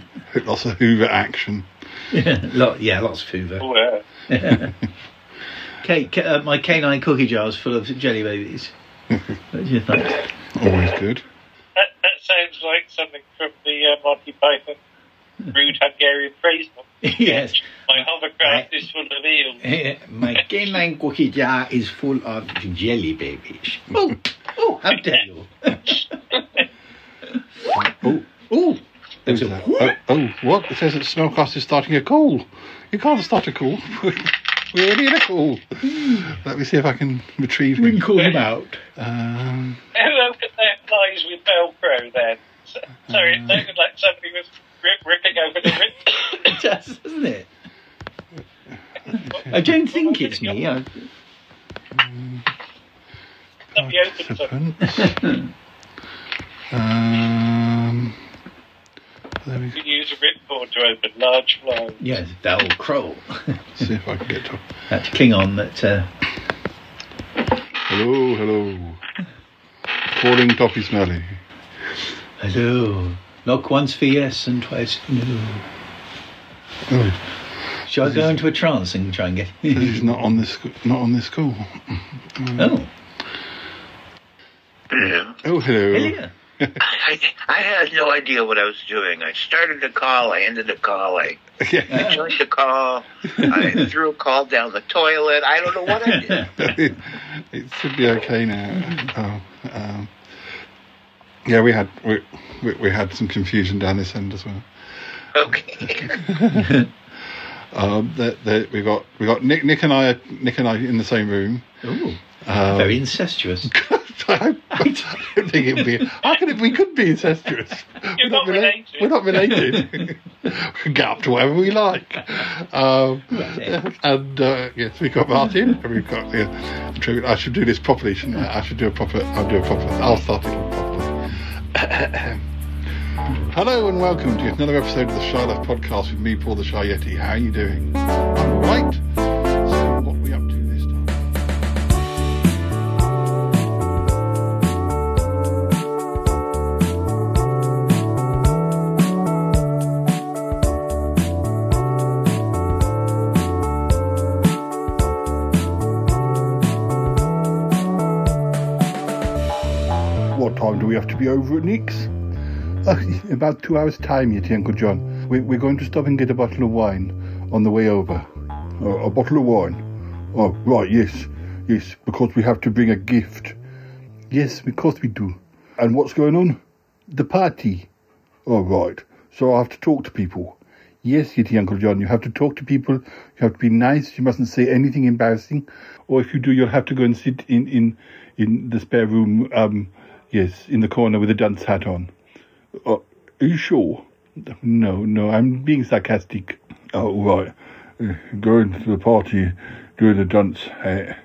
lots of Hoover action. yeah, lot, yeah, lots of Hoover. Oh, yeah. Cake, uh, my canine cookie jar is full of jelly babies. What do you think? Always good. That, that sounds like something from the uh, Monty Python rude Hungarian phrase. book. yes. My hovercraft is full of eels. My canine cookie jar is full of jelly babies. Oh, oh, how dare you? Oh, oh. Who's that? Oh, oh, what? It says that Smellcast is starting a call. You can't start a call. We're already in a call. Let me see if I can retrieve him. We can call him out. Um, Look at their eyes with Velcro then. So, sorry, it sounded like somebody was rip, ripping over the rip. it does, doesn't it? I don't think it's me. I... Um, there we You can use a ripcord to open large flies. Yes, that'll crow. see if I can get to. That's Klingon that. Uh, Hello, hello. Calling Toppie Smelly. hello. Knock once for yes and twice for no. Oh, Shall I go into a trance and try and get? he's not on this. Not on this call. Oh. Yeah. Oh, hello. Hello. I, I had no idea what I was doing. I started the call, I ended the call, I, I joined the call, I threw a call down the toilet. I don't know what I did. it should be okay now. Oh, um, yeah, we had we, we, we had some confusion down this end as well. Okay. Um, that that we got we got Nick Nick and I Nick and I in the same room. Ooh. Um, Very incestuous. I don't think it would be. How can it? We could be incestuous. We're not rela- related. We're not related. we can get up to whatever we like. Um, and uh, yes, we got Martin. And we've got. Yeah, true, I should do this properly, shouldn't I? I should do a proper. I'll do a proper. I'll start it properly. Hello and welcome to another episode of the Shy Life Podcast with me, Paul the Shy Yeti. How are you doing? I'm right. So, what are we up to this time? What time do we have to be over at Nick's? About two hours' time yet, Uncle John. We, we're going to stop and get a bottle of wine on the way over. Uh, a bottle of wine? Oh, right, yes. Yes, because we have to bring a gift. Yes, because we do. And what's going on? The party. Oh, right. So I have to talk to people. Yes, Yeti Uncle John, you have to talk to people. You have to be nice. You mustn't say anything embarrassing. Or if you do, you'll have to go and sit in, in, in the spare room, um, yes, in the corner with a dunce hat on. Uh, are you sure? No, no, I'm being sarcastic. Oh, right. Uh, going to the party doing the dance. hat.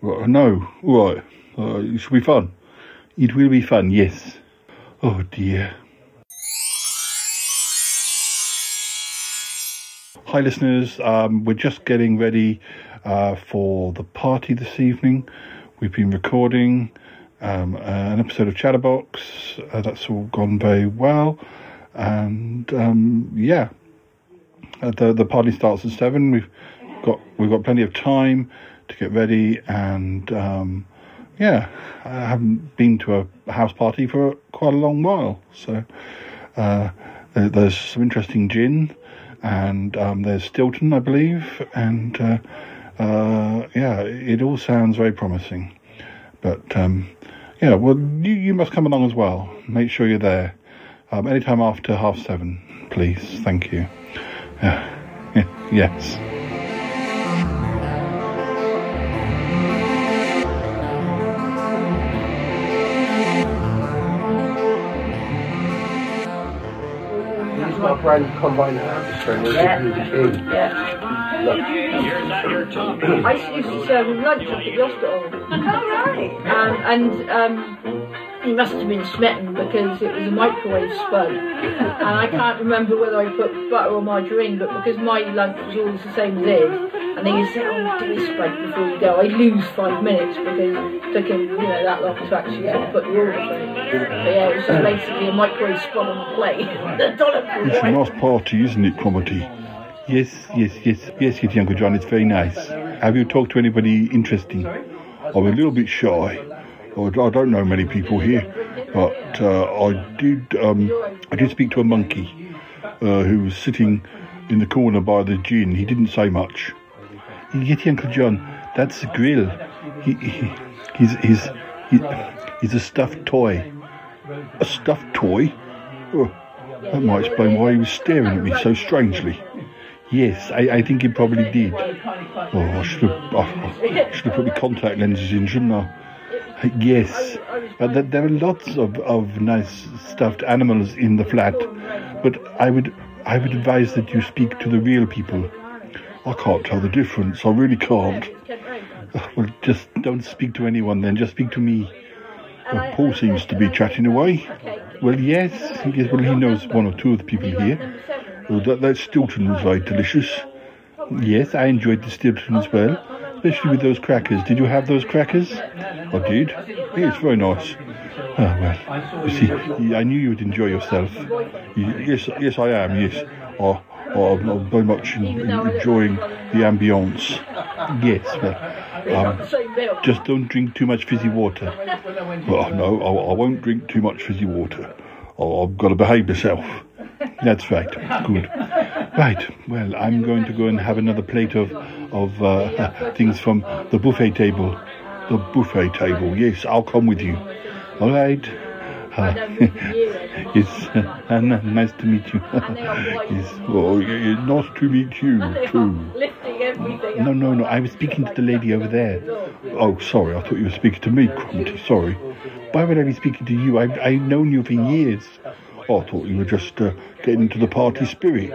Right, no, right. Uh, it should be fun. It will be fun, yes. Oh, dear. Hi, listeners. Um, we're just getting ready uh, for the party this evening. We've been recording um, an episode of Chatterbox. Uh, that's all gone very well, and um, yeah, uh, the the party starts at seven. We've got we've got plenty of time to get ready, and um, yeah, I haven't been to a house party for quite a long while, so uh, there, there's some interesting gin, and um, there's Stilton, I believe, and uh, uh, yeah, it all sounds very promising. But um, yeah, well, you, you must come along as well. Make sure you're there. Um, anytime after half seven, please. Thank you. Yeah. yes. Use my brand combine harvester and we'll Yeah. Give you the key. I used to serve him lunch up at the hospital. Oh, right. Um, and um, he must have been smitten because it was a microwave spud. and I can't remember whether I put butter or margarine, but because my lunch was always the same as his, and they used to say, oh, do this spread before you go, I lose five minutes because it took him, you know, that long to actually sort of put the order through. But yeah, it was just basically a microwave spud on the plate. the dollop was It's a white. nice party, isn't it, Cromitty? Yes, yes, yes, yes, Kitty Uncle John, it's very nice. Have you talked to anybody interesting? I'm a little bit shy. I I don't know many people here, but uh, I did. Um, I did speak to a monkey uh, who was sitting in the corner by the gin. He didn't say much. Yeti Uncle John, that's the grill. He, he, he's, he's, he, he's a stuffed toy. A stuffed toy? Oh, that might explain why he was staring at me so strangely. Yes, I, I think he probably did. Oh, I should have, I, I should have put my contact lenses in, shouldn't I? Yes, but uh, there are lots of, of nice stuffed animals in the flat. But I would I would advise that you speak to the real people. I can't tell the difference. I really can't. Well, just don't speak to anyone then. Just speak to me. Well, uh, Paul seems to be chatting away. Well, yes, yes. Well, he knows one or two of the people here. Well, that, that Stilton was very delicious. Yes, I enjoyed the Stilton as well, especially with those crackers. Did you have those crackers? I did. Yes, very nice. Ah, well, you see, I knew you would enjoy yourself. Yes, yes, I am. Yes, I, I'm I'm very much en- en- enjoying the ambience. Yes, well, um, just don't drink too much fizzy water. Well, no, I, I won't drink too much fizzy water. I've got to behave myself. That's right. Good. Right. Well, I'm going to go and have another plate of of uh, things from the buffet table. The buffet table. Yes, I'll come with you. All right. Uh, it's uh, Anna. Nice to meet you. yes. Oh, nice to meet you too. No, no, no. I was speaking to the lady over there. Oh, sorry. I thought you were speaking to me. Sorry. Why would I be speaking to you? I've, I've known you for years. Oh, I thought you were just uh, getting into the party spirit.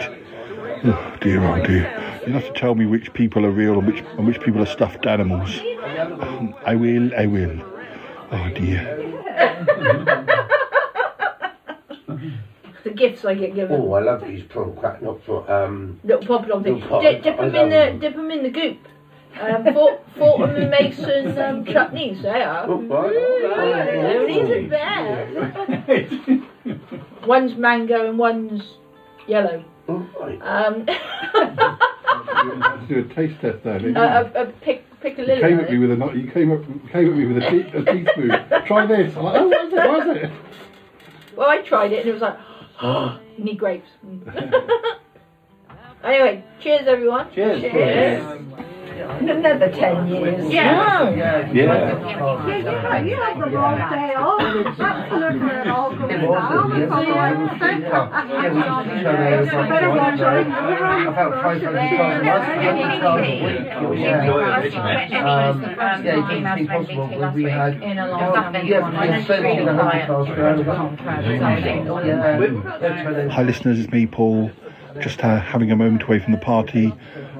Oh, dear, oh dear. You have to tell me which people are real and which and which people are stuffed animals. I will. I will. Oh dear. the gifts I get given. Oh, I love these prawn crack, not prawn, um, Little popcorn thing. Little pop- Dip, dip them in love the them. dip 'em in the goop. Um, Fort, Fortnum and Mason um, chutneys. They are. Oh, Mm, These are bad. one's mango and one's yellow. Oh, um, Let's do a taste test there. didn't you? a, a, a pick, pick a You lily. came at me with a kno- you came up came at me with a, tea, a teaspoon. Try this. I'm like, oh, what is it? What is it? Well, I tried it and it was like, you need grapes. anyway, cheers everyone. Cheers. Cheers. In another 10 years. Yeah. Yeah. Yeah. Yeah, you have, you have the wrong day off. Absolutely it all goes down. It's all right. Better watch out. About 500 cars a month, 100 cars a week. Yeah. Um, yeah, it didn't seem possible. We had, yeah, we had 1,700 cars per hour. Hi, listeners. It's me, Paul. Just uh, having a moment away from the party.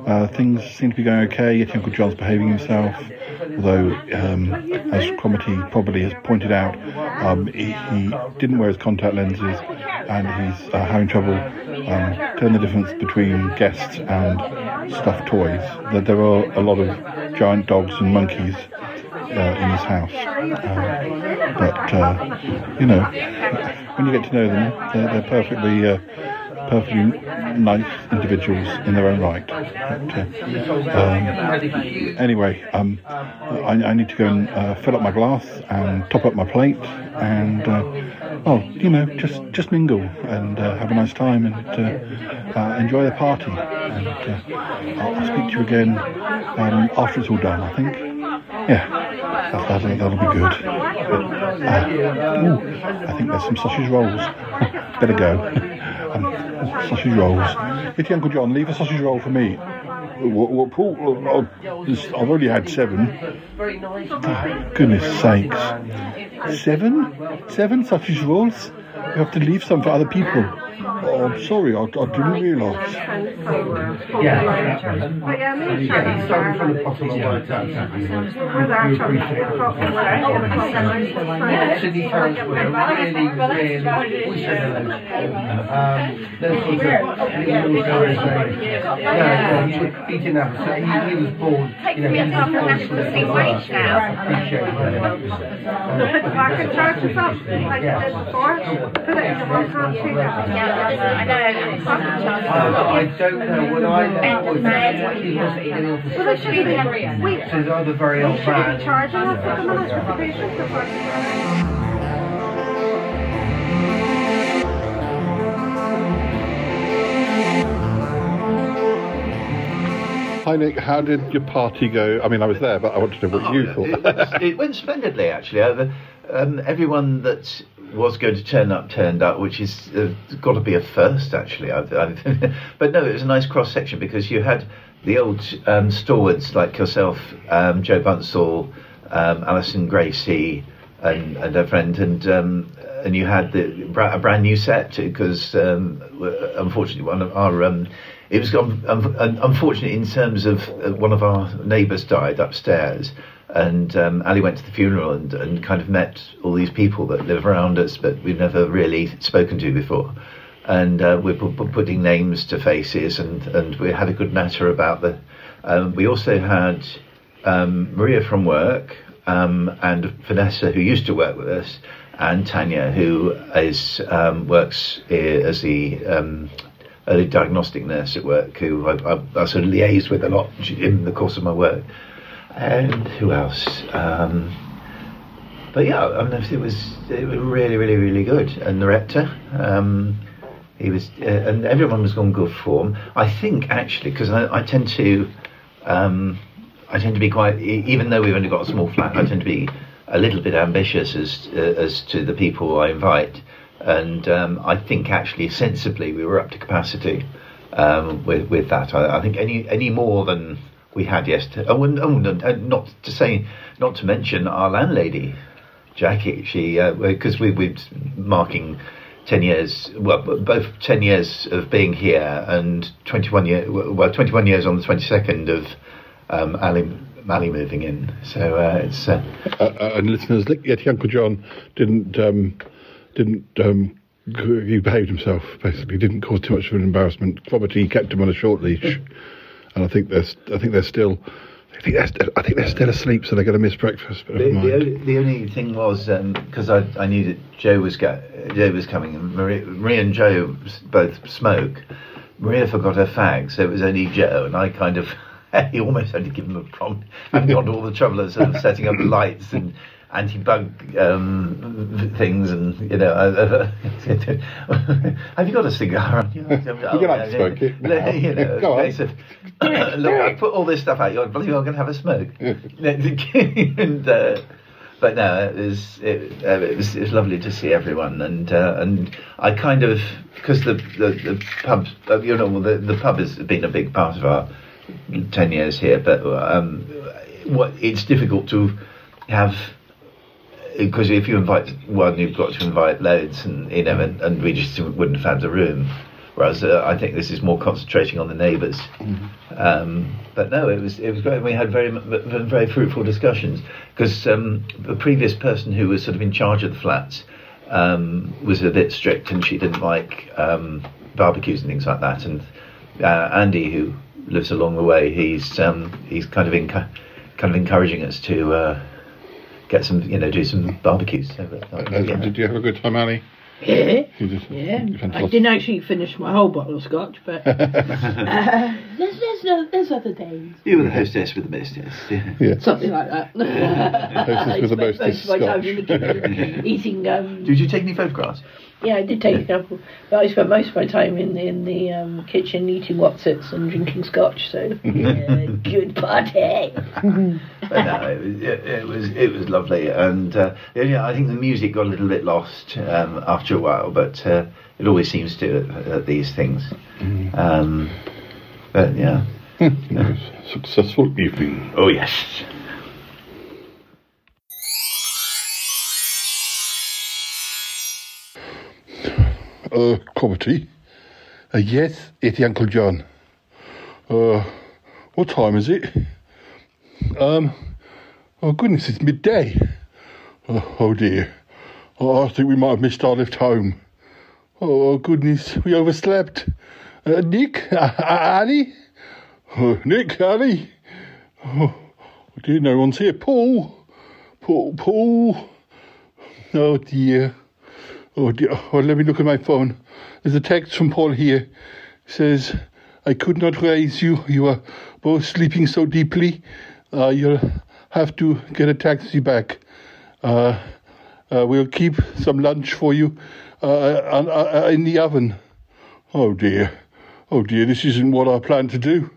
Uh, things seem to be going okay. Yeti Uncle John's behaving himself. Although, um, as Cromitty probably has pointed out, um, he, he didn't wear his contact lenses and he's uh, having trouble um, telling the difference between guests and stuffed toys. That there are a lot of giant dogs and monkeys uh, in this house. Uh, but, uh, you know, when you get to know them, they're, they're perfectly, uh, perfectly nice individuals in their own right. But, uh, um, anyway, um, I, I need to go and uh, fill up my glass and top up my plate and, uh, you know, just just mingle and uh, have a nice time and uh, uh, enjoy the party. And I'll, I'll speak to you again um, after it's all done, I think. Yeah, that, that'll, that'll be good. Uh, ooh, I think there's some sausage rolls. Better go. Ooh, sausage rolls. It's Uncle John, leave a sausage roll for me. What, what, Paul? This- I've already had seven. Oh, goodness sakes. Seven? Seven sausage rolls? You have to leave some for other people. Oh, I'm sorry, I, I didn't realise. Yeah. But yeah, me Yeah, from the bottom and worked out. With our City towns were really, really, we said hello. Um, there's sort of, he was always saying, yeah, he, didn't have a say, he, he was born, you know, he was born for the life. Appreciate it. Back in church or something, like you did before. Put it in the one can't see that. I don't know, when I left, was, he wasn't getting off the Well, they should be, wait, So they're either very old should be man. charging us for the minutes with the patients before. Hi Nick, how did your party go? I mean, I was there, but I want to know what you Oh, It thought. went, it went splendidly, actually. The, um, everyone that was going to turn up turned up, which is uh, got to be a first, actually. I, I, but no, it was a nice cross section because you had the old um, stalwarts like yourself, um, Joe Bunsall, um, Alison Gracie and, and her friend, and um, and you had the a brand new set because um, unfortunately one of our um, it was un- unfortunate in terms of uh, one of our neighbours died upstairs. And um, Ali went to the funeral and, and kind of met all these people that live around us, but we've never really spoken to before and uh, we're pu- putting names to faces, and, and we had a good natter about the. Um, we also had um, Maria from work um, and Vanessa, who used to work with us, and Tanya, who is um, works as the um, early diagnostic nurse at work, who I, I, I sort of liaised with a lot in the course of my work. And who else? Um, but yeah, I mean, it was it was really, really, really good. And the rector, um, he was, uh, and everyone was on good form. I think actually, because I, I tend to, um, I tend to be quite, even though we've only got a small flat, I tend to be a little bit ambitious as uh, as to the people I invite. And um, I think actually, sensibly, we were up to capacity um, with with that. I, I think any any more than we had yesterday. Oh, and, oh, and, and not to say, not to mention our landlady, Jackie. She because we we're marking ten years. Well, both ten years of being here and twenty one year. Well, twenty one years on the twenty second of um, Ali. Ali moving in, so uh, it's uh, Uh, uh, and listeners, Yeti Uncle John didn't um, didn't um, he behaved himself basically. Didn't cause too much of an embarrassment. Property kept him on a short leash, and I think they're I think they're still. I think they're, I think they're still asleep, so they're going to miss breakfast. But The, the, only, the only thing was um, because I, I knew that Joe was go, Joe was coming, and Maria, Maria and Joe both smoke. Maria forgot her fag, so it was only Joe, and I kind of he almost had to give him a prompt. I've got all the trouble of sort of setting up the lights and anti-bug um, things, and you know. Uh, have you got a cigar? on you? You're have to smoke. You know, Go on. of, look, I put all this stuff out. You believe I'm going to have a smoke? and, uh, but no, it was it, uh, it was it was lovely to see everyone, and uh, and I kind of because the, the the pub uh, you know the the pub has been a big part of our ten years here, but um, what it's difficult to have because if you invite one, you've got to invite loads, and you know, and, and we just wouldn't have found a room. Whereas uh, I think this is more concentrating on the neighbours. Um, but no, it was it was great. We had very very fruitful discussions because um, the previous person who was sort of in charge of the flats um, was a bit strict, and she didn't like um, barbecues and things like that. And uh, Andy, who lives along the way, he's um, he's kind of encu- kind of encouraging us to uh, get some, you know, do some barbecues. So, that- that- Uh, yeah. Did you have a good time, Ali? Yeah, yeah. I didn't actually finish my whole bottle of scotch, but uh, there's, there's, no- there's other days. You were the hostess with the most, yes. Yeah. Yeah. Something like that. Hostess with the I spent mostest most of my time in the kitchen eating. Um, Did you take any photographs? Yeah, I did take a couple, but I spent most of my time in the, in the um, kitchen eating Wotsits and drinking scotch. So yeah, good party. but no, it was it, it was it was lovely, and uh, yeah, I think the music got a little bit lost um, after a while, but uh, it always seems to at, at these things. Um, but yeah, Successful evening. Oh yes. Uh. Uh, yes, it's Uncle John. Uh, what time is it? Um, oh goodness, it's midday. Oh, oh dear. Oh, I think we might have missed our lift home. Oh, goodness, we overslept. Uh, Nick? Uh, Annie? Oh, Nick, Annie? Oh, dear, no one's here. Paul? Paul, Paul? Oh dear. Oh dear. Oh, let me look at my phone. There's a text from Paul here. It says, I could not raise you. You are both sleeping so deeply. Uh, you'll have to get a taxi back. Uh, uh, we'll keep some lunch for you uh, uh, uh, in the oven. Oh dear. Oh dear, this isn't what I planned to do.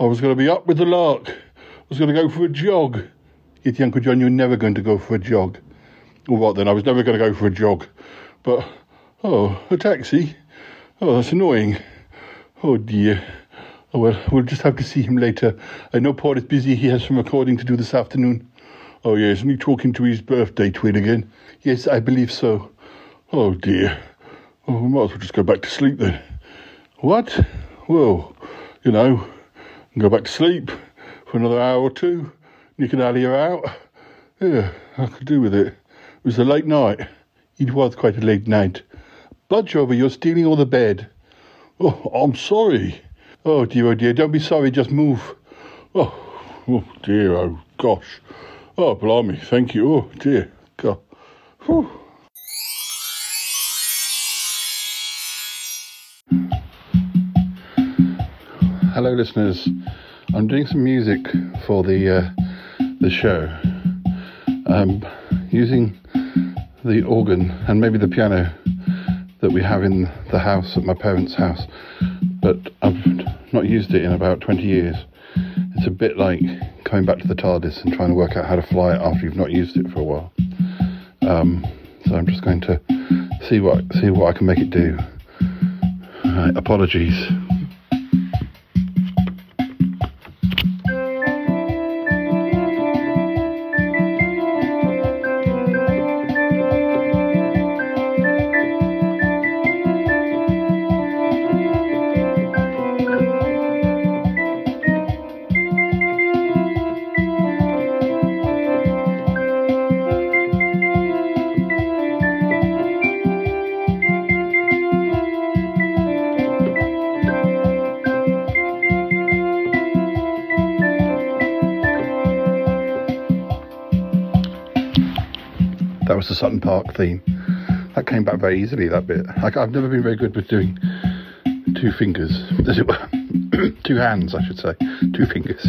I was going to be up with the lark. I was going to go for a jog. Yeti, Uncle John, you're never going to go for a jog. Or what then? I was never going to go for a jog. But, oh, a taxi? Oh, that's annoying. Oh dear. Oh well, we'll just have to see him later. I know Paul is busy. He has some recording to do this afternoon. Oh, yeah, isn't he talking to his birthday twin again? Yes, I believe so. Oh, dear. Oh, we might as well just go back to sleep then. What? Well, you know, go back to sleep for another hour or two. Nick and Ali are out. Yeah, I could do with it. It was a late night. It was quite a late night. Bloodjover, you're stealing all the bed. Oh, I'm sorry. Oh, dear, oh, dear. Don't be sorry, just move. Oh, oh dear, oh, gosh. Oh, blimey, thank you. Oh, dear. God. Whew. Hello, listeners. I'm doing some music for the uh, the show. Um, using the organ and maybe the piano that we have in the house at my parents' house, but I've not used it in about 20 years. It's a bit like coming back to the TARDIS and trying to work out how to fly it after you've not used it for a while. Um, so I'm just going to see what see what I can make it do. Uh, apologies. Theme. That came back very easily, that bit. I, I've never been very good with doing two fingers, as it were. two hands, I should say. Two fingers.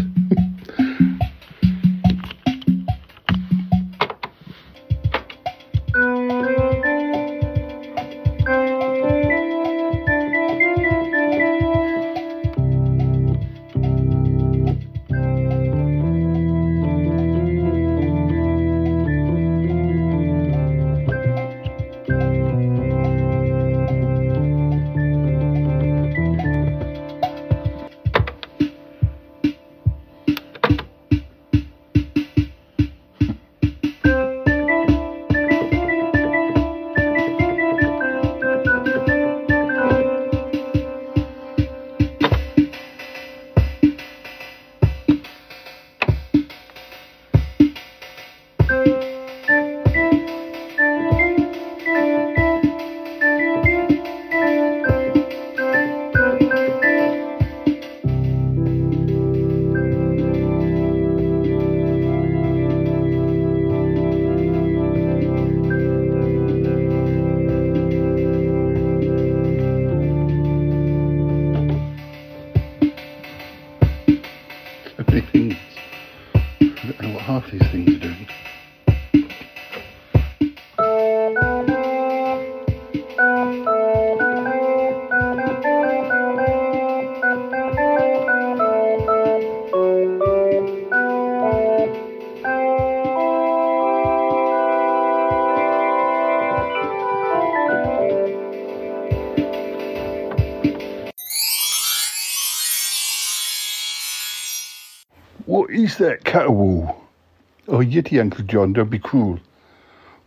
That? Oh, Yeti, Uncle John, don't be cruel.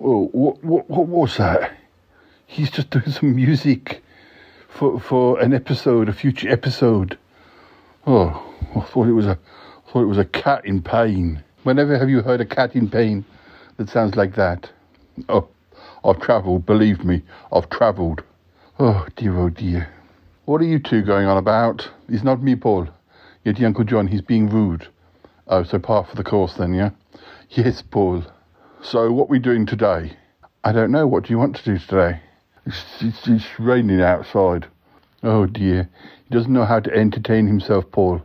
Oh, what, what, what was that? He's just doing some music for for an episode, a future episode. Oh, I thought it was a, I thought it was a cat in pain. Whenever have you heard a cat in pain that sounds like that? Oh, I've travelled. Believe me, I've travelled. Oh dear, oh dear. What are you two going on about? It's not me, Paul. Yeti, Uncle John, he's being rude. Oh, so part for the course then, yeah? Yes, Paul. So what we doing today? I don't know. What do you want to do today? It's, it's, it's raining outside. Oh dear. He doesn't know how to entertain himself, Paul.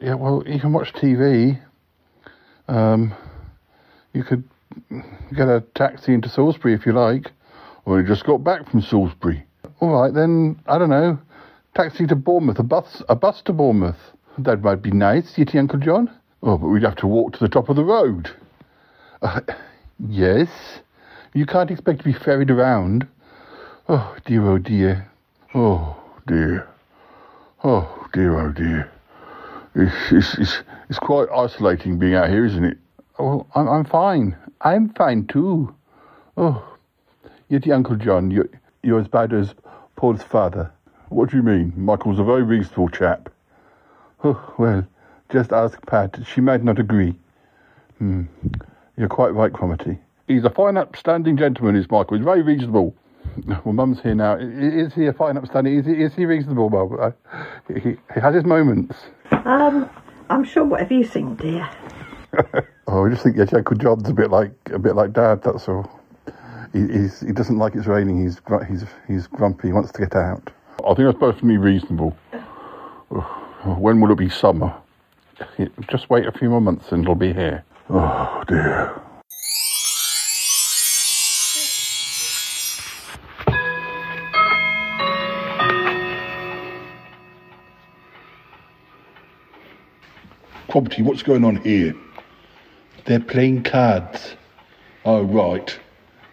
Yeah, well, you can watch TV. Um, you could get a taxi into Salisbury if you like. Or you just got back from Salisbury. All right, then, I don't know. Taxi to Bournemouth, a bus, a bus to Bournemouth. That might be nice, Yeti Uncle John. Oh, but we'd have to walk to the top of the road. Uh, yes. You can't expect to be ferried around. Oh, dear, oh, dear. Oh, dear. Oh, dear, oh, dear. It's, it's, it's, it's quite isolating being out here, isn't it? well, I'm, I'm fine. I'm fine too. Oh, Yeti Uncle John, you're, you're as bad as Paul's father. What do you mean? Michael's a very reasonable chap. Oh, well, just ask Pat. She might not agree. Hmm. You're quite right, Cromitty. He's a fine, upstanding gentleman, is Michael. He's very reasonable. Well, Mum's here now. I- Is he a fine, upstanding? Is he, is he reasonable, Mum? He, he has his moments. Um, I'm sure whatever you think, dear. Oh, I just think yeah, Uncle John's a bit like a bit like Dad. That's all. He, he's, he doesn't like it's raining. He's gr- he's he's grumpy. He wants to get out. I think that's perfectly reasonable. When will it be summer? Just wait a few more months and it'll be here. Oh dear. Property, what's going on here? They're playing cards. Oh, right.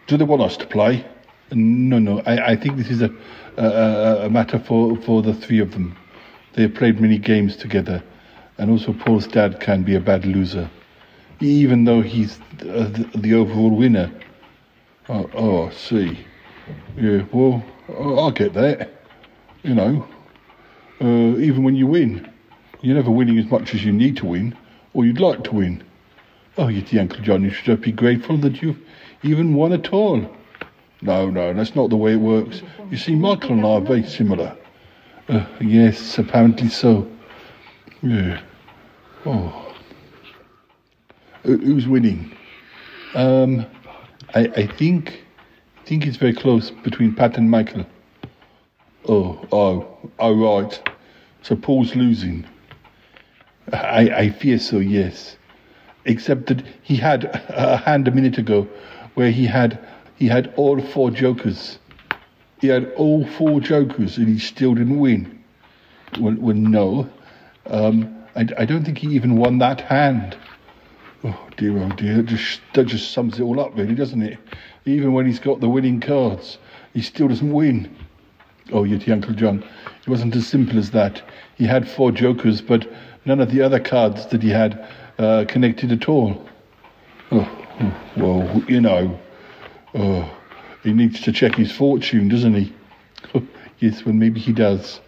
Do they want us to play? No, no. I, I think this is a, a, a matter for, for the three of them. They've played many games together. And also, Paul's dad can be a bad loser, even though he's the, the, the overall winner. Oh, oh, I see. Yeah, well, I get that. You know, uh, even when you win, you're never winning as much as you need to win, or you'd like to win. Oh, you see, Uncle John, you should be grateful that you've even won at all. No, no, that's not the way it works. You see, Michael and I are very similar. Uh, yes, apparently so. Yeah. Oh. Who's winning? Um, I, I think, think it's very close between Pat and Michael. Oh, oh, oh, right. So Paul's losing. I, I fear so, yes. Except that he had a hand a minute ago where he had he had all four jokers. He had all four jokers and he still didn't win. Well, well no. Um, I, I don't think he even won that hand. Oh dear, oh dear. That just, that just sums it all up, really, doesn't it? Even when he's got the winning cards, he still doesn't win. Oh, Yeti Uncle John, it wasn't as simple as that. He had four jokers, but none of the other cards that he had uh, connected at all. Oh, oh, well, you know, oh, he needs to check his fortune, doesn't he? yes, well, maybe he does.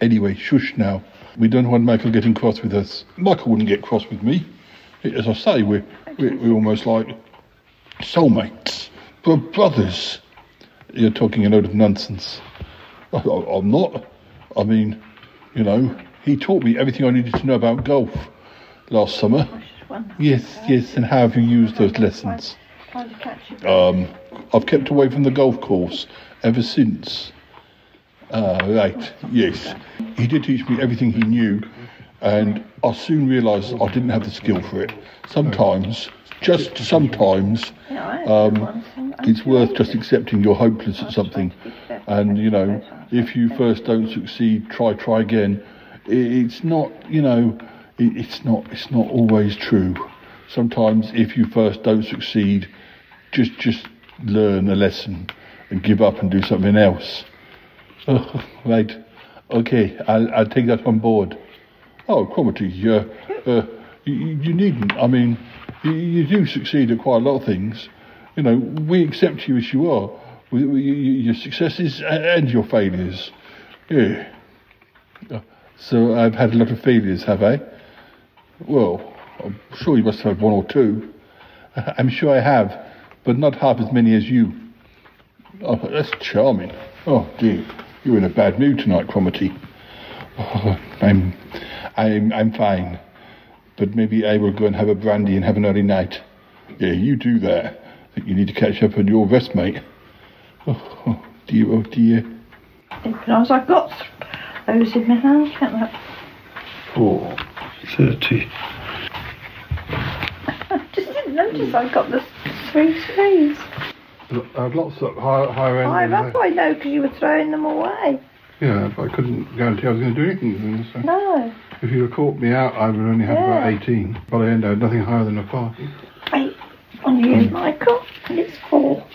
Anyway, shush now. We don't want Michael getting cross with us. Michael wouldn't get cross with me. As I say, we're, we're, we're almost like soulmates. We're brothers. You're talking a load of nonsense. I, I, I'm not. I mean, you know, he taught me everything I needed to know about golf last summer. Yes, yes, and how have you used those lessons? Um, I've kept away from the golf course ever since. Ah, right, yes. He did teach me everything he knew, and I soon realised I didn't have the skill for it. Sometimes, just sometimes, um, it's worth just accepting you're hopeless at something. And, you know, if you first don't succeed, try, try again. It's not, you know, it's not, it's not always true. Sometimes if you first don't succeed, just, just learn a lesson and give up and do something else. Right. Okay, I'll, I'll take that on board. Oh, Cromitty, uh, uh, you, you needn't. I mean, you, you do succeed at quite a lot of things. You know, we accept you as you are, with, with your, your successes and your failures. Yeah. Uh, So I've had a lot of failures, have I? Well, I'm sure you must have had one or two. I'm sure I have, but not half as many as you. Oh, that's charming. Oh dear, you're in a bad mood tonight, Cromitty. Oh, I'm, I'm, I'm fine, but maybe I will go and have a brandy and have an early night. Yeah, you do that. I think you need to catch up on your rest, mate. Oh, oh dear, oh dear. Because I've got those in my hand, can't I? Oh, 30. I just didn't notice I got the three threes. I had lots of higher, higher end. That's why I know, because you were throwing them away. Yeah, but I couldn't guarantee I was going to do anything with them. So. No. If you'd have caught me out, I would only have about 18. By the end, I had nothing higher than a 5. Eight on you, Michael, and it's four.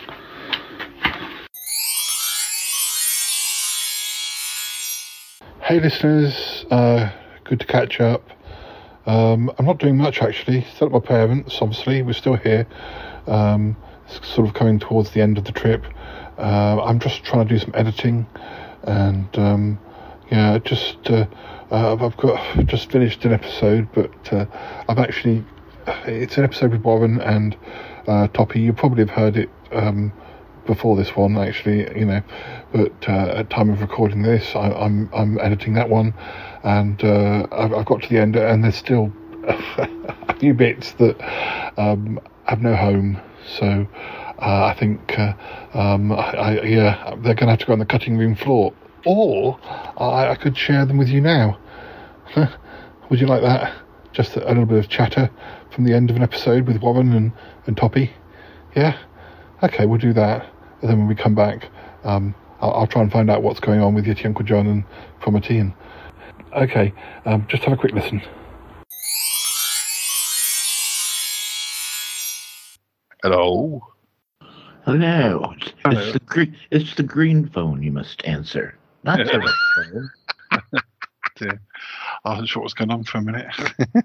Hey listeners, uh, good to catch up. Um, I'm not doing much actually. Still at my parents, obviously. We're still here. Um, it's sort of coming towards the end of the trip. Uh, I'm just trying to do some editing, and um, yeah, just uh, uh, I've got just finished an episode, but uh, I've actually it's an episode with Warren and uh, Toppie. You probably have heard it um, before this one, actually, you know. But uh, at time of recording this, I, I'm I'm editing that one, and uh, I've, I've got to the end, and there's still a few bits that um, have no home. So uh, I think, uh, um, I, I, yeah, they're going to have to go on the cutting room floor, or I, I could share them with you now. Would you like that? Just a, a little bit of chatter from the end of an episode with Warren and, and Toppie. Yeah? Okay, we'll do that. And then when we come back, um, I'll, I'll, try and find out what's going on with Yeti Uncle John and Cromartine. Okay, um, just have a quick listen. Hello. Hello. It's the green. It's the green phone. You must answer, not the red phone. dear. I wasn't sure what was going on for a minute.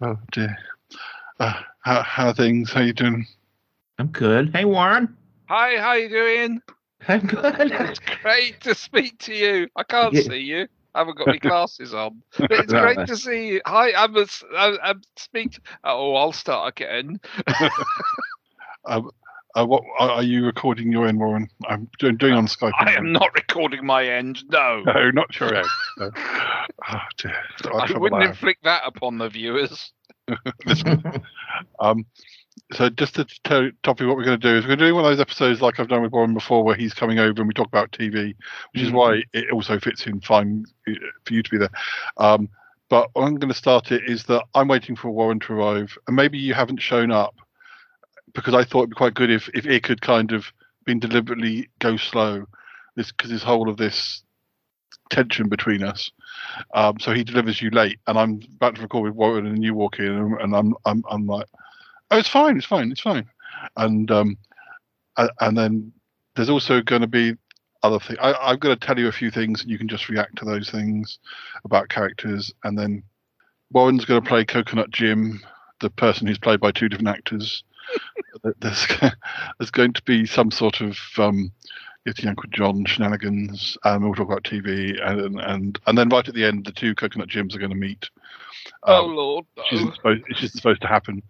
oh dear. Uh, how, how are things? How you doing? I'm good. Hey, Warren. Hi, how you doing? I'm good. It's great to speak to you. I can't Yeah. see you. I haven't got my glasses on. But it's great to see you. Hi, I'm a, I'm, I'm speak. Oh, I'll start again. Um, uh, what are are you recording your end, Warren? I'm doing, doing on Skype. I am not recording my end. No. No, not your end. No. Oh dear. I'll I trouble wouldn't inflict that upon the viewers. Um, so just to tell Toppie what we're going to do is we're going to do one of those episodes like I've done with Warren before, where he's coming over and we talk about TV, which is why it also fits in fine uh, for you to be there. Um, but I'm going to start it is that I'm waiting for Warren to arrive, and maybe you haven't shown up because I thought it'd be quite good if if it could kind of been deliberately go slow, this because this whole of this tension between us. Um, so he delivers you late, and I'm about to record with Warren, and you walk in, and, and I'm I'm I'm like, oh, it's fine, it's fine, it's fine, and um, and then there's also going to be other things. I, I'm going to tell you a few things, and you can just react to those things about characters, and then Warren's going to play Coconut Jim, the person who's played by two different actors. there's there's going to be some sort of um, Yeti Uncle John shenanigans, and we'll talk about TV, and and and then right at the end, the two Coconut Jims are going to meet. oh Um, Lord. which isn't supposed, it's just supposed to happen.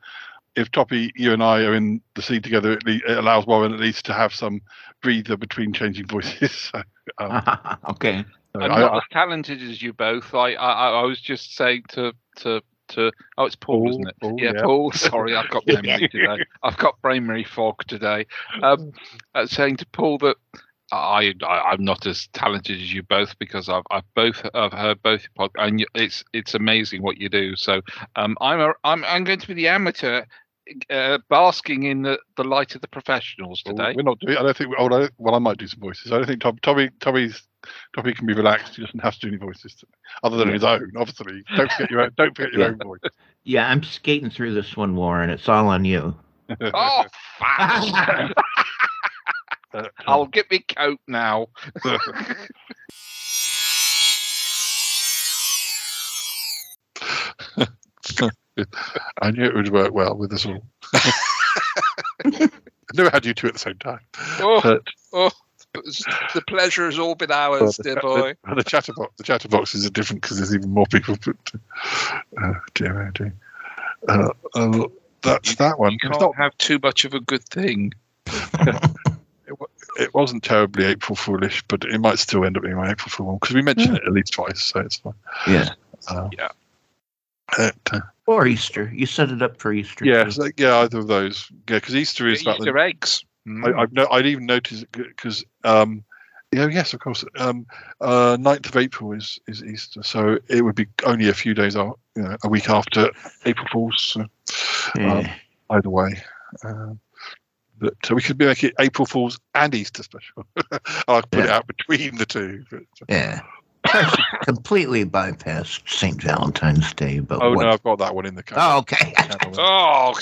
If Toppie, you and I are in the scene together, it, le- it allows Warren at least to have some breather between changing voices. So, um, okay. so I'm I- not I- as talented as you both. I, I, I was just saying to, to, to. Oh, it's Paul, isn't it? Paul, yeah, yeah. Paul. Sorry, I've got memory today. I've got brain fog today. Um, uh, saying to Paul that I, I I'm not as talented as you both because I've I've both I've heard both your pod, and you- it's it's amazing what you do. So um, I'm a, I'm I'm going to be the amateur. Uh, basking in the, the light of the professionals today. We're not doing. I don't think. Oh, I, well, I might do some voices. I don't think Tom, Tommy, Tommy's, Tommy can be relaxed. He doesn't have to do any voices, to, other than Yeah. his own. Obviously, don't forget your own. Don't forget your Yeah. own voice. Yeah, I'm skating through this one, Warren. It's all on you. Oh, fuck. I'll get me coat now. I knew it would work well with us all. I never had you two at the same time. oh, But- oh, the pleasure has all been ours, the, dear the- boy. the, the chatterbox, the chatterboxes are different because there's even more people. But uh, dear, oh dear. Uh, uh, that's that one. You can't not- have too much of a good thing. it wasn't terribly April Foolish, but it might still end up being my April Fool one because we mentioned it at least twice, so it's fine. Yeah. Uh, yeah. It, uh, Or Easter. You set it up for Easter. yeah, too. it's like- yeah, either of those. Yeah, because Easter is about Easter the, eggs. Mm. I, I've no, I'd even noticed because um, yeah, yes, of course. Um, uh, 9th of April is is Easter, so it would be only a few days out, you know, a week after April Fools. So, um, either way, um, but so we could be making it April Fools and Easter special. I'll put it out between the two. But, Yeah. Actually, completely bypassed St. Valentine's Day, but oh what? no, I've got that one in the. Oh, okay. Oh,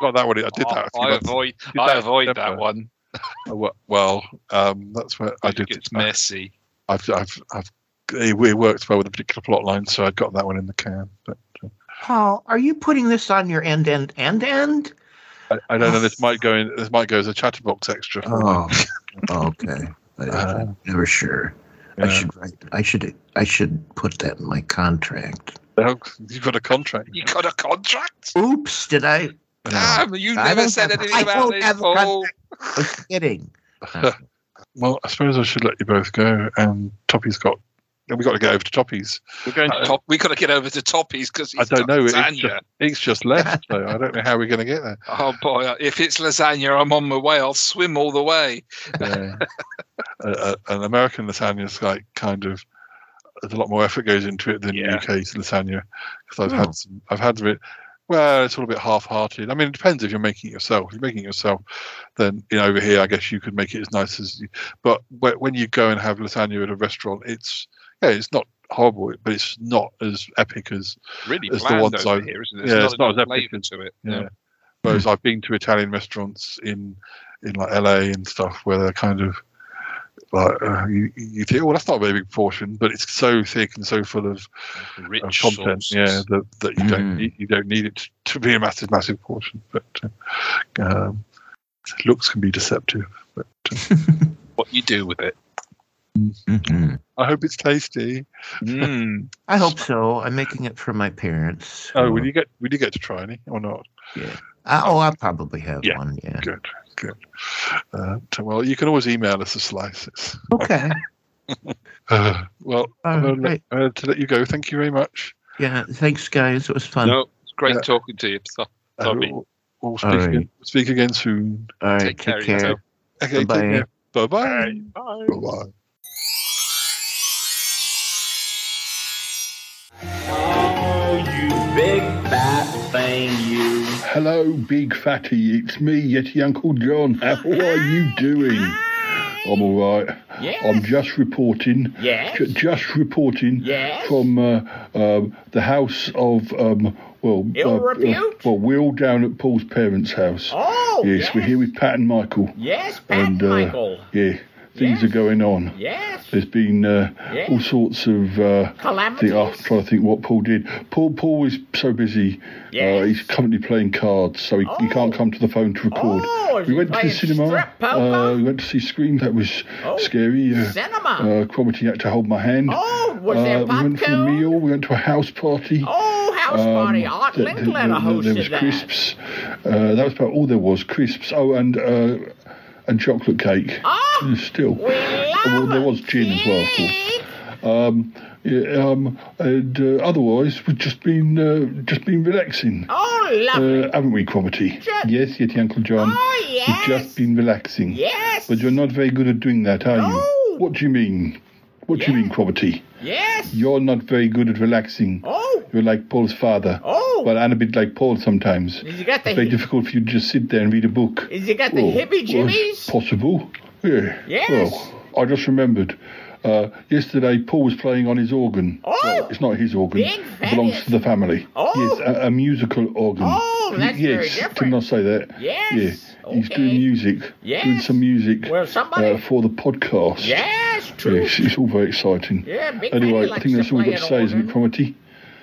got that one. in- I did that. a few I avoid did I that in avoid that one. Oh, well- Well, um, that's where I did. It's messy. I've, I've, I've it, it works well with a particular plot line, so I got that one in the can. But uh, Paul, are you putting this on your end, end, end, end? I, I don't know. This might go in. This might go as a chatterbox extra. For Oh, me. okay. I, Uh, I'm never sure. I yeah. should write. I should. I should put that in my contract. Oh, you've got a contract. You got a contract? Oops! Did I? Damn, you never don't said have- anything I about don't this, have a Paul. I was kidding. well, I suppose I should let you both go. And Toppie's got. We got to get over to Toppie's. We're going to Uh, top. We got to get over to Toppie's because I don't know. It's Lasagna. just, it's just left, so I don't know how we're going to get there. Oh boy, if it's lasagna, I'm on my way. I'll swim all the way. Yeah. uh, an American lasagna is like kind of there's a lot more effort goes into it than UK lasagna because I've Oh. had some, I've had it. Well, it's all a bit half-hearted. I mean, it depends if you're making it yourself. If you're making it yourself, then you know over here, I guess you could make it as nice as. You, but when you go and have lasagna at a restaurant, it's yeah, it's not horrible, but it's not as epic as Really as the ones over I. here, isn't it? Yeah, There's it's not not as epic as to it. Yeah. No. Whereas I've been to Italian restaurants in in like LA and stuff where they're kind of like uh, you, you think, well, that's not a very big portion, but it's so thick and so full of, of Rich content, sauces. yeah, that, that you don't need, you don't need it to be a massive, massive portion. But uh, um, looks can be deceptive. But uh, What you do with it? I hope it's tasty. Mm. I hope so. I'm making it for my parents. Oh, will you get will you get to try any or not? Yeah. Uh, oh, I'll probably have Yeah. one. Yeah. Good, good. Uh, well, you can always email us the slices. Okay. Uh, well, I'm All gonna let- uh, to let you go. Thank you very much. Yeah. Thanks, guys. It was fun. No, it's great Yeah. talking to you. So, Uh, Tommy. we'll, we'll speak All right. again. Speak again soon. All right. Take Take, care care. Okay, take Bye-bye. care. Bye bye. Bye. Bye bye. Oh, you big fat thing, you. Hello, big fatty. It's me, Yeti Uncle John. How are you doing? I'm all right. Yes. I'm just reporting. Yes. ju- just reporting Yes. from uh, um, the house of um, well, Ill uh, uh, repute? well, we're all down at Paul's parents' house. Oh, yes, we're here with Pat and Michael. Yes, Pat and uh, Michael. yeah, things are going on. Yes. There's been uh, Yes. all sorts of. Uh, Calamities? The, I'm trying to think what Paul did. Paul Paul is so busy. Yes. Uh, he's currently playing cards, so he, he can't come to the phone to record. Oh, we went to the cinema. Uh, we went to see Scream. That was Oh, scary. Uh, cinema. Uh, Cromitty had to hold my hand. Oh, was there uh, we went for a meal. We went to a house party. Oh, house party. Art Linkletter th- There was hosted crisps. Uh, that was about all there was. Crisps. Oh, and uh, and chocolate cake. Oh, Still. well, there was gin as well, of course. Um, yeah, um, and uh, otherwise, we've just been uh, just been relaxing. Oh, lovely. Uh, haven't we, Cromitty? Yes, Yeti Uncle John. Oh, yes. We've just been relaxing. Yes. But you're not very good at doing that, are you? What do you mean? What do you mean, Cromitty? Yes. You're not very good at relaxing. Oh. You're like Paul's father. Oh. Well, and a bit like Paul sometimes. Got the It's very hi- difficult for you to just sit there and read a book. Has he got the Oh, hippie well, jimmies? possible. Yeah. Yes. Well, I just remembered. Uh, yesterday, Paul was playing on his organ. Oh. Well, it's not his organ. Big It belongs to the family. Oh. Yes, a, a musical organ. Oh, that's very yes, different. did not say that. Yes, Yeah. He's doing music. Yes. Doing some music Well, somebody- uh, for the podcast. Yes, true. Yes, it's all very exciting. Yeah, Big Anyway, I think that's all we've got to say, isn't it, Cromitty?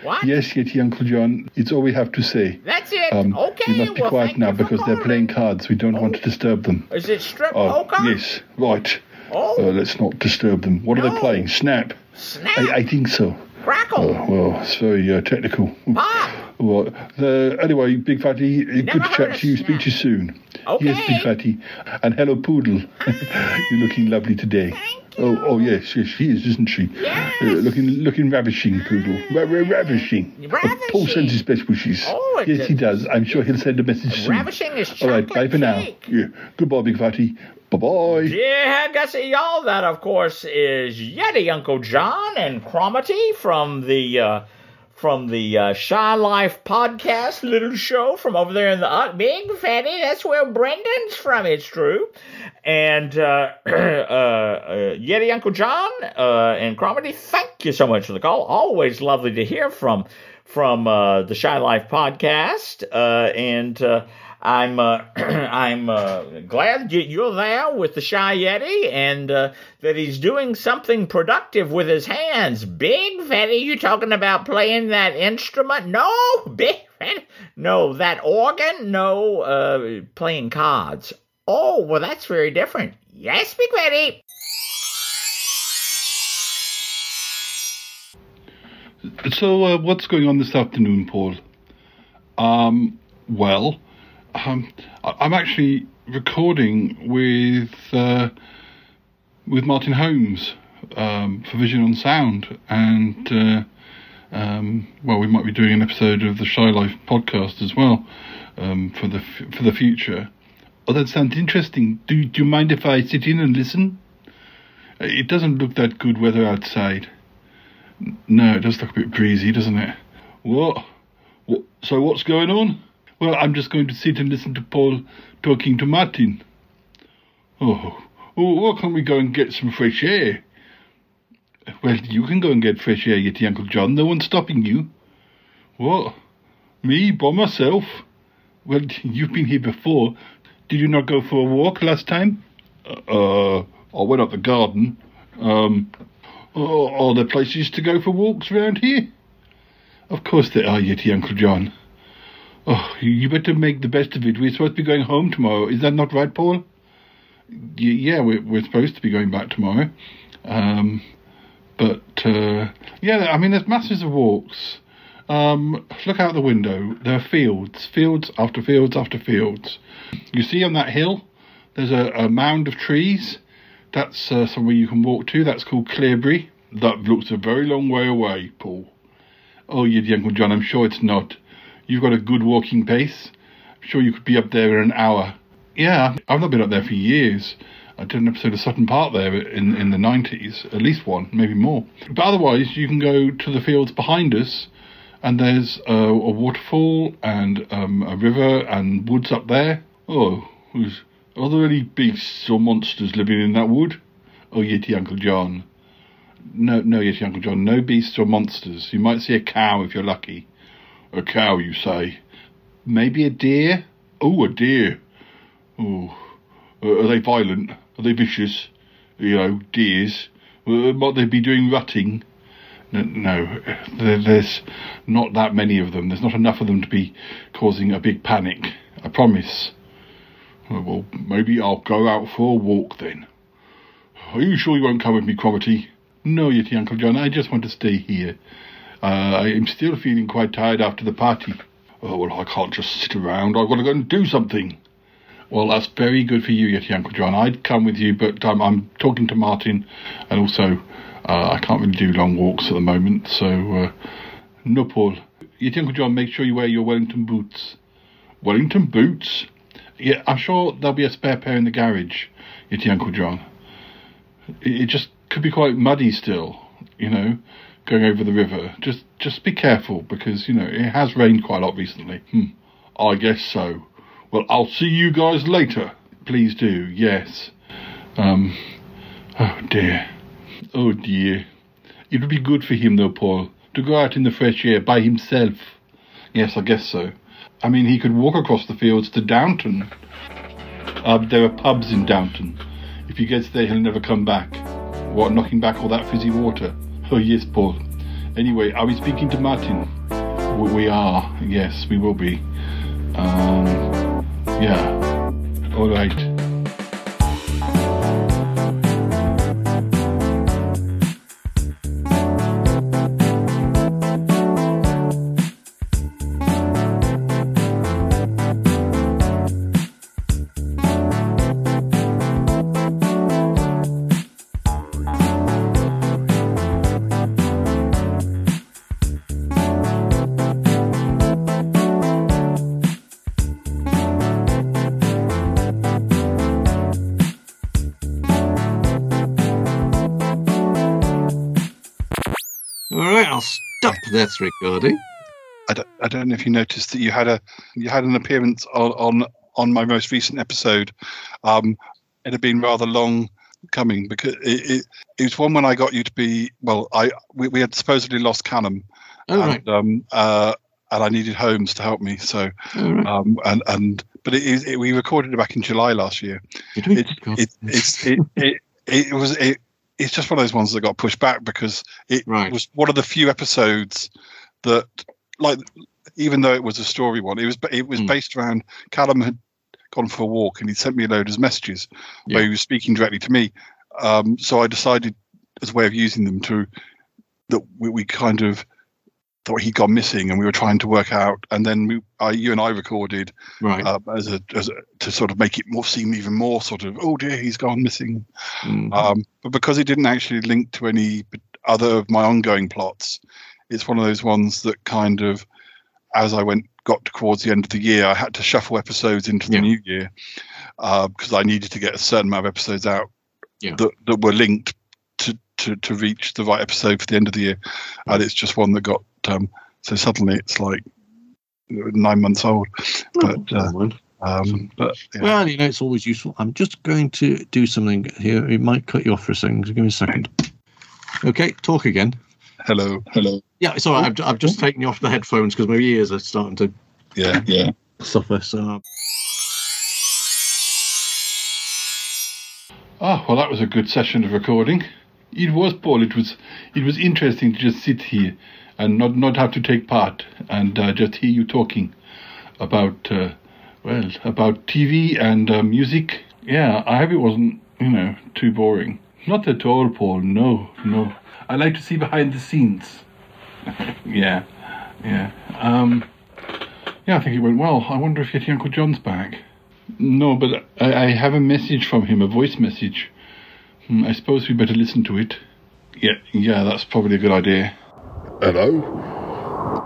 What? Yes, Yeti Uncle John. It's all we have to say. That's it. Um, okay. we must be well, quiet now because they're playing cards. We don't want to disturb them. Is it strip Oh, poker? yes, right. Oh. Uh, let's not disturb them. What are they playing? Snap. Snap. I, I think so. Crackle. Oh, well, it's very uh, technical. Well, uh, anyway, Big Fatty, uh, good to chat to you. Speak to you soon. Okay. Yes, Big Fatty. And hello, Poodle. You're looking lovely today. Oh, oh yes, yes, she is, isn't she? Uh, looking, looking ravishing, Poodle. Ra- ra- ravishing. Uh, Paul sends his best wishes. Oh, yes, he does. I'm sure he'll send a message soon. Ravishing is All right, bye for now. cake. Yeah. Goodbye, Big Fatty. Bye bye. Yeah, Gussie, y'all. That, of course, is Yeti Uncle John and Cromitty from the uh, from the uh, Shy Life podcast little show from over there in the uh, Big Fatty. That's where Brendan's from. It's true. And uh, uh, uh, Yeti Uncle John uh, and Cromitty, thank you so much for the call. Always lovely to hear from from uh, the Shy Life podcast. And I'm uh, I'm uh, glad you- you're there with the Shy Yeti and uh, that he's doing something productive with his hands. Big Fetty, you talking about playing that instrument? No, Big Fetty. No, that organ? No, uh, playing cards. Oh, well, that's very different. Yes, Big Fetty. So, uh, what's going on this afternoon, Paul? Um, well, um, I'm actually recording with uh, with Martin Holmes um, for Vision on Sound, and uh, um, well, we might be doing an episode of the Shy Life podcast as well um, for the f- for the future. Oh, that sounds interesting. Do Do you mind if I sit in and listen? It doesn't look that good weather outside. No, it does look a bit breezy, doesn't it? What? what? So what's going on? Well, I'm just going to sit and listen to Paul talking to Martin. Oh, oh why can't we go and get some fresh air? Well, you can go and get fresh air, Yeti Uncle John. No one's stopping you. What? Me by myself? Well, you've been here before. Did you not go for a walk last time? Uh, I went up the garden. Um, Oh, are there places to go for walks round here? Of course there are, Yeti Uncle John. Oh, you- better make the best of it. We're supposed to be going home tomorrow. Is that not right, Paul? Y- yeah, we're, we're supposed to be going back tomorrow. Um, but, uh, yeah, I mean, there's masses of walks. Um, look out the window. There are fields, fields after fields after fields. You see on that hill, there's a, a mound of trees. That's uh, somewhere you can walk to. That's called Clearbury. That looks a very long way away, Paul. Oh, you Uncle John, I'm sure it's not. You've got a good walking pace. I'm sure you could be up there in an hour. Yeah, I've not been up there for years. I did an episode of Sutton Park there in in the 90s, at least one, maybe more. But otherwise, you can go to the fields behind us, and there's a, a waterfall and um, a river and woods up there. Oh, are there any beasts or monsters living in that wood? Oh, Yeti Uncle John. No, no, Yeti Uncle John, no beasts or monsters. You might see a cow if you're lucky. A cow, you say? Maybe a deer? Oh, a deer. Oh, uh, are they violent? Are they vicious? You know, deers. Uh, might they be doing rutting? No, there's not that many of them. There's not enough of them to be causing a big panic. I promise. Oh, well, maybe I'll go out for a walk then. Are you sure you won't come with me, Cromitty? No, Yeti Uncle John, I just want to stay here. Uh, I'm still feeling quite tired after the party. Oh, well, I can't just sit around. I've got to go and do something. Well, that's very good for you, Yeti Uncle John. I'd come with you, but um, I'm talking to Martin, and also uh, I can't really do long walks at the moment, so uh, no, Paul. Yeti Uncle John, make sure you wear your Wellington boots. Wellington boots? Yeah, I'm sure there'll be a spare pair in the garage, Yeti Uncle John. It, it just could be quite muddy still, you know, going over the river. Just just be careful because, you know, it has rained quite a lot recently. Hmm, I guess so. Well, I'll see you guys later. Please do, yes. Um, oh dear. Oh dear. It would be good for him though, Paul, to go out in the fresh air by himself. Yes, I guess so. I mean, he could walk across the fields to Downton. Uh, there are pubs in Downton. If he gets there, he'll never come back. What, knocking back all that fizzy water? Oh, yes, Paul. Anyway, are we speaking to Martin? We, are. Yes, we will be. Um, yeah. All right. This recording. I don't, I don't know if you noticed that you had a you had an appearance on on, on my most recent episode. Um, it had been rather long coming because it, it, it was one when I got you to be well. I we, we had supposedly lost Callum, Oh, and um, uh, and I needed Holmes to help me. So, Oh, right. um, and and but it is it, we recorded it back in July last year. Did we? It, it, it's it, it, it was it. It's just one of those ones that got pushed back because it was one of the few episodes that, like, even though it was a story one, it was it was based around Callum had gone for a walk and he sent me a load of messages where he was speaking directly to me. Um, so I decided, as a way of using them, to that we, we kind of thought he'd gone missing and we were trying to work out. And then we, I, you and I recorded right. um, as a as a, to sort of make it more seem even more sort of oh dear he's gone missing. Mm-hmm. Um, but because it didn't actually link to any other of my ongoing plots, it's one of those ones that kind of as I went got towards the end of the year, I had to shuffle episodes into the new year because I needed to get a certain amount of episodes out that, that were linked to, to, to reach the right episode for the end of the year. And it's just one that got um, so suddenly it's like nine months old. But uh, um, but yeah. Well, you know, it's always useful. I'm just going to do something here. It might cut you off for a second. Give me a second. Okay, talk again. Hello, hello. Yeah, it's all right. I've, I've just taken you off the headphones because my ears are starting to yeah yeah suffer. So Oh well, that was a good session of recording. It was, Paul. It was it was interesting to just sit here and not not have to take part and uh, just hear you talking about uh, well about TV and uh, music. Yeah, I hope it wasn't you know too boring. Not at all, Paul. No, no. I like to see behind the scenes. yeah, yeah. Um, yeah, I think it went well. I wonder if Yeti Uncle John's back. No, but I, I have a message from him, a voice message. Hmm, I suppose we better listen to it. Yeah, yeah, that's probably a good idea. Hello?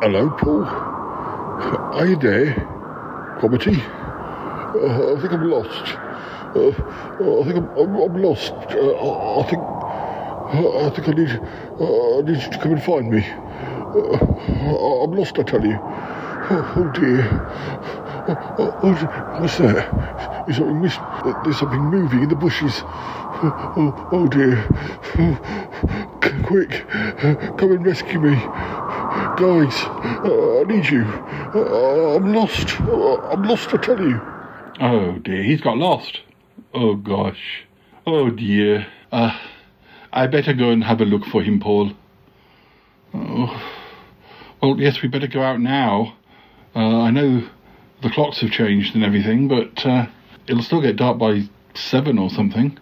Hello, Paul? Are you there? Cromitty? Uh, I think I'm lost. Uh, I think I'm, I'm, I'm lost. Uh, I, think I think I need uh, I need you to come and find me. Uh, I'm lost, I tell you. Oh, dear. Oh, oh, what's that? Is something mis- There's something moving in the bushes. Oh, oh dear. Quick, come and rescue me. Guys, uh, I need you. Uh, I'm lost. Uh, I'm lost, I tell you. Oh dear, he's got lost. Oh gosh. Oh dear. Uh, I better go and have a look for him, Paul. Oh. Well, yes, we better go out now. Uh, I know the clocks have changed and everything, but uh, it'll still get dark by seven or something.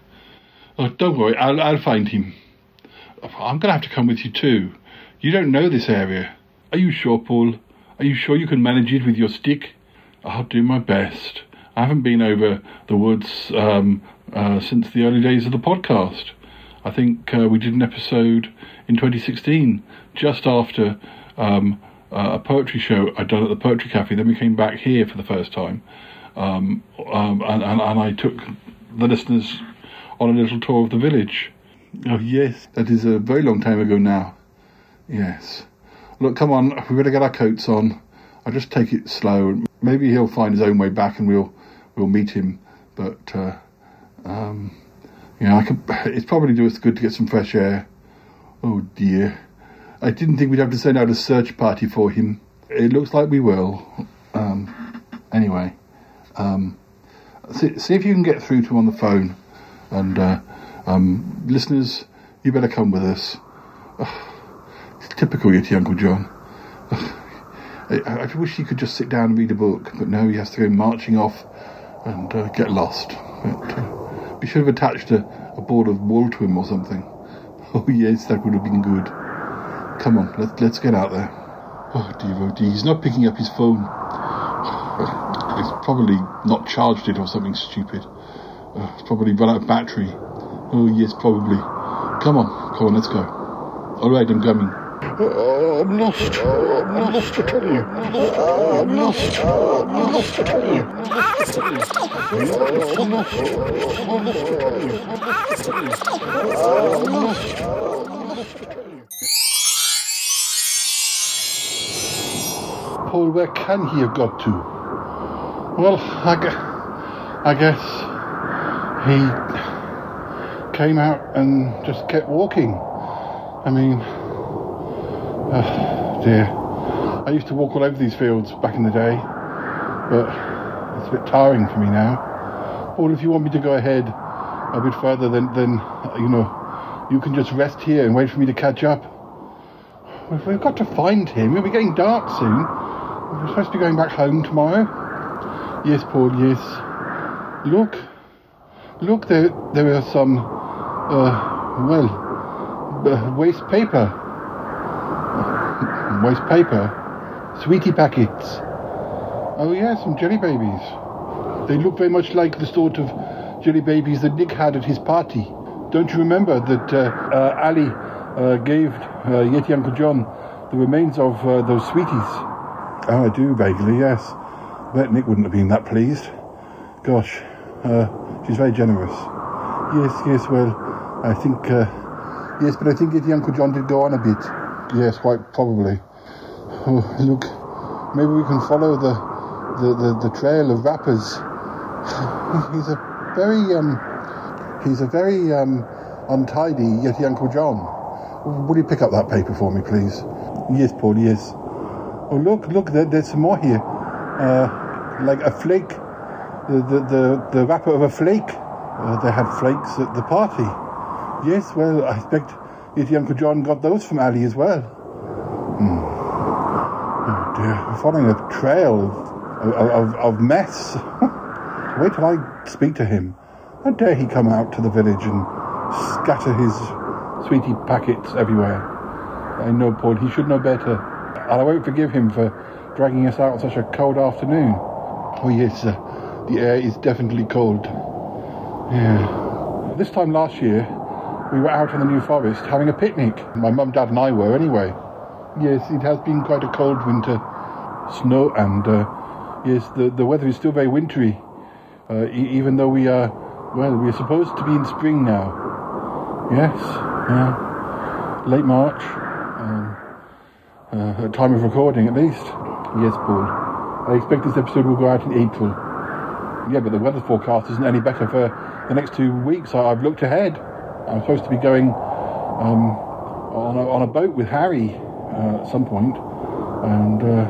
Oh, don't worry, I'll, I'll find him. I'm going to have to come with you too. You don't know this area. Are you sure, Paul? Are you sure you can manage it with your stick? I'll do my best. I haven't been over the woods um, uh, since the early days of the podcast. I think uh, we did an episode in 2016, just after um, uh, a poetry show I'd done at the Poetry Cafe. Then we came back here for the first time, um, um, and, and, and I took the listeners on a little tour of the village. Oh, yes, that is a very long time ago now. Yes. Look, come on, we better get our coats on. I'll just take it slow. Maybe he'll find his own way back and we'll we'll meet him. But, uh, um, you know, I it's probably do us good to get some fresh air. Oh dear. I didn't think we'd have to send out a search party for him. It looks like we will. Um, anyway, um, see, see if you can get through to him on the phone. And uh, um, listeners, you better come with us. Ugh, it's typical Yeti Uncle John. Ugh, I, I wish he could just sit down and read a book, but no, he has to go marching off and uh, get lost. But, uh, we should have attached a, a board of wool to him or something. Oh yes, that would have been good. Come on, let, let's get out there. Oh dear, oh he's not picking up his phone. He's probably not charged it or something stupid. Uh, it's probably run out of battery. Oh yes, probably. Come on, come on, let's go. All right, I'm coming. Uh, I'm lost. Uh, I'm lost, I tell you. Uh, I'm lost. Uh, I'm lost, I tell you. Uh, I'm lost. I'm lost, I tell you. Uh, I'm lost. I'm lost, I tell you. Paul, where can he have got to? Well, I, gu- I guess he came out and just kept walking. I mean, oh dear. I used to walk all over these fields back in the day, but it's a bit tiring for me now. Paul, if you want me to go ahead a bit further, then, then you know, you can just rest here and wait for me to catch up. We've got to find him. It'll be getting dark soon. We're supposed to be going back home tomorrow. Yes, Paul, yes. Look, look, there, there are some, uh, well, waste paper. Waste paper. Sweetie packets. Oh, yeah, some jelly babies. They look very much like the sort of jelly babies that Nick had at his party. Don't you remember that uh, uh, Ali uh, gave uh, Yeti Uncle John the remains of those sweeties? Oh, I do vaguely, yes. I bet Nick wouldn't have been that pleased. Gosh, uh, she's very generous. Yes, yes, well, I think, uh, yes, but I think Yeti Uncle John did go on a bit. Yes, quite probably. Oh, look, maybe we can follow the, the, the, the trail of rappers. He's a very, um, he's a very, um, untidy Yeti Uncle John. Will you pick up that paper for me, please? Yes, Paul, yes. Oh, look, look, there, there's some more here. Uh, like a flake, the, the, the, the wrapper of a flake. Uh, they had flakes at the party. Yes, well, I expect Yeti Uncle John got those from Ali as well. Hmm. Oh dear, following a trail of, of, of mess. Wait till I speak to him. How dare he come out to the village and scatter his sweetie packets everywhere? I know, Paul, he should know better. And I won't forgive him for dragging us out on such a cold afternoon. Oh, yes, uh, the air is definitely cold. Yeah. This time last year, we were out in the New Forest having a picnic. My mum, dad, and I were anyway. Yes, it has been quite a cold winter. Snow and, uh, yes, the, the weather is still very wintry. Uh, e- even though we are, well, we are supposed to be in spring now. Yes, yeah. Late March. Uh, time of recording, at least. Yes, Paul. I expect this episode will go out in April. Yeah, but the weather forecast isn't any better for the next two weeks. I, I've looked ahead. I'm supposed to be going um, on, a, on a boat with Harry uh, at some point, and uh,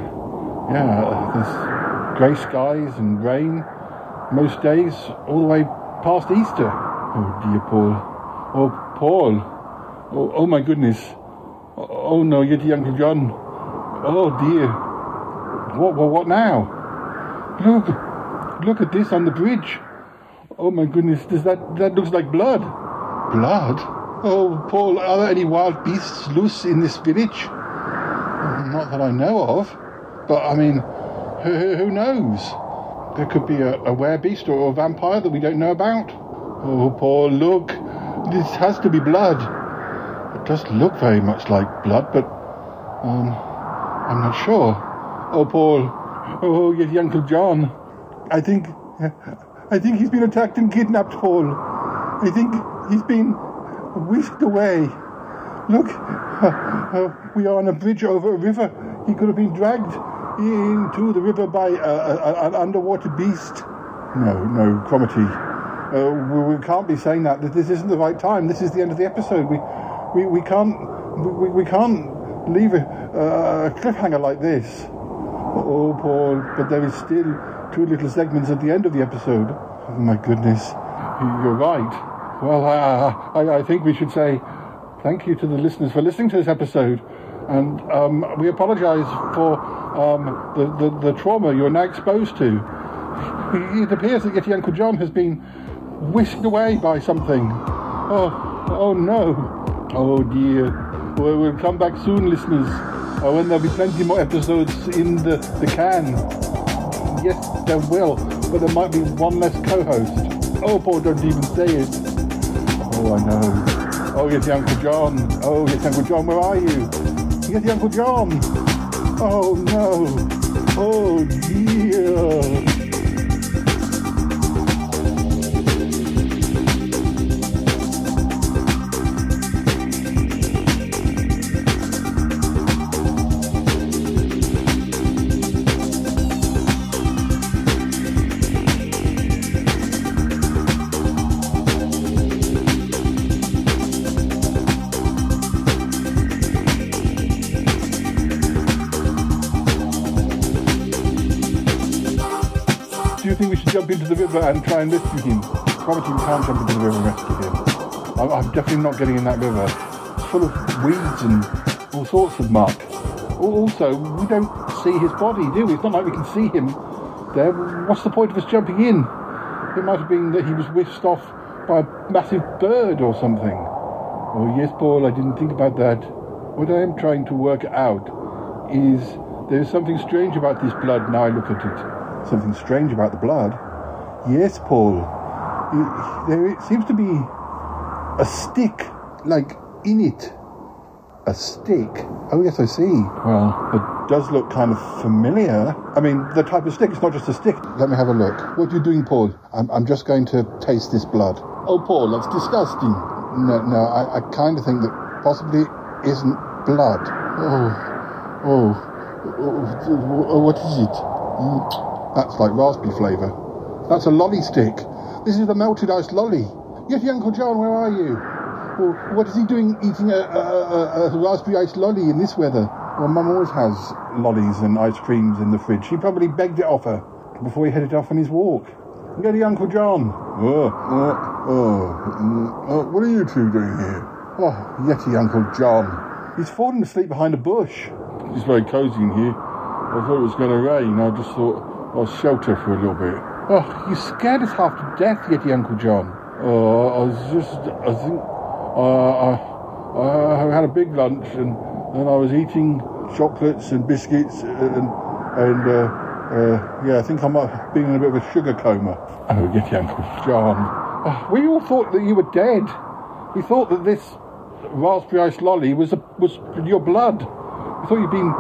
yeah, there's grey skies and rain most days, all the way past Easter. Oh dear, Paul. Oh, Paul. Oh, oh my goodness. Oh, no, you're the Uncle John. Oh dear. What, what, what now? Look, look at this on the bridge. Oh my goodness, does that, that looks like blood. Blood? Oh, Paul, are there any wild beasts loose in this village? Not that I know of. But, I mean, who, who knows? There could be a, a werebeast or a vampire that we don't know about. Oh, Paul, look. This has to be blood. It does look very much like blood, but um, I'm not sure. Oh, Paul. Oh, yes, Uncle John. I think, I think he's been attacked and kidnapped, Paul. I think he's been whisked away. Look, uh, uh, we are on a bridge over a river. He could have been dragged into the river by an underwater beast. No, no, Cromitty. Uh, we, we, can't be saying that. This isn't the right time. This is the end of the episode. We, we, we can't, we, we can't leave a, cliffhanger like this. Oh, Paul, but there is still two little segments at the end of the episode. Oh, my goodness. You're right. Well, I, I, I think we should say thank you to the listeners for listening to this episode. And um, we apologise for um, the, the, the, trauma you're now exposed to. It appears that Yeti Uncle John has been whisked away by something. Oh, oh no. Oh dear. Well, we'll come back soon, listeners, oh, when there'll be plenty more episodes in the, the can. Yes, there will, but there might be one less co-host. Oh, Paul, don't even say it. Oh, I know. Oh, Yeti Uncle John. Oh, Yeti Uncle John, where are you? Yeti Uncle John. Oh no. Oh dear. Into the river and try and rescue him. Cromitty can't jump into the river and rescue him. I'm, I'm definitely not getting in that river. It's full of weeds and all sorts of muck. Also, we don't see his body, do we? It's not like we can see him there. What's the point of us jumping in? It might have been that he was whisked off by a massive bird or something. Oh, yes, Paul, I didn't think about that. What I am trying to work out is there is something strange about this blood now I look at it. Something strange about the blood? Yes, Paul. It, there seems to be a stick, like, in it. A stick? Oh, yes, I see. Well, it does look kind of familiar. I mean, the type of stick, it's not just a stick. Let me have a look. What are you doing, Paul? I'm, I'm just going to taste this blood. Oh, Paul, that's disgusting. No, no, I, I kind of think that possibly isn't blood. Oh, oh, oh, oh what is it? Mm, that's like raspberry flavour. That's a lolly stick. This is the melted ice lolly. Yeti Uncle John, where are you? Well, what is he doing eating a, a, a, a raspberry ice lolly in this weather? Well, Mum always has lollies and ice creams in the fridge. He probably begged it off her before he headed off on his walk. Yeti Uncle John. Oh, oh, oh, oh, what are you two doing here? Oh, Yeti Uncle John. He's fallen asleep behind a bush. It's very cosy in here. I thought it was going to rain. I just thought I'll shelter for a little bit. Oh, you scared us half to death, Yeti Uncle John. Oh, I was just, I think, uh, I, I had a big lunch and then I was eating chocolates and biscuits and, and uh, uh, yeah, I think I might have been in a bit of a sugar coma. Oh, Yeti Uncle John. Oh, we all thought that you were dead. We thought that this raspberry ice lolly was a, was your blood. We thought you'd been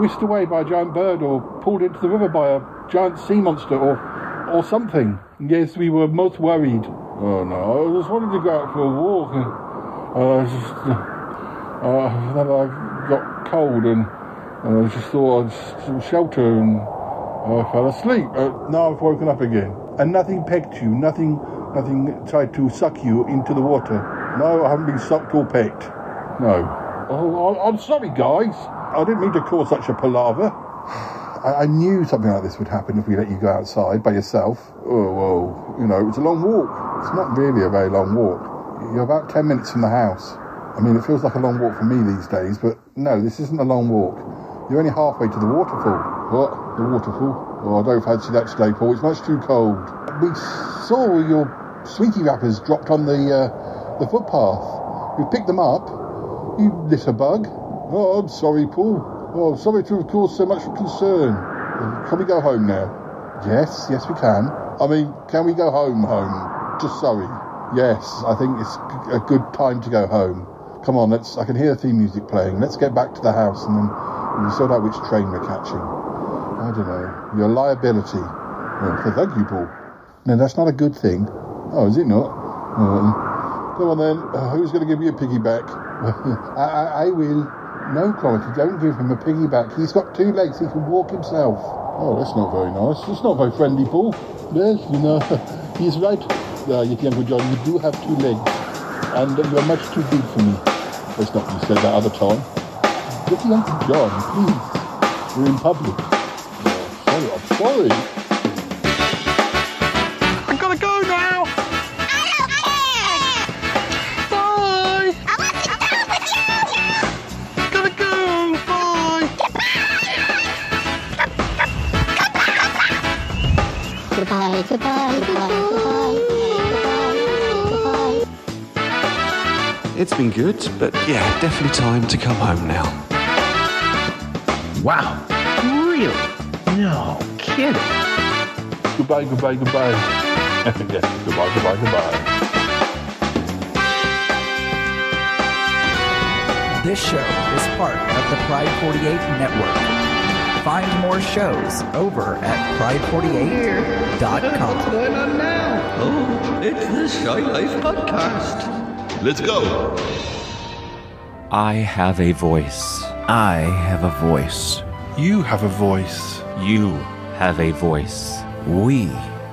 whisked away by a giant bird or pulled into the river by a giant sea monster or or something. Yes, we were most worried. Oh no, I just wanted to go out for a walk. And, uh, just, uh, then I got cold and uh, I just thought I'd shelter and I fell asleep. Uh, now I've woken up again. And nothing pecked you, nothing, nothing tried to suck you into the water. No, I haven't been sucked or pecked. No. Oh, I'm sorry, guys. I didn't mean to cause such a palaver. I, I, knew something like this would happen if we let you go outside by yourself. Oh, well, you know, it's a long walk. It's not really a very long walk. You're about 10 minutes from the house. I mean, it feels like a long walk for me these days, but no, this isn't a long walk. You're only halfway to the waterfall. What? The waterfall? Oh, I don't fancy that today, Paul. It's much too cold. We saw your sweetie wrappers dropped on the uh, the footpath. We picked them up. You litter bug. Oh, I'm sorry, Paul. Oh, sorry to have caused so much concern. Can we go home now? Yes, yes, we can. I mean, can we go home, home? Just sorry. Yes, I think it's a good time to go home. Come on, let's. I can hear the theme music playing. Let's get back to the house and then we'll sort out which train we're catching. I don't know. Your liability. Oh, thank you, Paul. No, that's not a good thing. Oh, is it not? Um, come on then. Uh, who's going to give me a piggyback? I, I, I will. No, Cromitty, don't give him a piggyback. He's got two legs, he can walk himself. Oh, that's not very nice. It's not very friendly, Paul. Yes, you know, he's right. Uh, Uncle John, you do have two legs. And you're much too big for me. That's not what you said that other time. Yeti Uncle John, please. We're in public. Oh, sorry, I'm sorry. Goodbye, goodbye, goodbye, goodbye, goodbye. It's been good, but yeah, definitely time to come home now. Wow. Really? No kidding. Goodbye, goodbye, goodbye. yes, goodbye, goodbye, goodbye. This show is part of the Pride 48 network. Find more shows over at pride48.com. What's going on now? Oh, it's the Shy Life podcast. Let's go. I have a voice. I have a voice. You have a voice. You have a voice. We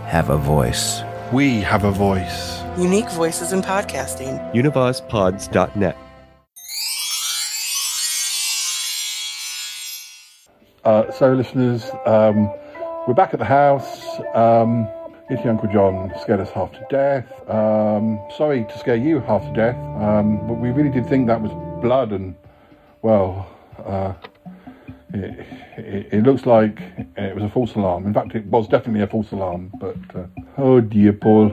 have a voice. We have a voice. Unique voices in podcasting. UnivazPods.net. Uh, so, listeners, um, we're back at the house. Um, Yeti Uncle John scared us half to death. Um, sorry to scare you half to death, um, but we really did think that was blood, and well, uh, it, it, it, looks like it was a false alarm. In fact, it was definitely a false alarm. But uh, oh dear, Paul.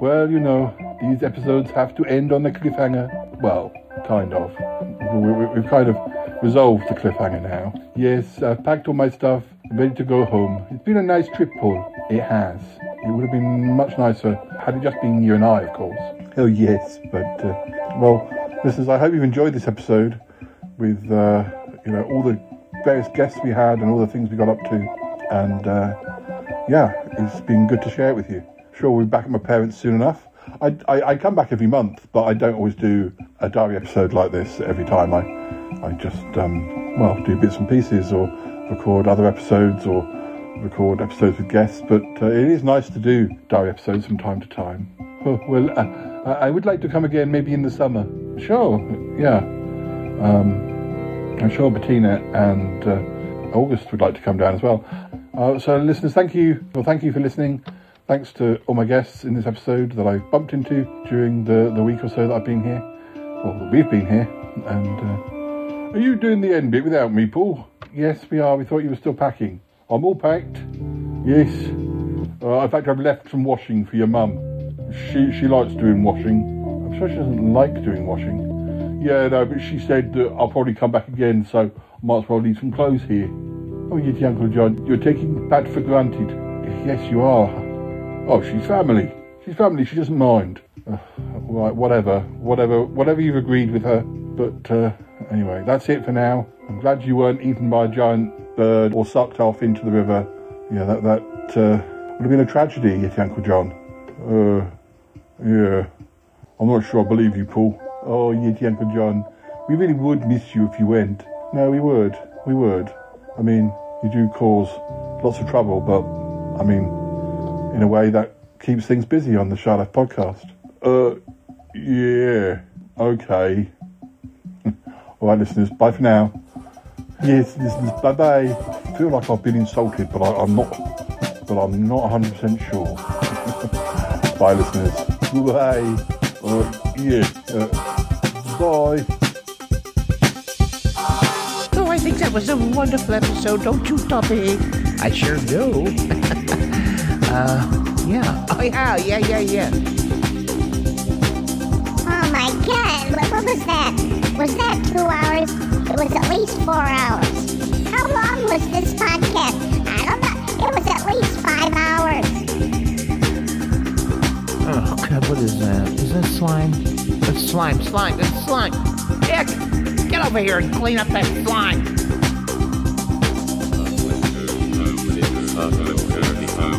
Well, you know, these episodes have to end on a cliffhanger. Well, kind of. We, have kind of resolved the cliffhanger now. Yes, I've packed all my stuff, ready to go home. It's been a nice trip, Paul. It has. It would have been much nicer had it just been you and I, of course. Oh yes, but uh, well, listeners, I hope you've enjoyed this episode with uh, you know all the various guests we had and all the things we got up to. And uh, yeah, it's been good to share it with you. Sure, we'll be back at my parents soon enough. I, I, I, come back every month, but I don't always do a diary episode like this every time. I, I just, um, well, do bits and pieces or record other episodes or record episodes with guests. But uh, it is nice to do diary episodes from time to time. Oh, well, uh, I would like to come again maybe in the summer. Sure, yeah. Um, I'm sure Bettina and uh, August would like to come down as well. Uh, so, listeners, thank you. Well, thank you for listening. Thanks to all my guests in this episode that I've bumped into during the, the week or so that I've been here, or that we've been here. And uh, are you doing the end bit without me, Paul? Yes, we are. We thought you were still packing. I'm all packed. Yes. Uh, in fact, I've left some washing for your mum. She she likes doing washing. I'm sure she doesn't like doing washing. Yeah, no, but she said that I'll probably come back again, so I might as well leave some clothes here. Oh, Yeti Uncle John, you're taking Pat for granted. Yes, you are. Oh, she's family. She's family. She doesn't mind. Uh, right, whatever, whatever, whatever you've agreed with her. But uh, anyway, that's it for now. I'm glad you weren't eaten by a giant bird or sucked off into the river. Yeah, that that uh, would have been a tragedy, Yeti Uncle John. Uh, yeah. I'm not sure I believe you, Paul. Oh, Yeti Uncle John, we really would miss you if you went. No, we would. We would. I mean, you do cause lots of trouble, but I mean, in a way that keeps things busy on the Shy Life podcast. Uh, yeah. Okay. All right, listeners. Bye for now. Yes, listeners. Bye bye. I feel like I've been insulted, but I, am not. But I'm not 100 percent sure. bye, listeners. Bye. Uh, yeah. Uh, bye. Oh, I think that was a wonderful episode, don't you, Toppie? I sure do. uh, yeah. Oh, yeah, yeah, yeah, yeah. Oh my god, what, what was that? Was that two hours? It was at least four hours. How long was this podcast? I don't know. It was at least five hours. Oh god, what is that? Is that slime? That's slime, slime, that's slime. Dick, get over here and clean up that slime. A.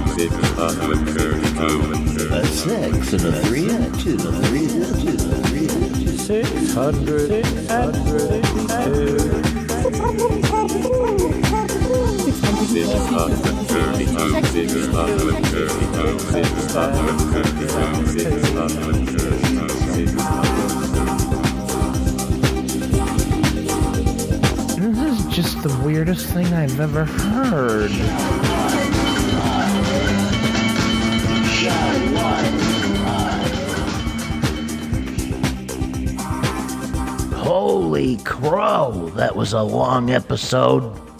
This is just the weirdest thing I've ever heard. Holy crow, that was a long episode.